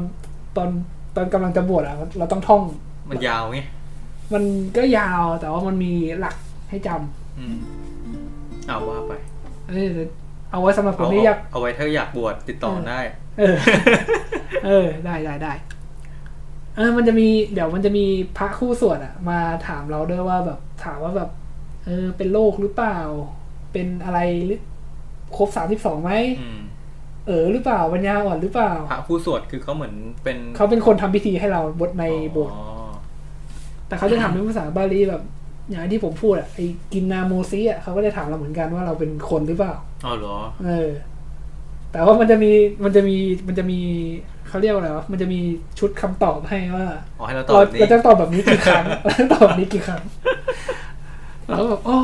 ตอนตอนกำลังจะบวชอะ เราต้องท่อง มันยาวไง มันก็ยาวแต่ว่ามันมีหลักให้จำอืมเอาว่าไปเออเอาไว้สำหรับคนเอาที่อยาก เอาไว้ถ้าอยากบวชติดต่อได้ เออ เออ ได้ได้ได้ เออ มันจะมี เดี๋ยวมันจะมีพระคู่สวดอะมาถามเราด้วยว่าแบบถามว่าแบบ เออ เป็นโรคหรือเปล่า เป็นอะไรหรือครบสามสิบสองไหม อืมเออหรือเปล่าปัญญาอ่อนหรือเปล่า พระผู้สวดคือเขาเหมือนเป็นเขาเป็นคนทำพิธีให้เราบทในโบสถ์อ๋อ แต่เขาจะถามเป็นภาษาบาลีแบบอย่างที่ผมพูดอะไอ้กินนาโมซิอะเขาก็จะถามเราเหมือนกันว่าเราเป็นคนหรือเปล่าอ๋อเหรอ เออ แต่ว่ามันจะมีมันจะมีมันจะมีเขาเรียกว่าอะไรวะมันจะมีชุดคำตอบให้ว่าอ๋อให้เราตอบเราแบบนี้เราจะตอบแบบนี้กี่ครั้งเราจะตอบแบบนี้กี่ครั้งเราก็แบบโอ้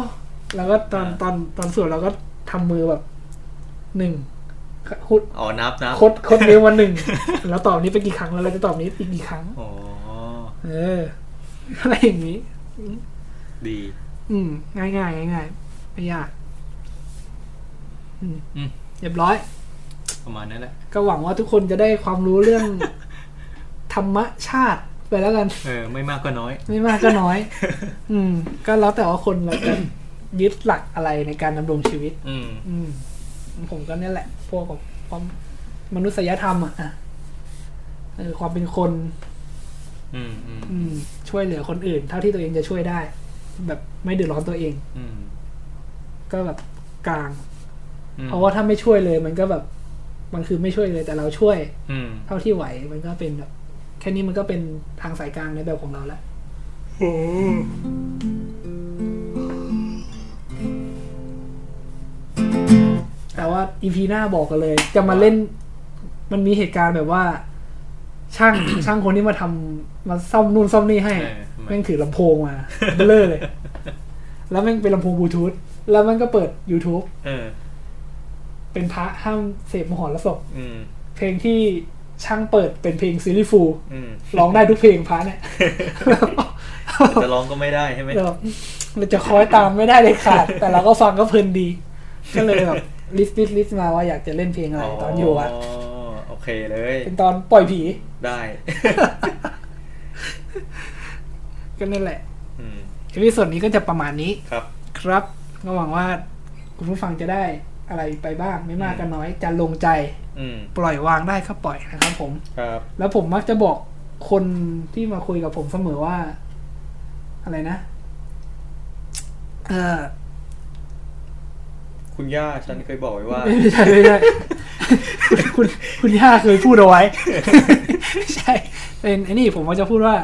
แล้วก็ตอนตอนตอนสวดเราก็ทำมือแบบหนึ่งคุดอ๋อนับนับคดคดนิ้วมาหนึ่งแล้วตอบนี้ไปกี่ครั้งแล้วเราจะตอบนี้อีกกี่ครั้งอ๋อเออ อะไรอย่างนี้ ดี อืม ง่ายง่ายง่ายๆไม่ยากอืมอืมเรียบร้อย ประมาณนั้นแหละ ก็หวังว่าทุกคนจะได้ความรู้เรื่อง ธรรมชาติไปแล้วกัน เออ ไม่มากก็น้อย ไม่มากก็น้อย อืม ก็แล้วแต่ว่าคนเราจะยึดหลักอะไรในการดำรงชีวิต อืม อืม ผมก็เนี่ยแหละ พวกแบบความมนุษยธรรมอะอะเออความเป็นคนอืมอืมอืม ช่วยเหลือคนอื่น เท่าที่ตัวเองจะช่วยได้ แบบไม่เดือดร้อนตัวเองอืมก็แบบกลางอืมเพราะว่าถ้าไม่ช่วยเลย มันก็แบบมันคือไม่ช่วยเลยแต่เราช่วยอืมเท่าที่ไหว มันก็เป็นแบบแค่นี้มันก็เป็นทางสายกลางในแบบของเราแล้วแต่ว่าอีพีหน้าบอกกันเลย จะมาเล่น มันมีเหตุการณ์แบบว่า ช่างช่างคนที่มาทำมาซ่อมนู่นซ่อมนี่ให้เออทำไมแม่งถือลำโพงมาเบลอเลย แล้วแม่งเป็นลำโพงบลูทูธแล้วมันก็เปิด YouTube เออเป็นพระห้ามเสพมหรสพอืมเพลงที่ช่างเปิดเป็นเพลงซีรีส์ฟูลอืมร้องได้ทุกเพลงพระเนี่ยจะร้องก็ไม่ได้ใช่ไหมเราเราจะคอยตามไม่ได้เลยขาด แต่เราก็ฟังก็เพลินดี ก็เลยแบบ list list list มาว่าอยากจะเล่นเพลงอะไรตอนอยู่วัดโอ เคเลย เป็นตอนปล่อยผี ได้ ก็นั่นแหละอืม episode นี้ก็จะประมาณนี้ครับ ครับก็หวังว่าคุณผู้ฟังจะได้อะไรไปบ้าง ไม่มากก็น้อย จรรโลงใจอืมปล่อยวางได้ก็ปล่อยนะครับ ผมครับ แล้วผมมักจะบอกคนที่มาคุยกับผมเสมอว่า อะไรนะ เออ คุณย่าฉันเคยบอกไว้ว่า ไม่ใช่ไม่ใช่คุณคุณคุณย่าเคยพูดเอาไว้ไม่ใช่ เป็นไอ้นี่ผมก็จะพูดว่า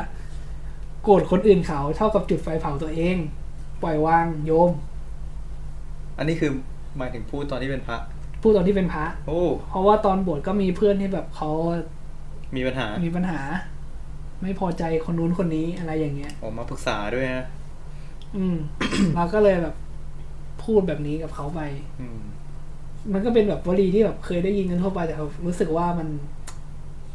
โกรธคนอื่นเขาเท่ากับจุดไฟเผาตัวเอง ปล่อยวางโยม อันนี้คือหมายถึงพูดตอนที่เป็นพระ พูดตอนที่เป็นพระ โอ้ เพราะว่าตอนบวชก็มีเพื่อนที่แบบเขามีปัญหา มีปัญหา ไม่พอใจคนนู้นคนนี้อะไรอย่างเงี้ย ออกมาปรึกษาด้วยนะ อืม เราก็เลยแบบ พูดแบบนี้กับเขาไปอืมมันก็เป็นแบบวลีที่แบบเคยได้ยินกันทั่วไปแต่เรารู้สึกว่ามัน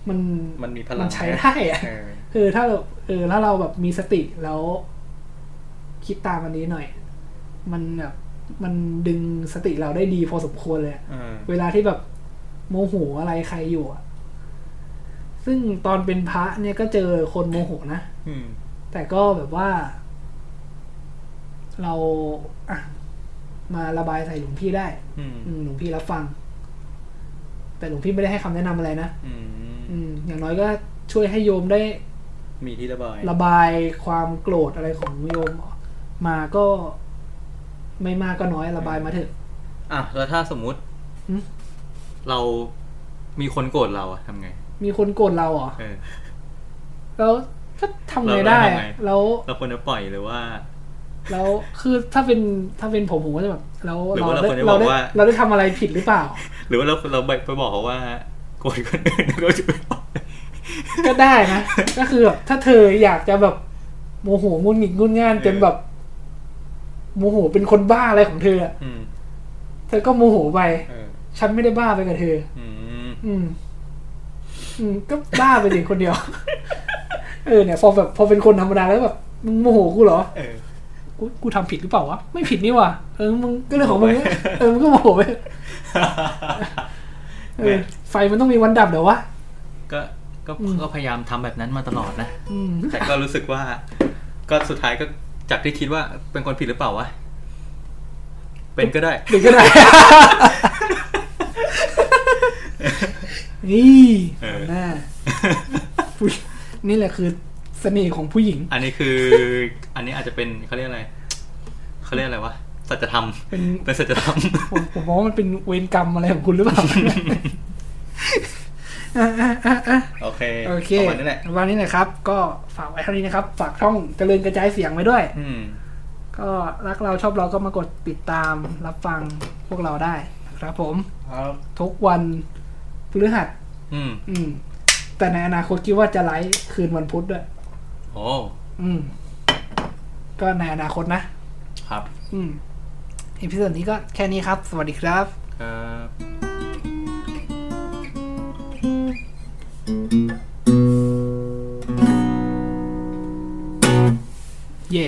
มันมันมีพลังมันใช้ได้อะเออคือถ้าเราเออถ้าเราแบบมีสติแล้ว คิดตามอันนี้หน่อย มันแบบมันดึงสติเราได้ดีพอสมควรเลยอะเออเวลาที่แบบโมโหอะไรใครอยู่อะซึ่งตอนเป็นพระเนี่ยก็เจอคนโมโหนะอืมแต่ก็แบบว่า เราอะ มาระบายใส่หลวงพี่ได้อืมอืมหลวงพี่รับฟัง แต่หลวงพี่ไม่ได้ให้คำแนะนำอะไรนะอืมอืมอย่างน้อยก็ช่วยให้โยมได้ มีที่ระบาย ระบายความโกรธอะไรของโยม มาก็ไม่มากก็น้อยระบายมาเถอะ อะแล้วถ้าสมมุติหึเรามีคนโกรธเราอะทำไง มีคนโกรธเราเหรอเออแล้วก็ทำไงเราได้เราทำไงอะแล้วเราควรจะปล่อยหรือว่า แล้วคือถ้าเป็นถ้าเป็นผมผมก็จะแบบแล้วหรือเราว่าเราได้ควรจะเราบอกได้ว่าเราได้ทำอะไรผิดหรือเปล่า หรือว่าเราเราไปไปบอกเขาว่าโกรธคนอื่นแล้วก็จะไปบอกก็ได้นะ ก็คือแบบถ้าเธออยากจะแบบโมโหงุนหงิดงุนง่านจนแบบโมโหเป็นคนบ้าอะไรของเธออะอืมเธอก็โมโหไปเออฉันไม่ได้บ้าไปกับเธอ อืม อืมอืมก็บ้าไปสิคนเดียว เออเนี่ยพอแบบพอเป็นคนธรรมดาแล้วแบบมึงโมโหกูเหรอเออ กูกูทำผิดหรือเปล่าวะไม่ผิดนี่หว่ะเออมึงก็เรื่องของมึงเออมึงก็โมโหไปเออไฟมันต้องมีวันดับเดี๋ยววะก็ก็อืมก็พยายามทำแบบนั้นมาตลอดนะอืมแต่ก็รู้สึกว่า ก็สุดท้ายก็จากที่คิดว่าเป็นคนผิดหรือเปล่าวะเป็นก็ได้เด็กก็ได้นี่เออหน้าผู้นี่แหละคือ เสน่ห์ของผู้หญิง อันนี้คือ อันนี้อาจจะเป็นเขาเรียกอะไรเขาเรียกอะไรวะสัจธรรมเป็นเป็นสัจธรรมผมผมมองว่ามันเป็นเวรกรรมอะไรของคุณหรือเปล่าอะอะอะอะโอเคโอเคประมาณนี้แหละวันนี้นะครับ ก็ฝากไว้เท่านี้นะครับ ฝากช่องเจริญกระจายเสียงไว้ด้วย อืมก็รักเราชอบเราก็มากดติดตามรับฟังพวกเราได้นะครับผมครับทุกวันพฤหัส อืม อืม แต่ในอนาคตคิดว่าจะไลฟ์คืนวันพุธด้วย โอ้อืม ก็ในอนาคตนะ ครับ อืม episode นี้ก็แค่นี้ครับ สวัสดีครับ ครับ เย่